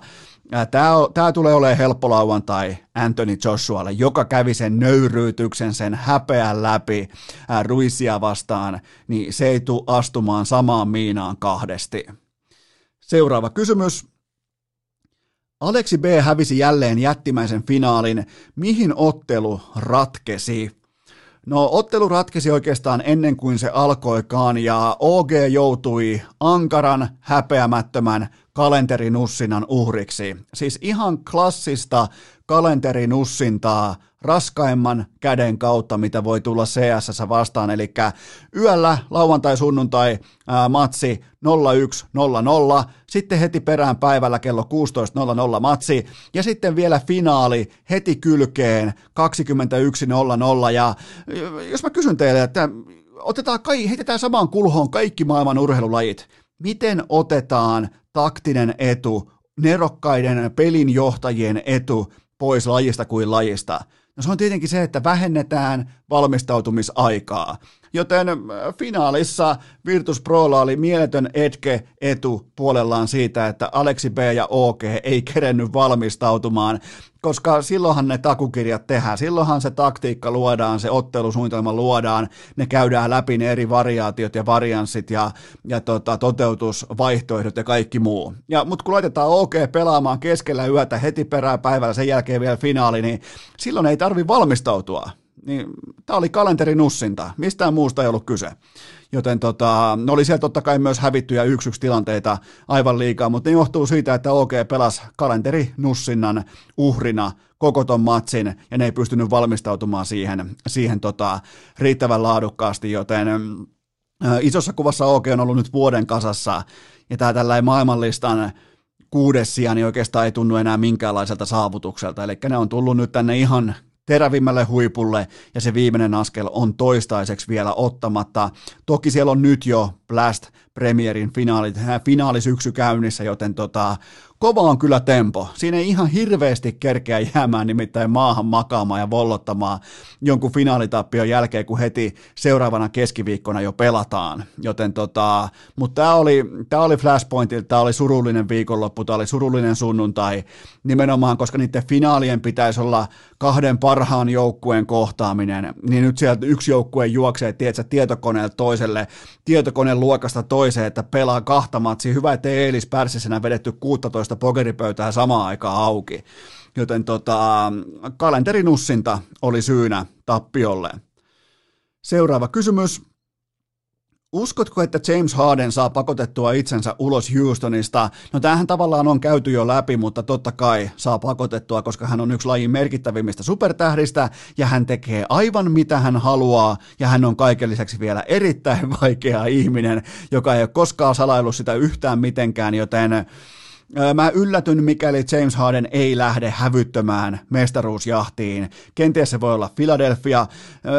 Tämä, tulee olemaan helppo lauantai Anthony Joshualle, joka kävi sen nöyryytyksen, sen häpeän läpi Ruisia vastaan, niin se ei tule astumaan samaan miinaan kahdesti. Seuraava kysymys. Aleksi B hävisi jälleen jättimäisen finaalin. Mihin ottelu ratkesi? No ottelu ratkesi oikeastaan ennen kuin se alkoikaan ja OG joutui ankaran, häpeämättömän kalenterinussinan uhriksi. Siis ihan klassista kalenterinussintaa raskaimman käden kautta, mitä voi tulla CSS vastaan, eli yöllä lauantai-sunnuntai matsi 01.00, sitten heti perään päivällä kello 16.00 matsi, ja sitten vielä finaali heti kylkeen 21.00, ja jos mä kysyn teille, että otetaan, heitetään samaan kulhoon kaikki maailman urheilulajit, miten otetaan taktinen etu, nerokkaiden pelinjohtajien etu pois lajista kuin lajista? No se on tietenkin se, että vähennetään valmistautumisaikaa. Joten äh, finaalissa Virtus Prolla oli mieletön etke etu puolellaan siitä, että Aleksi B ja OK ei kerennyt valmistautumaan koska silloinhan ne takukirjat tehdään, silloinhan se taktiikka luodaan, se ottelusuunnitelma luodaan, ne käydään läpi ne eri variaatiot ja varianssit ja, ja tota, toteutusvaihtoehdot ja kaikki muu. Ja, mutta kun laitetaan OK pelaamaan keskellä yötä heti perään päivällä, sen jälkeen vielä finaali, niin silloin ei tarvi valmistautua. Niin, tämä oli kalenterinussinta, mistään muusta ei ollut kyse. Joten tota, ne oli siellä totta kai myös hävittyjä yksi tilanteita aivan liikaa, mutta ne johtuu siitä, että OK pelasi kalenteri Nussinnan uhrina koko ton matsin, ja ne ei pystynyt valmistautumaan siihen, siihen tota, riittävän laadukkaasti, joten ä, isossa kuvassa OK on ollut nyt vuoden kasassa, ja tämä tällainen maailmanlistan kuudes sija, niin oikeastaan ei tunnu enää minkäänlaiselta saavutukselta, eli ne on tullut nyt tänne ihan terävimmälle huipulle ja se viimeinen askel on toistaiseksi vielä ottamatta. Toki siellä on nyt jo Blast Premierin finaalit, finaalisyksy käynnissä, joten tota, kova on kyllä tempo. Siinä ei ihan hirveästi kerkeä jäämään nimittäin maahan makaamaan ja vollottamaan jonkun finaalitappion jälkeen, kun heti seuraavana keskiviikkona jo pelataan. Joten tota, mutta tämä oli, tää oli Flashpointilta, tämä oli surullinen viikonloppu, tämä oli surullinen sunnuntai, nimenomaan koska niiden finaalien pitäisi olla kahden parhaan joukkueen kohtaaminen, niin nyt sieltä yksi joukkue juoksee, tiedätkö, tietokoneelta toiselle, tietokoneen luokasta toiseen, että pelaa kahta matsia. Hyvä, että Eelis Pärssisenä vedetty 16 pokeripöytää samaan aikaan auki. Joten tota, kalenterinussinta oli syynä tappiolle. Seuraava kysymys. Uskotko, että James Harden saa pakotettua itsensä ulos Houstonista? No tämähän tavallaan on käyty jo läpi, mutta totta kai saa pakotettua, koska hän on yksi lajin merkittävimmistä supertähdistä ja hän tekee aivan mitä hän haluaa ja hän on kaiken lisäksi vielä erittäin (laughs) vaikea ihminen, joka ei ole koskaan salaillut sitä yhtään mitenkään, joten Mä yllätyn, mikäli James Harden ei lähde hävyttömään mestaruusjahtiin. Kenties se voi olla Philadelphia.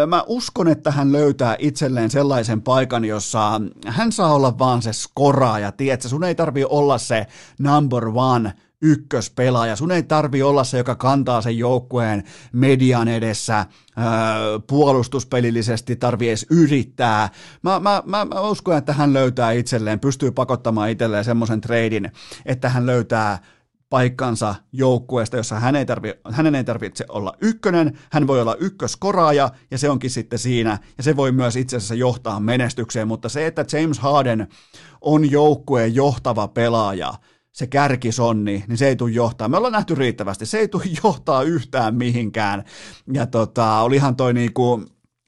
Mä uskon, että hän löytää itselleen sellaisen paikan, jossa hän saa olla vaan se skoraaja. Tiedätkö, sun ei tarvi olla se number one – ykköspelaaja. Sun ei tarvi olla se, joka kantaa sen joukkueen median edessä ää, puolustuspelillisesti, tarvi edes yrittää. Mä, mä, mä, mä uskon, että hän löytää itselleen, pystyy pakottamaan itselleen semmoisen treidin, että hän löytää paikkansa joukkueesta, jossa hän ei tarvi, hänen ei tarvitse olla ykkönen, hän voi olla ykköskoraaja ja se onkin sitten siinä ja se voi myös itse asiassa johtaa menestykseen, mutta se, että James Harden on joukkueen johtava pelaaja, se kärkisonni, niin se ei tule johtaa. Me ollaan nähty riittävästi, se ei tule (laughs) johtaa yhtään mihinkään. Ja tota, olihan toi niinku,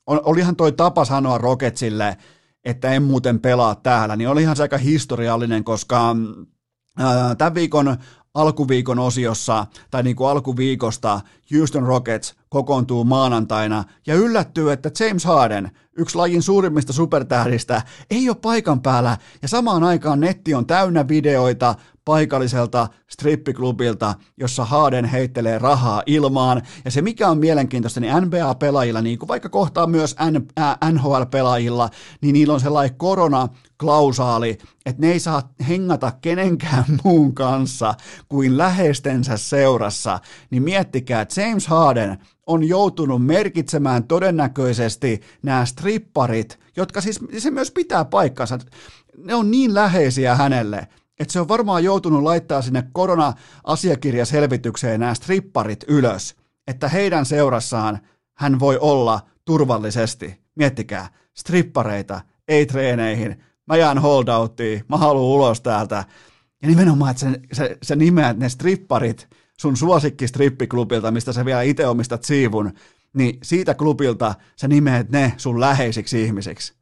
olihan toi tapa sanoa Rocketsille, että en muuten pelaa täällä, niin olihan se aika historiallinen, koska ää, tämän viikon alkuviikon osiossa, tai niin kuin alkuviikosta, Houston Rockets kokoontuu maanantaina ja yllättyy, että James Harden, yksi lajin suurimmista supertähdistä, ei ole paikan päällä ja samaan aikaan netti on täynnä videoita paikalliselta strippiklubilta, jossa Harden heittelee rahaa ilmaan. Ja se mikä on mielenkiintoista, niin NBA-pelaajilla, niin kuin vaikka kohtaa myös NHL-pelaajilla, niin niillä on sellainen korona-klausaali, että ne ei saa hengata kenenkään (laughs) muun kanssa kuin läheistensä seurassa. Niin miettikää, James Harden on joutunut merkitsemään todennäköisesti nämä stripparit, jotka siis se myös pitää paikkansa. Ne on niin läheisiä hänelle, että se on varmaan joutunut laittaa sinne korona-asiakirjaselvitykseen nämä stripparit ylös, että heidän seurassaan hän voi olla turvallisesti. Miettikää, strippareita, ei treeneihin, mä jään holdouttiin, mä haluan ulos täältä. Ja nimenomaan, että se, se, se nimeät ne stripparit sun suosikki strippiklubilta, mistä sä vielä itse omistat siivun, niin siitä klubilta sä nimeät ne sun läheisiksi ihmisiksi.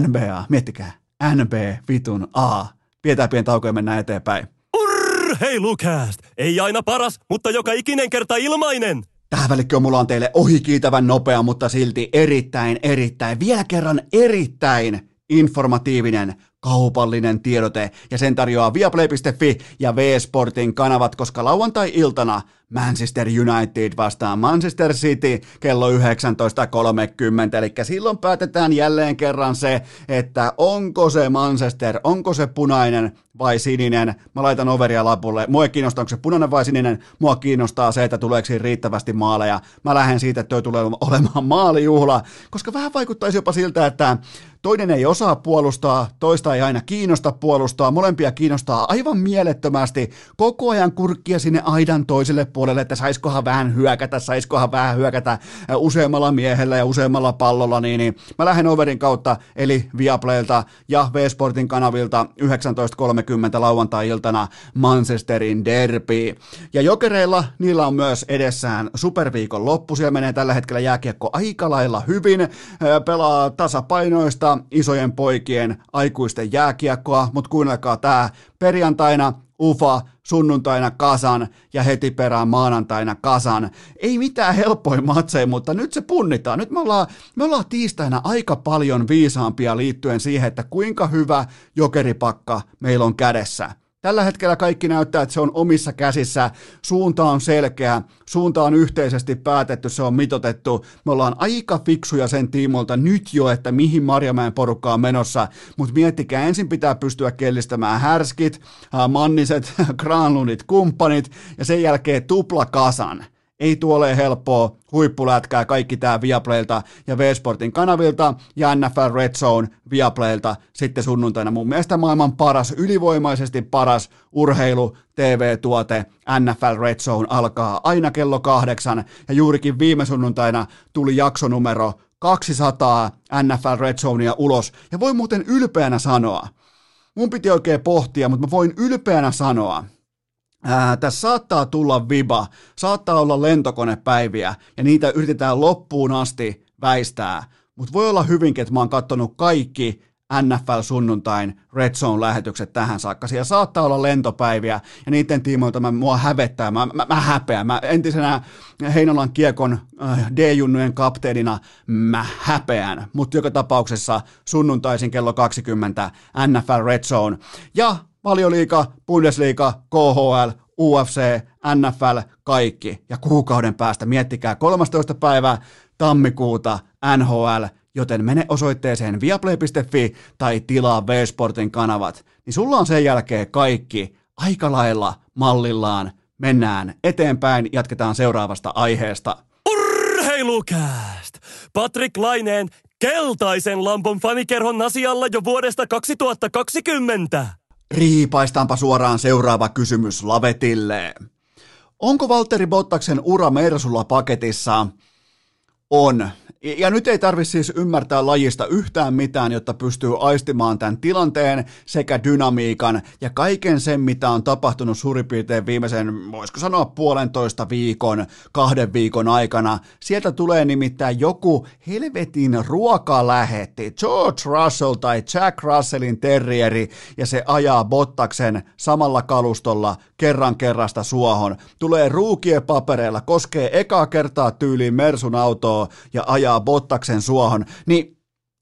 NBA, miettikää, NB vitun A. Pidetään pieni tauko ja mennään eteenpäin. Urheilukääst! Ei aina paras, mutta joka ikinen kerta ilmainen! Tähän välikköön mulla on teille ohikiitävän nopea, mutta silti erittäin, erittäin, vielä kerran erittäin informatiivinen kaupallinen tiedote. Ja sen tarjoaa viaplay.fi ja V-Sportin kanavat, koska lauantai-iltana Manchester United vastaan Manchester City kello 19.30, eli silloin päätetään jälleen kerran se, että onko se Manchester, onko se punainen vai sininen. Mä laitan overia lapulle. Mua ei kiinnosta, onko se punainen vai sininen. Mua kiinnostaa se, että tuleeko siinä riittävästi maaleja. Mä lähden siitä, että toi tulee olemaan maalijuhla, koska vähän vaikuttaisi jopa siltä, että toinen ei osaa puolustaa, toista ei aina kiinnosta puolustaa, molempia kiinnostaa aivan mielettömästi koko ajan kurkkia sinne aidan toiselle puolelle, että saiskohan vähän hyökätä, saiskohan vähän hyökätä useammalla miehellä ja useammalla pallolla, niin, niin mä lähden overin kautta, eli Viaplaylta ja V-Sportin kanavilta 19.30 lauantai-iltana Manchesterin derby. Ja jokereilla niillä on myös edessään superviikon loppu, siellä menee tällä hetkellä jääkiekko aika lailla hyvin, pelaa tasapainoista isojen poikien aikuisten jääkiekkoa, mutta kuunnelkaa tämä perjantaina Ufa, sunnuntaina Kasan ja heti perään maanantaina Kasan. Ei mitään helppoja matseja, mutta nyt se punnitaan. Nyt me ollaan, me ollaan tiistaina aika paljon viisaampia liittyen siihen, että kuinka hyvä jokeripakka meillä on kädessä. Tällä hetkellä kaikki näyttää, että se on omissa käsissä, suunta on selkeä, suunta on yhteisesti päätetty, se on mitotettu. Me ollaan aika fiksuja sen tiimolta nyt jo, että mihin Marjamäen porukka on menossa, mutta miettikää, ensin pitää pystyä kellistämään härskit, manniset, (laughs) granlundit, kumppanit ja sen jälkeen tupla Ei tuole helppoa, huippulätkää kaikki tää Viaplaylta ja V-Sportin kanavilta ja NFL Red Zone Viaplaylta sitten sunnuntaina. Mun mielestä maailman paras, ylivoimaisesti paras urheilu TV-tuote NFL Red Zone alkaa aina kello kahdeksan. Ja juurikin viime sunnuntaina tuli jaksonumero 200 NFL Red Zonea ulos. Ja voi muuten ylpeänä sanoa, mun piti oikein pohtia, mutta mä voin ylpeänä sanoa, Ää, tässä saattaa tulla viba, saattaa olla lentokonepäiviä ja niitä yritetään loppuun asti väistää, mutta voi olla hyvinkin, että mä oon katsonut kaikki NFL-sunnuntain Red Zone-lähetykset tähän saakka. Siellä saattaa olla lentopäiviä ja niiden tiimoilta mä, mua hävettää, mä, mä, mä häpeän. Mä entisenä Heinolan kiekon äh, D-junnujen kapteenina mä häpeän, mutta joka tapauksessa sunnuntaisin kello 20 NFL Red Zone. Ja valioliika, Bundesliga, KHL, UFC, NFL, kaikki. Ja kuukauden päästä, miettikää, 13. päivää tammikuuta NHL, joten mene osoitteeseen viaplay.fi tai tilaa V-Sportin kanavat, niin sulla on sen jälkeen kaikki aika lailla mallillaan. Mennään eteenpäin, jatketaan seuraavasta aiheesta. Urheilukääst! Patrick Laineen keltaisen lampon fanikerhon asialla jo vuodesta 2020. Riipaistaanpa suoraan seuraava kysymys Lavetille. Onko Valtteri Bottaksen ura Mersulla paketissa? On. Ja nyt ei tarvitse siis ymmärtää lajista yhtään mitään, jotta pystyy aistimaan tämän tilanteen sekä dynamiikan ja kaiken sen, mitä on tapahtunut suurin piirtein viimeisen, voisiko sanoa puolentoista viikon, kahden viikon aikana. Sieltä tulee nimittäin joku helvetin ruokalähetti, George Russell tai Jack Russellin terrieri, ja se ajaa Bottaksen samalla kalustolla kerran kerrasta suohon. Tulee ruukien papereilla, koskee ekaa kertaa tyyliin Mersun autoa ja ajaa Bottaksen suohon, niin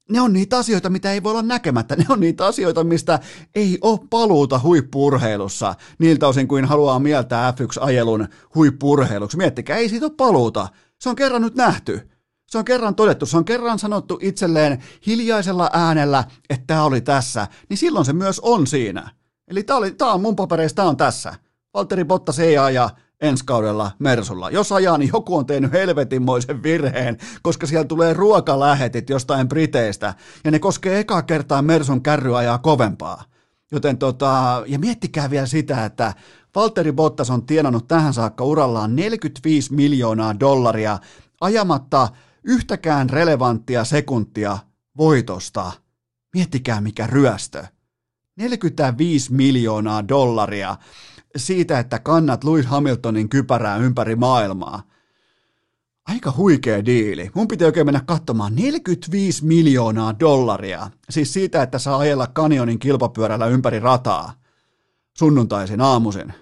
ne on niitä asioita, mitä ei voi olla näkemättä. Ne on niitä asioita, mistä ei ole paluuta huippurheilussa, niiltä osin kuin haluaa mieltää F1-ajelun huippurheiluksi. Miettikää, ei siitä ole paluuta. Se on kerran nyt nähty. Se on kerran todettu, se on kerran sanottu itselleen hiljaisella äänellä, että tämä oli tässä, niin silloin se myös on siinä. Eli tämä, tämä on mun papereissa, tämä on tässä. Valtteri Bottas ei aja ensi kaudella Mersulla. Jos ajaa, niin joku on tehnyt helvetinmoisen virheen, koska siellä tulee ruokalähetit jostain Briteistä, ja ne koskee eka kertaa Mersun kärry ajaa kovempaa. Joten tota, ja miettikää vielä sitä, että Valtteri Bottas on tienannut tähän saakka urallaan 45 miljoonaa dollaria ajamatta yhtäkään relevanttia sekuntia voitosta. Miettikää mikä ryöstö. 45 miljoonaa dollaria siitä, että kannat Louis Hamiltonin kypärää ympäri maailmaa. Aika huikea diili. Mun piti oikein mennä katsomaan 45 miljoonaa dollaria. Siis siitä, että saa ajella kanjonin kilpapyörällä ympäri rataa. Sunnuntaisin aamuisin.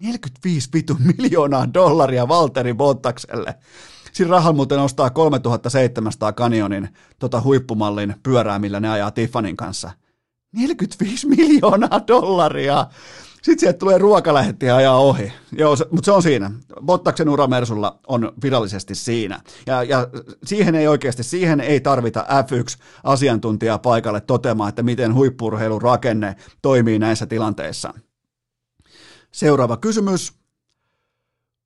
45 vitu miljoonaa dollaria Valteri Bottakselle. Siinä rahalla muuten ostaa 3700 kanjonin tota huippumallin pyörää, millä ne ajaa Tiffanin kanssa. 45 miljoonaa dollaria! Sitten sieltä tulee ruokalähetti ja ajaa ohi. Joo, se, mutta se on siinä. Bottaksen ura Mersulla on virallisesti siinä. Ja, ja siihen ei oikeasti, siihen ei tarvita F1-asiantuntijaa paikalle toteamaan, että miten huippurheilun rakenne toimii näissä tilanteissa. Seuraava kysymys.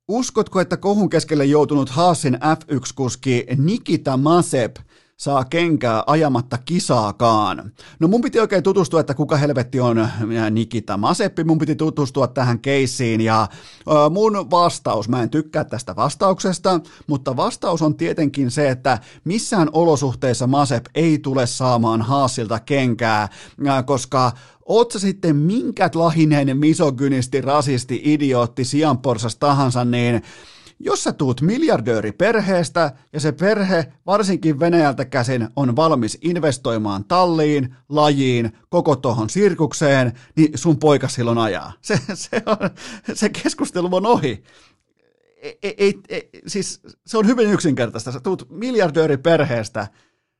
Uskotko, että kohun keskelle joutunut Haasin F1-kuski Nikita Masep – saa kenkää ajamatta kisaakaan. No mun piti oikein tutustua, että kuka helvetti on äh, Nikita Maseppi, mun piti tutustua tähän keissiin ja mun vastaus, mä en tykkää tästä vastauksesta, mutta vastaus on tietenkin se, että missään olosuhteissa Masep ei tule saamaan Haasilta kenkää, äh, koska Oot sä sitten minkät lahinen misogynisti, rasisti, idiootti, sianporsas tahansa, niin jos sä tuut miljardööri perheestä ja se perhe, varsinkin Venäjältä käsin, on valmis investoimaan talliin, lajiin, koko tuohon sirkukseen, niin sun poika silloin ajaa. (laughs) Se, se, on, se keskustelu on ohi. Ei, ei, ei, siis se on hyvin yksinkertaista. Sä tuut miljardööri perheestä,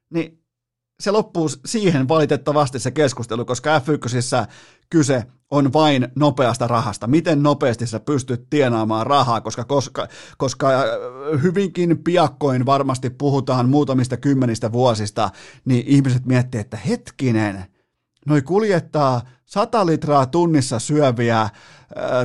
niin se loppuu siihen valitettavasti se keskustelu, koska F1 kyse on vain nopeasta rahasta. Miten nopeasti sä pystyt tienaamaan rahaa, koska, koska, koska äh, hyvinkin piakkoin varmasti puhutaan muutamista kymmenistä vuosista, niin ihmiset miettii, että hetkinen, noi kuljettaa 100 litraa tunnissa syöviä äh,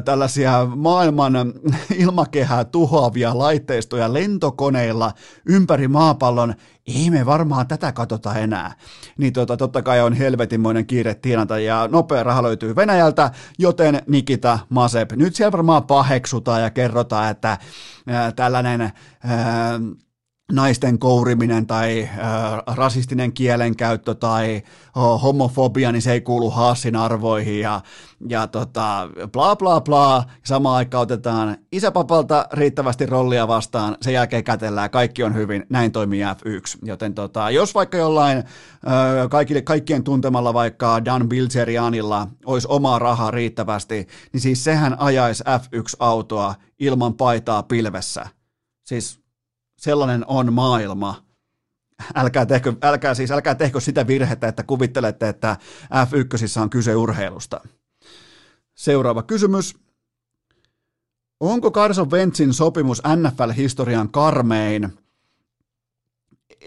tällaisia maailman (laughs) ilmakehää tuhoavia laitteistoja lentokoneilla ympäri maapallon, ei me varmaan tätä katsota enää. Niin tota, totta kai on helvetinmoinen kiire tienata ja nopea raha löytyy Venäjältä, joten Nikita Masep. Nyt siellä varmaan paheksutaan ja kerrotaan, että ää, tällainen ää, naisten kouriminen tai äh, rasistinen kielenkäyttö tai oh, homofobia, niin se ei kuulu Haasin arvoihin ja, ja tota, bla bla bla. Samaan aikaan otetaan isäpapalta riittävästi rollia vastaan, sen jälkeen kätellään, kaikki on hyvin, näin toimii F1. Joten tota, jos vaikka jollain äh, kaikille, kaikkien tuntemalla vaikka Dan Bilzerianilla olisi omaa rahaa riittävästi, niin siis sehän ajaisi F1-autoa ilman paitaa pilvessä. Siis sellainen on maailma. Älkää tehkö, älkää siis, älkää tehkö sitä virhettä, että kuvittelette, että F1 on kyse urheilusta. Seuraava kysymys. Onko Carson Wentzin sopimus NFL-historian karmein?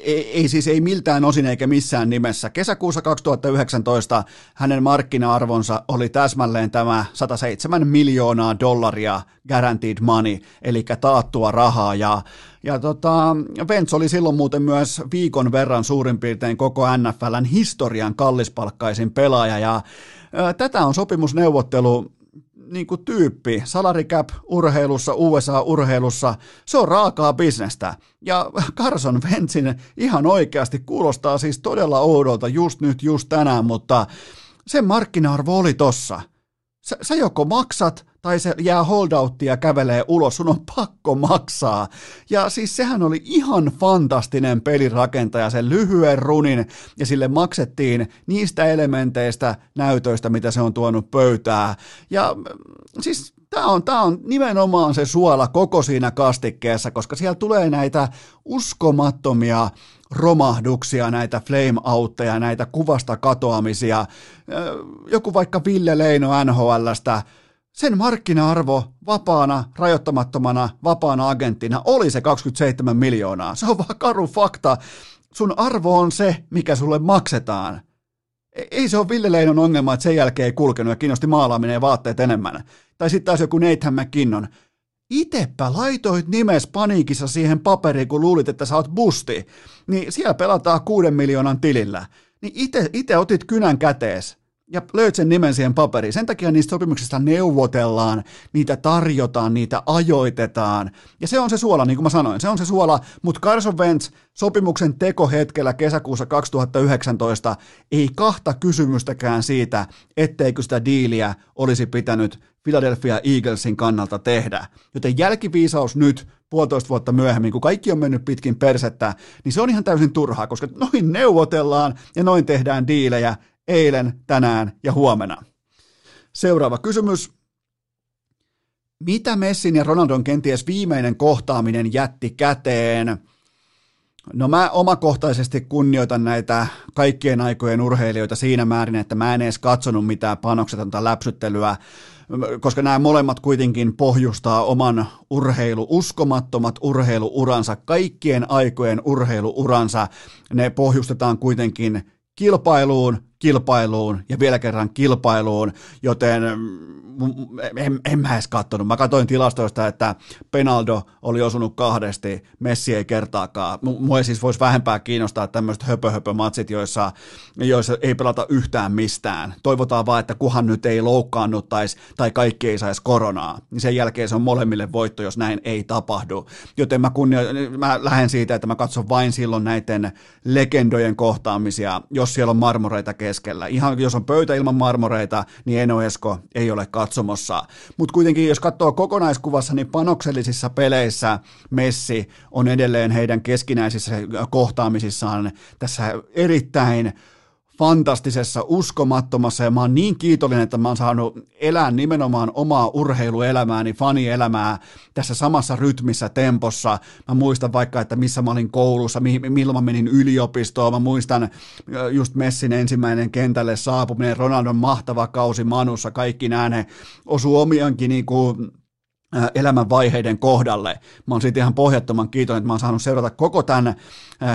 Ei, ei siis ei miltään osin eikä missään nimessä. Kesäkuussa 2019 hänen markkina-arvonsa oli täsmälleen tämä 107 miljoonaa dollaria guaranteed money, eli taattua rahaa. Ja, ja tota, Vents oli silloin muuten myös viikon verran suurin piirtein koko NFLn historian kallispalkkaisin pelaaja. Ja, ä, tätä on sopimusneuvottelu niin kuin tyyppi, salary cap urheilussa, USA-urheilussa, se on raakaa bisnestä. Ja (laughs) Carson Wentzin ihan oikeasti kuulostaa siis todella oudolta just nyt, just tänään, mutta sen markkina-arvo oli tossa. Sä, sä joko maksat tai se jää holdouttia ja kävelee ulos, sun on pakko maksaa. Ja siis sehän oli ihan fantastinen pelirakentaja, sen lyhyen runin, ja sille maksettiin niistä elementeistä, näytöistä, mitä se on tuonut pöytää. Ja mm, siis tämä on, tämä on nimenomaan se suola koko siinä kastikkeessa, koska siellä tulee näitä uskomattomia romahduksia, näitä flame-outteja, näitä kuvasta katoamisia. Joku vaikka Ville Leino NHLstä, sen markkina-arvo vapaana, rajoittamattomana, vapaana agenttina oli se 27 miljoonaa. Se on vaan karu fakta. Sun arvo on se, mikä sulle maksetaan. E- ei se ole Ville Leinon ongelma, että sen jälkeen ei kulkenut ja kiinnosti maalaaminen ja vaatteet enemmän. Tai sitten taas joku Nathan McKinnon. Itepä laitoit nimes paniikissa siihen paperiin, kun luulit, että sä oot busti. Niin siellä pelataan kuuden miljoonan tilillä. Niin ite otit kynän kätees ja löydät sen nimen siihen paperiin. Sen takia niistä sopimuksista neuvotellaan, niitä tarjotaan, niitä ajoitetaan. Ja se on se suola, niin kuin mä sanoin, se on se suola, mutta Carson Wentz sopimuksen tekohetkellä kesäkuussa 2019 ei kahta kysymystäkään siitä, etteikö sitä diiliä olisi pitänyt Philadelphia Eaglesin kannalta tehdä. Joten jälkiviisaus nyt, puolitoista vuotta myöhemmin, kun kaikki on mennyt pitkin persettä, niin se on ihan täysin turhaa, koska noin neuvotellaan ja noin tehdään diilejä, eilen, tänään ja huomenna. Seuraava kysymys. Mitä Messin ja Ronaldon kenties viimeinen kohtaaminen jätti käteen? No mä omakohtaisesti kunnioitan näitä kaikkien aikojen urheilijoita siinä määrin, että mä en edes katsonut mitään panoksetonta läpsyttelyä, koska nämä molemmat kuitenkin pohjustaa oman urheilu, uskomattomat urheiluuransa, kaikkien aikojen urheiluuransa, ne pohjustetaan kuitenkin kilpailuun, kilpailuun ja vielä kerran kilpailuun, joten mm, en, en mä edes katsonut. Mä katsoin tilastoista, että Penaldo oli osunut kahdesti, Messi ei kertaakaan. Mua ei siis voisi vähempää kiinnostaa tämmöiset höpö-höpö-matsit, joissa, joissa ei pelata yhtään mistään. Toivotaan vaan, että kuhan nyt ei loukkaannuttaisi tai kaikki ei saisi koronaa. Niin sen jälkeen se on molemmille voitto, jos näin ei tapahdu. Joten mä, kunnio, mä lähden siitä, että mä katson vain silloin näiden legendojen kohtaamisia, jos siellä on marmoreita keskellä. Ihan jos on pöytä ilman marmoreita, niin Eno Esko ei ole katsomossa. Mutta kuitenkin, jos katsoo kokonaiskuvassa, niin panoksellisissa peleissä Messi on edelleen heidän keskinäisissä kohtaamisissaan tässä erittäin fantastisessa, uskomattomassa ja mä oon niin kiitollinen, että mä oon saanut elää nimenomaan omaa urheiluelämääni, fanielämää tässä samassa rytmissä, tempossa. Mä muistan vaikka, että missä mä olin koulussa, milloin mä menin yliopistoon, mä muistan just Messin ensimmäinen kentälle saapuminen, Ronaldon mahtava kausi Manussa, kaikki nämä ne osuu omiankin niin kuin elämänvaiheiden kohdalle. Mä oon siitä ihan pohjattoman kiitollinen, että mä oon saanut seurata koko tämän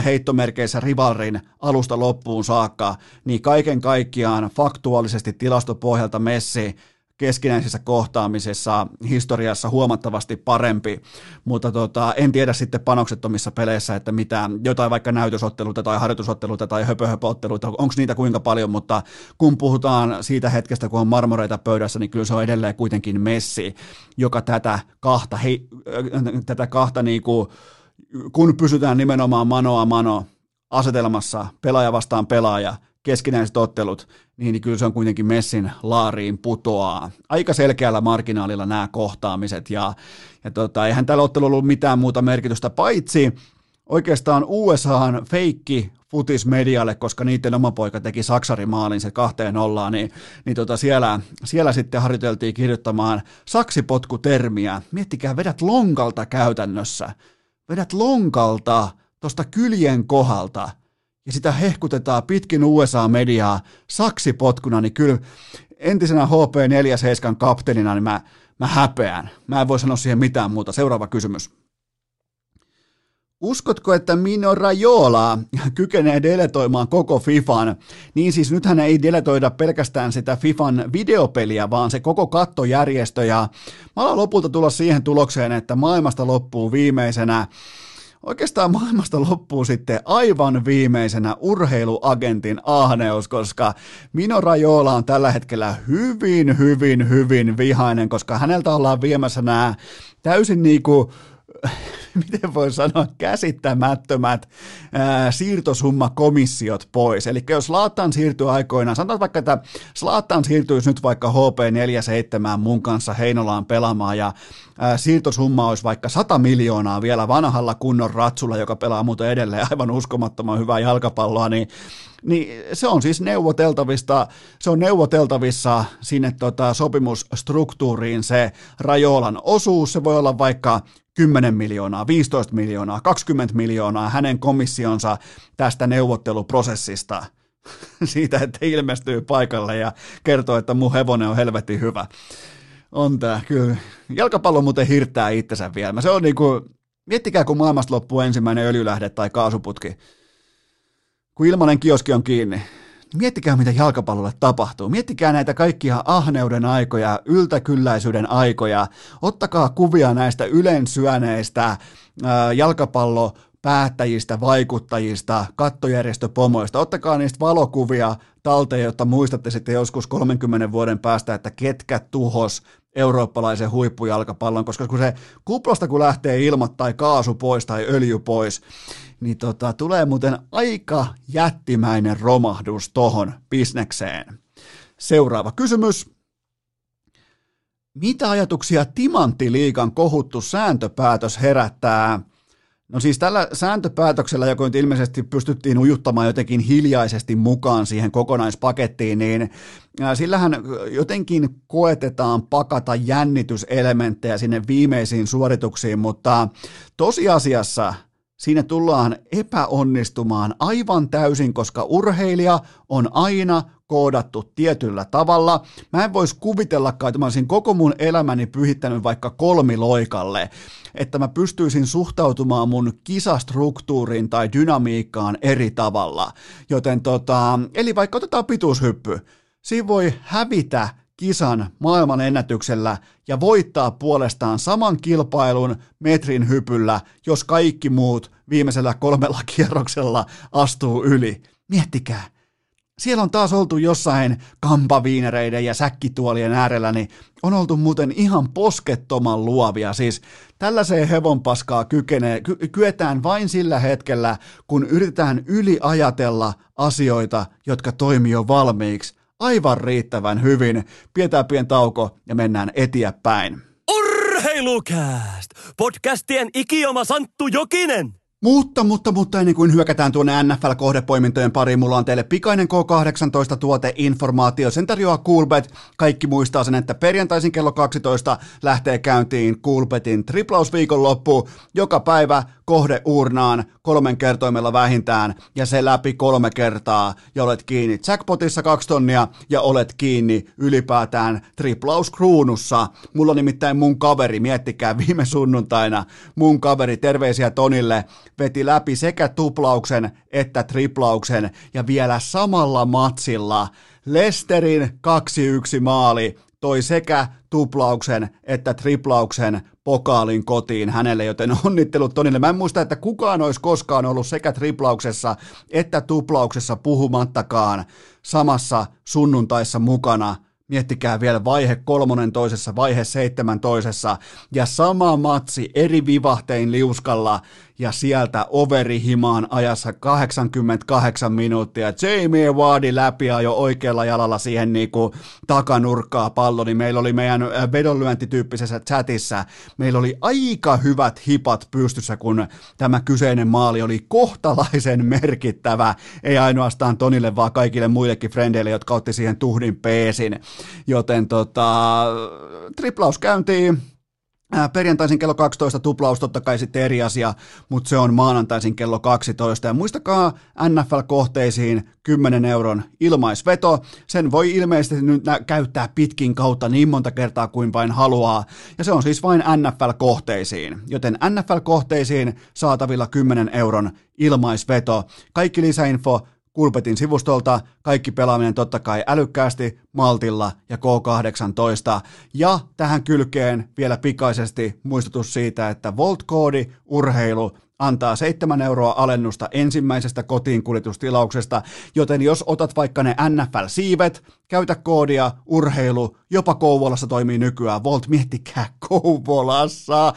heittomerkeissä rivalrin alusta loppuun saakka, niin kaiken kaikkiaan faktuaalisesti tilastopohjalta Messi keskinäisessä kohtaamisessa historiassa huomattavasti parempi, mutta tota, en tiedä sitten panoksettomissa peleissä, että mitä, jotain vaikka näytösotteluita tai harjoitusotteluita tai höpöhöpöotteluita, onko niitä kuinka paljon, mutta kun puhutaan siitä hetkestä, kun on marmoreita pöydässä, niin kyllä se on edelleen kuitenkin Messi, joka tätä kahta, hei, tätä kahta niinku, kun pysytään nimenomaan manoa mano asetelmassa, pelaaja vastaan pelaaja, keskinäiset ottelut, niin, kyllä se on kuitenkin Messin laariin putoaa. Aika selkeällä marginaalilla nämä kohtaamiset, ja, ja tota, eihän tällä ottelulla ollut mitään muuta merkitystä, paitsi oikeastaan USAhan feikki futismedialle, koska niiden oma poika teki Saksarimaalin se kahteen nollaan, niin, niin tota siellä, siellä sitten harjoiteltiin kirjoittamaan saksipotkutermiä. Miettikää, vedät lonkalta käytännössä. Vedät lonkalta tuosta kyljen kohdalta ja sitä hehkutetaan pitkin USA-mediaa saksipotkuna, niin kyllä entisenä HP47 kapteenina niin mä, mä häpeän. Mä en voi sanoa siihen mitään muuta. Seuraava kysymys. Uskotko, että Mino Rajola kykenee deletoimaan koko FIFAn? Niin siis nythän ei deletoida pelkästään sitä FIFAn videopeliä, vaan se koko kattojärjestö. Ja mä lopulta tulla siihen tulokseen, että maailmasta loppuu viimeisenä oikeastaan maailmasta loppuu sitten aivan viimeisenä urheiluagentin ahneus, koska Mino Rajola on tällä hetkellä hyvin, hyvin, hyvin vihainen, koska häneltä ollaan viemässä nämä täysin niin kuin (laughs) miten voi sanoa, käsittämättömät ää, siirtosummakomissiot pois. Eli jos Slaattan siirtyy aikoinaan, sanotaan vaikka, että Slaattan siirtyisi nyt vaikka HP47 mun kanssa Heinolaan pelaamaan ja ää, siirtosumma olisi vaikka 100 miljoonaa vielä vanhalla kunnon ratsulla, joka pelaa muuten edelleen aivan uskomattoman hyvää jalkapalloa, niin niin se on siis neuvoteltavista, se on neuvoteltavissa sinne tota sopimusstruktuuriin se Rajolan osuus, se voi olla vaikka 10 miljoonaa, 15 miljoonaa, 20 miljoonaa hänen komissionsa tästä neuvotteluprosessista (laughs) siitä, että ilmestyy paikalle ja kertoo, että mun hevonen on helvetin hyvä. On tää, kyllä. Jalkapallo muuten hirttää itsensä vielä. Se on niinku, miettikää kun maailmasta loppuu ensimmäinen öljylähde tai kaasuputki, kun ilmanen kioski on kiinni, miettikää mitä jalkapallolle tapahtuu. Miettikää näitä kaikkia ahneuden aikoja, yltäkylläisyyden aikoja. Ottakaa kuvia näistä ylensyöneistä jalkapallo päättäjistä, vaikuttajista, kattojärjestöpomoista. Ottakaa niistä valokuvia talteen, jotta muistatte sitten joskus 30 vuoden päästä, että ketkä tuhos eurooppalaisen huippujalkapallon, koska kun se kuplasta kun lähtee ilmat tai kaasu pois tai öljy pois, niin tota, tulee muuten aika jättimäinen romahdus tohon bisnekseen. Seuraava kysymys. Mitä ajatuksia Timanttiliikan kohuttu sääntöpäätös herättää? No siis tällä sääntöpäätöksellä, joka nyt ilmeisesti pystyttiin ujuttamaan jotenkin hiljaisesti mukaan siihen kokonaispakettiin, niin sillähän jotenkin koetetaan pakata jännityselementtejä sinne viimeisiin suorituksiin, mutta tosiasiassa siinä tullaan epäonnistumaan aivan täysin, koska urheilija on aina koodattu tietyllä tavalla. Mä en voisi kuvitellakaan, että mä olisin koko mun elämäni pyhittänyt vaikka kolmiloikalle, että mä pystyisin suhtautumaan mun kisastruktuuriin tai dynamiikkaan eri tavalla. Joten tota, eli vaikka otetaan pituushyppy, siinä voi hävitä kisan maailman ennätyksellä ja voittaa puolestaan saman kilpailun metrin hypyllä, jos kaikki muut viimeisellä kolmella (laughs) kierroksella astuu yli. Miettikää, siellä on taas oltu jossain kampaviinereiden ja säkkituolien äärellä, niin on oltu muuten ihan poskettoman luovia. Siis tällaiseen hevonpaskaa kykenee, ky- kyetään vain sillä hetkellä, kun yritetään yliajatella asioita, jotka toimii jo valmiiksi aivan riittävän hyvin. Pidetään pien tauko ja mennään eteenpäin. Urheilukääst! Podcastien ikioma Santtu Jokinen! Mutta, mutta, mutta ennen kuin hyökätään tuonne NFL-kohdepoimintojen pariin, mulla on teille pikainen K18-tuoteinformaatio. Sen tarjoaa Coolbet. Kaikki muistaa sen, että perjantaisin kello 12 lähtee käyntiin Coolbetin triplausviikonloppu. Joka päivä kohde urnaan kolmen kertoimella vähintään ja se läpi kolme kertaa ja olet kiinni jackpotissa kaksi tonnia ja olet kiinni ylipäätään triplauskruunussa. Mulla on nimittäin mun kaveri, miettikää viime sunnuntaina, mun kaveri, terveisiä Tonille, veti läpi sekä tuplauksen että triplauksen ja vielä samalla matsilla Lesterin 2-1 maali toi sekä tuplauksen että triplauksen pokaalin kotiin hänelle, joten (laughs) onnittelut Tonille. Mä en muista, että kukaan olisi koskaan ollut sekä triplauksessa että tuplauksessa puhumattakaan samassa sunnuntaissa mukana. Miettikää vielä vaihe kolmonen toisessa, vaihe seitsemän toisessa ja sama matsi eri vivahtein liuskalla ja sieltä overihimaan ajassa 88 minuuttia. Jamie Wardi läpi jo oikealla jalalla siihen niin kuin takanurkkaa pallo, niin meillä oli meidän vedonlyöntityyppisessä chatissa, meillä oli aika hyvät hipat pystyssä, kun tämä kyseinen maali oli kohtalaisen merkittävä, ei ainoastaan Tonille, vaan kaikille muillekin frendeille, jotka otti siihen tuhdin peesin. Joten tota, triplaus käyntiin, Perjantaisin kello 12 tuplaus totta kai sitten eri asia, mutta se on maanantaisin kello 12. Ja muistakaa NFL-kohteisiin 10 euron ilmaisveto. Sen voi ilmeisesti nyt käyttää pitkin kautta niin monta kertaa kuin vain haluaa. Ja se on siis vain NFL-kohteisiin. Joten NFL-kohteisiin saatavilla 10 euron ilmaisveto. Kaikki lisäinfo Kulpetin sivustolta, kaikki pelaaminen totta kai älykkäästi, maltilla ja K18. Ja tähän kylkeen vielä pikaisesti muistutus siitä, että Volt-koodi urheilu antaa 7 euroa alennusta ensimmäisestä kotiin kuljetustilauksesta, joten jos otat vaikka ne NFL-siivet, käytä koodia urheilu, jopa Kouvolassa toimii nykyään, Volt miettikää Kouvolassa,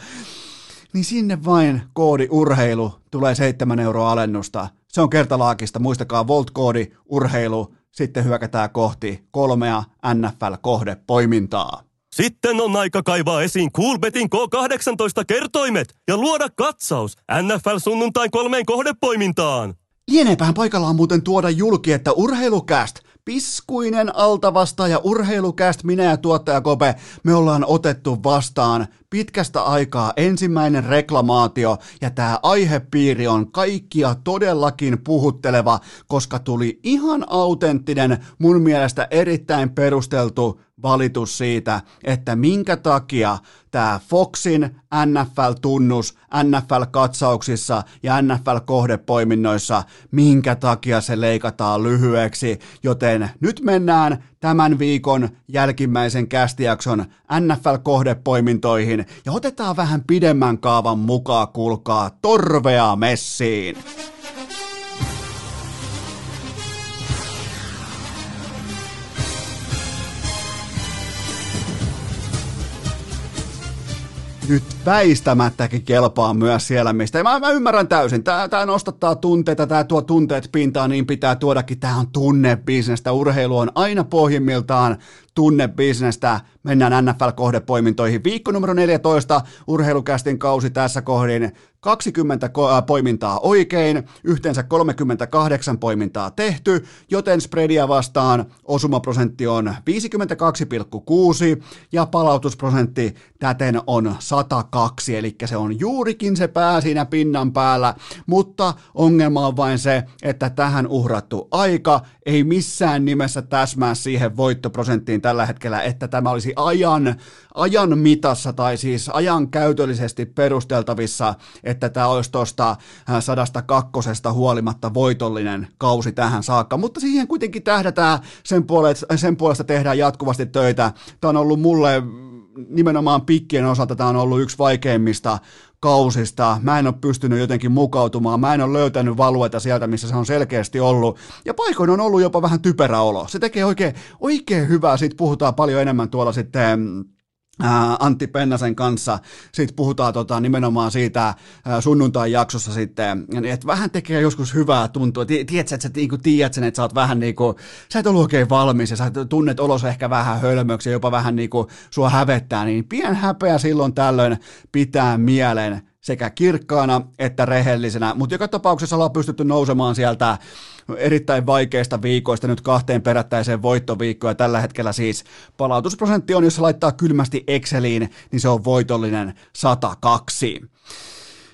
niin sinne vain koodi urheilu tulee 7 euroa alennusta se on kertalaakista. Muistakaa Volt-koodi, urheilu, sitten hyökätään kohti kolmea NFL-kohdepoimintaa. Sitten on aika kaivaa esiin Coolbetin K18-kertoimet ja luoda katsaus NFL sunnuntain kolmeen kohdepoimintaan. Lieneepähän paikallaan muuten tuoda julki, että urheilukäst piskuinen altavastaaja urheilukäst, minä ja tuottaja Kope, me ollaan otettu vastaan pitkästä aikaa ensimmäinen reklamaatio. Ja tämä aihepiiri on kaikkia todellakin puhutteleva, koska tuli ihan autenttinen, mun mielestä erittäin perusteltu valitus siitä, että minkä takia tämä Foxin NFL-tunnus NFL-katsauksissa ja NFL-kohdepoiminnoissa, minkä takia se leikataan lyhyeksi, joten nyt mennään tämän viikon jälkimmäisen kästijakson NFL-kohdepoimintoihin ja otetaan vähän pidemmän kaavan mukaan, kuulkaa, torvea messiin. Nyt väistämättäkin kelpaa myös siellä, mistä mä, mä ymmärrän täysin. Tämä, tämä nostattaa tunteita, tämä tuo tunteet pintaan, niin pitää tuodakin. Tämä on tunnebisnestä. Urheilu on aina pohjimmiltaan tunnebisnestä. Mennään NFL-kohdepoimintoihin. Viikko numero 14, urheilukästin kausi tässä kohdin. 20 äh, poimintaa oikein, yhteensä 38 poimintaa tehty, joten spreadia vastaan osumaprosentti on 52,6 ja palautusprosentti täten on 102, eli se on juurikin se pää siinä pinnan päällä, mutta ongelma on vain se, että tähän uhrattu aika ei missään nimessä täsmää siihen voittoprosenttiin tällä hetkellä, että tämä olisi ajan, ajan mitassa tai siis ajan käytöllisesti perusteltavissa, että tämä olisi tuosta äh, sadasta kakkosesta huolimatta voitollinen kausi tähän saakka, mutta siihen kuitenkin tähdätään, sen puolesta, sen puolesta tehdään jatkuvasti töitä. Tämä on ollut mulle nimenomaan pikkien osalta tämä on ollut yksi vaikeimmista kausista. Mä en ole pystynyt jotenkin mukautumaan, mä en ole löytänyt valueta sieltä, missä se on selkeästi ollut. Ja paikoin on ollut jopa vähän typerä olo. Se tekee oikein, oikein hyvää, siitä puhutaan paljon enemmän tuolla sitten Antti Pennasen kanssa. Sitten puhutaan tota, nimenomaan siitä sunnuntai-jaksossa sitten, että vähän tekee joskus hyvää tuntua. Tiedätkö, että sä niinku tiedät sen, että sä oot vähän niinku, sä et ollut oikein valmis ja sä tunnet olos ehkä vähän hölmöksi ja jopa vähän niinku sua hävettää, niin pien häpeä silloin tällöin pitää mielen sekä kirkkaana että rehellisenä, mutta joka tapauksessa ollaan pystytty nousemaan sieltä erittäin vaikeista viikoista nyt kahteen perättäiseen voittoviikkoon ja tällä hetkellä siis palautusprosentti on, jos laittaa kylmästi Exceliin, niin se on voitollinen 102.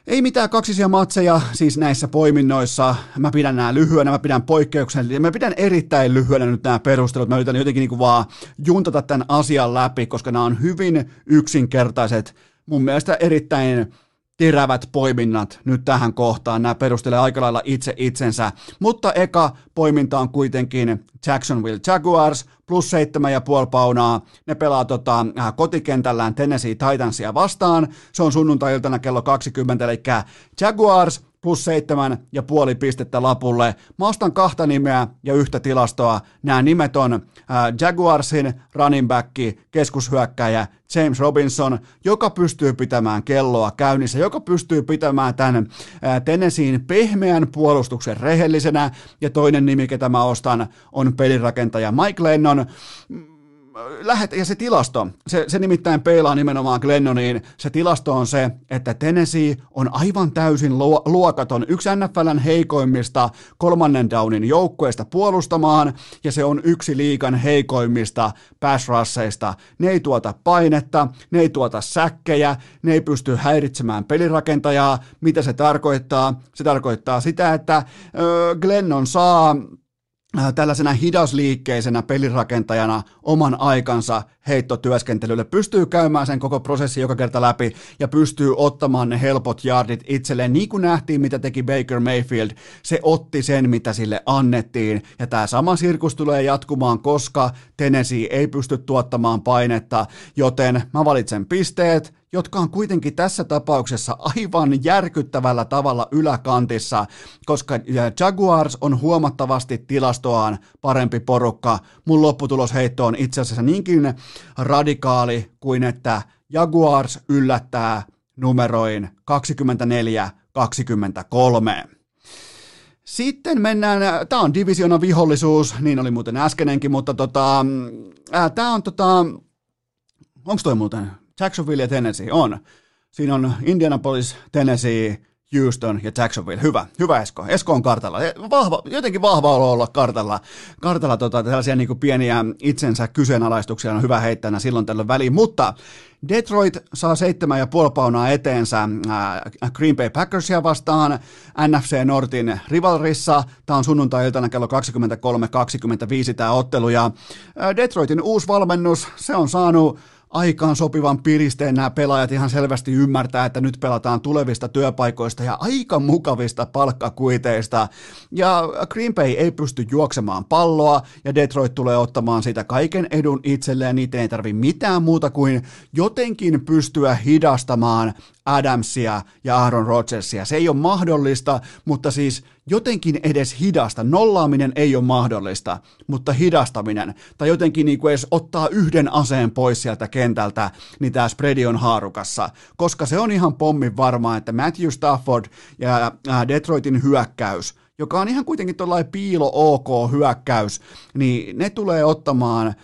Ei mitään kaksisia matseja siis näissä poiminnoissa. Mä pidän nämä lyhyenä, mä pidän poikkeuksellisia, mä pidän erittäin lyhyenä nyt nämä perustelut. Mä yritän jotenkin niin vaan juntata tämän asian läpi, koska nämä on hyvin yksinkertaiset, mun mielestä erittäin terävät poiminnat nyt tähän kohtaan. Nämä perustelee aika lailla itse itsensä, mutta eka poiminta on kuitenkin Jacksonville Jaguars plus seitsemän ja puoli paunaa. Ne pelaa tota, äh, kotikentällään Tennessee Titansia vastaan. Se on sunnuntai-iltana kello 20, eli Jaguars plus seitsemän ja puoli pistettä lapulle. Mä ostan kahta nimeä ja yhtä tilastoa. Nämä nimet on Jaguarsin running back, keskushyökkäjä James Robinson, joka pystyy pitämään kelloa käynnissä, joka pystyy pitämään tämän Tennesseein pehmeän puolustuksen rehellisenä. Ja toinen nimi, ketä mä ostan, on pelirakentaja Mike Lennon lähet, ja se tilasto, se, se nimittäin peilaa nimenomaan Glennoniin, se tilasto on se, että Tennessee on aivan täysin luokaton, yksi NFLn heikoimmista kolmannen downin joukkueesta puolustamaan, ja se on yksi liikan heikoimmista pass russeista. Ne ei tuota painetta, ne ei tuota säkkejä, ne ei pysty häiritsemään pelirakentajaa. Mitä se tarkoittaa? Se tarkoittaa sitä, että ö, Glennon saa tällaisena hidasliikkeisenä pelirakentajana oman aikansa heittotyöskentelylle, pystyy käymään sen koko prosessi joka kerta läpi ja pystyy ottamaan ne helpot jardit itselleen, niin kuin nähtiin, mitä teki Baker Mayfield, se otti sen, mitä sille annettiin, ja tämä sama sirkus tulee jatkumaan, koska Tennessee ei pysty tuottamaan painetta, joten mä valitsen pisteet, jotka on kuitenkin tässä tapauksessa aivan järkyttävällä tavalla yläkantissa, koska Jaguars on huomattavasti tilastoaan parempi porukka. Mun lopputulosheitto on itse asiassa niinkin radikaali kuin että Jaguars yllättää numeroin 24-23. Sitten mennään, tämä on divisiona vihollisuus, niin oli muuten äskenenkin, mutta tota, tämä on tota, onko toi muuten Jacksonville ja Tennessee on. Siinä on Indianapolis, Tennessee, Houston ja Jacksonville. Hyvä, hyvä Esko. Esko on kartalla. Vahva, jotenkin vahva olo olla kartalla. Kartalla tota, tällaisia niin pieniä itsensä kyseenalaistuksia on hyvä heittää silloin tällöin väliin. Mutta Detroit saa seitsemän ja puoli paunaa eteensä äh, Green Bay Packersia vastaan NFC Nortin rivalrissa. Tämä on sunnuntai-iltana kello 23.25 tämä ottelu ja äh, Detroitin uusi valmennus, se on saanut aikaan sopivan piristeen nämä pelaajat ihan selvästi ymmärtää, että nyt pelataan tulevista työpaikoista ja aika mukavista palkkakuiteista. Ja Green Bay ei pysty juoksemaan palloa ja Detroit tulee ottamaan siitä kaiken edun itselleen. Niitä ei tarvi mitään muuta kuin jotenkin pystyä hidastamaan Adamsia ja Aaron Rodgersia. Se ei ole mahdollista, mutta siis jotenkin edes hidasta. Nollaaminen ei ole mahdollista, mutta hidastaminen tai jotenkin niin kuin edes ottaa yhden aseen pois sieltä kentältä, niin tämä spreadi on haarukassa. Koska se on ihan pommin varmaa, että Matthew Stafford ja Detroitin hyökkäys, joka on ihan kuitenkin tuollainen piilo OK hyökkäys, niin ne tulee ottamaan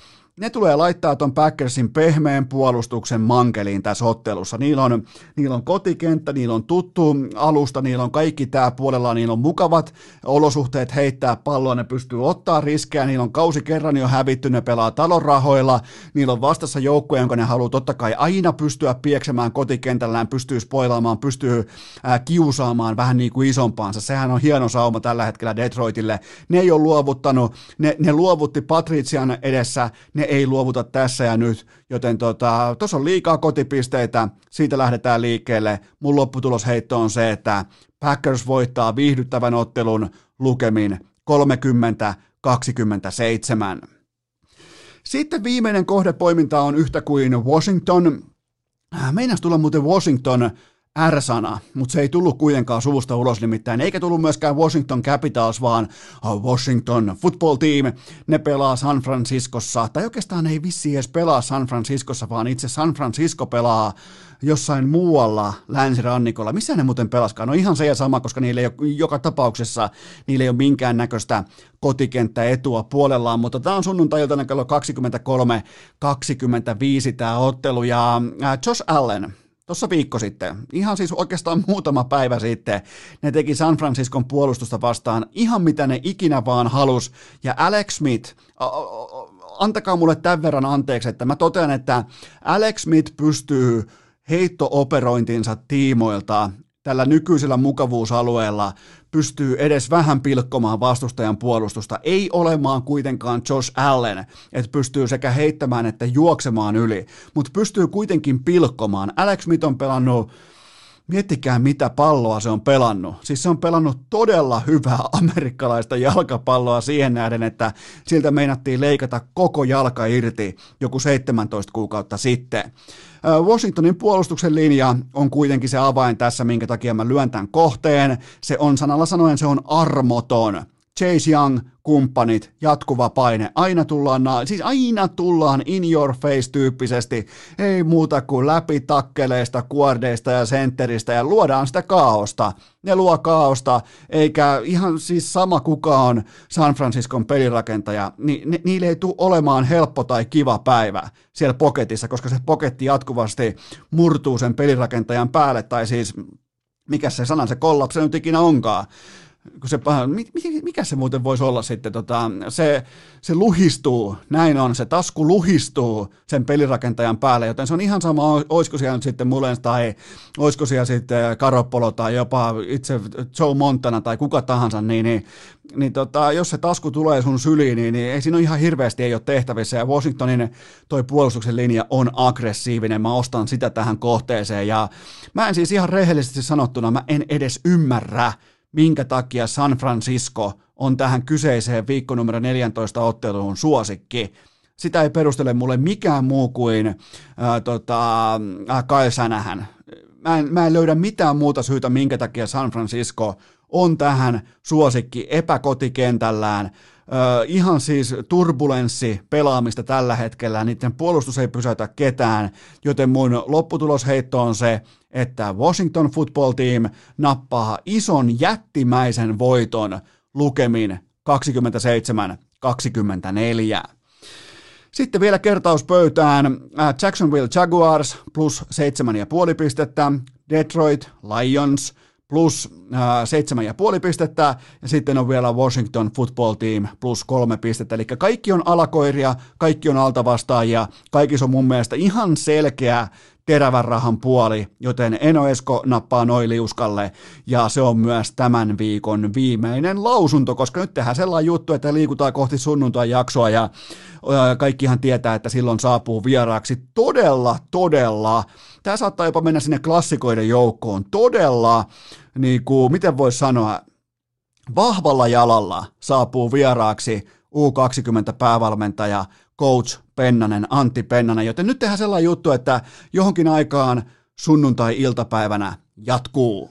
ne tulee laittaa ton Packersin pehmeän puolustuksen mankeliin tässä ottelussa. Niillä on, niillä on kotikenttä, niillä on tuttu alusta, niillä on kaikki tää puolella, niillä on mukavat olosuhteet heittää palloa, ne pystyy ottaa riskejä, niillä on kausi kerran jo hävitty, ne pelaa talon rahoilla, niillä on vastassa joukkoja, jonka ne haluaa totta kai aina pystyä pieksemään kotikentällään, pystyy spoilaamaan, pystyy ää, kiusaamaan vähän niin kuin isompaansa. Sehän on hieno sauma tällä hetkellä Detroitille. Ne ei ole luovuttanut, ne, ne luovutti Patrician edessä, ne ei luovuta tässä ja nyt, joten tuossa tota, on liikaa kotipisteitä, siitä lähdetään liikkeelle. Mun lopputulosheitto on se, että Packers voittaa viihdyttävän ottelun lukemin 30-27. Sitten viimeinen kohdepoiminta on yhtä kuin Washington. Meinas tulla muuten Washington R-sana, mutta se ei tullut kuitenkaan suvusta ulos nimittäin, eikä tullut myöskään Washington Capitals, vaan Washington Football Team. Ne pelaa San Franciscossa, tai oikeastaan ei vissi edes pelaa San Franciscossa, vaan itse San Francisco pelaa jossain muualla länsirannikolla. Missä ne muuten pelaskaan? No ihan se ja sama, koska niillä ei ole, joka tapauksessa niillä ei ole minkään näköistä kotikenttäetua puolellaan, mutta tämä on sunnuntai-iltana kello 23.25 tämä ottelu, ja Josh Allen, tuossa viikko sitten, ihan siis oikeastaan (laughs) muutama päivä sitten, ne teki San Franciscon puolustusta vastaan ihan mitä ne ikinä vaan halus, ja Alex Smith, antakaa mulle tämän verran anteeksi, että mä totean, että Alex Smith pystyy heittooperointinsa tiimoilta tällä nykyisellä mukavuusalueella pystyy edes vähän pilkkomaan vastustajan puolustusta, ei olemaan kuitenkaan Josh Allen, että pystyy sekä heittämään että juoksemaan yli, mutta pystyy kuitenkin pilkkomaan. Alex Smith on pelannut Miettikää, mitä palloa se on pelannut. Siis se on pelannut todella hyvää amerikkalaista jalkapalloa siihen nähden, että siltä meinattiin leikata koko jalka irti joku 17 kuukautta sitten. Washingtonin puolustuksen linja on kuitenkin se avain tässä, minkä takia mä lyön tämän kohteen. Se on sanalla sanoen, se on armoton. Chase Young, kumppanit, jatkuva paine, aina tullaan, siis aina tullaan in your face tyyppisesti, ei muuta kuin läpi takkeleista, kuordeista ja sentteristä ja luodaan sitä kaaosta. Ne luo kaaosta, eikä ihan siis sama kuka on San Franciscon pelirakentaja, niin ni, niille ei tule olemaan helppo tai kiva päivä siellä poketissa, koska se poketti jatkuvasti murtuu sen pelirakentajan päälle, tai siis mikä se sana, se kollapse nyt ikinä onkaan kun se, mikä se muuten voisi olla sitten, tota, se, se luhistuu, näin on, se tasku luhistuu sen pelirakentajan päälle, joten se on ihan sama, olisiko siellä nyt sitten Mulens tai olisiko siellä sitten Karopolo tai jopa itse Joe Montana tai kuka tahansa, niin, niin, niin tota, jos se tasku tulee sun syliin, niin, niin ei siinä ole ihan hirveästi ei ole tehtävissä, ja Washingtonin toi puolustuksen linja on aggressiivinen, mä ostan sitä tähän kohteeseen, ja mä en siis ihan rehellisesti sanottuna, mä en edes ymmärrä, minkä takia San Francisco on tähän kyseiseen viikko numero 14 otteluun suosikki. Sitä ei perustele mulle mikään muu kuin ää, tota, ää, Kyle Sänähän. Mä en, mä en löydä mitään muuta syytä, minkä takia San Francisco on tähän suosikki epäkotikentällään ihan siis turbulenssi pelaamista tällä hetkellä, niiden puolustus ei pysäytä ketään, joten mun lopputulosheitto on se, että Washington Football Team nappaa ison jättimäisen voiton lukemin 27-24. Sitten vielä kertaus pöytään. Jacksonville Jaguars plus 7,5 pistettä, Detroit Lions plus seitsemän ja puoli pistettä, ja sitten on vielä Washington Football Team plus kolme pistettä, eli kaikki on alakoiria, kaikki on altavastaajia, kaikissa on mun mielestä ihan selkeä terävän rahan puoli, joten Eno Esko nappaa noin liuskalle, ja se on myös tämän viikon viimeinen lausunto, koska nyt tehdään sellainen juttu, että liikutaan kohti sunnuntai-jaksoa, ja kaikkihan tietää, että silloin saapuu vieraaksi todella, todella, tämä saattaa jopa mennä sinne klassikoiden joukkoon, todella, niin kuin, miten voisi sanoa, vahvalla jalalla saapuu vieraaksi U20-päävalmentaja coach Pennanen, Antti Pennanen, joten nyt tehdään sellainen juttu, että johonkin aikaan sunnuntai-iltapäivänä jatkuu.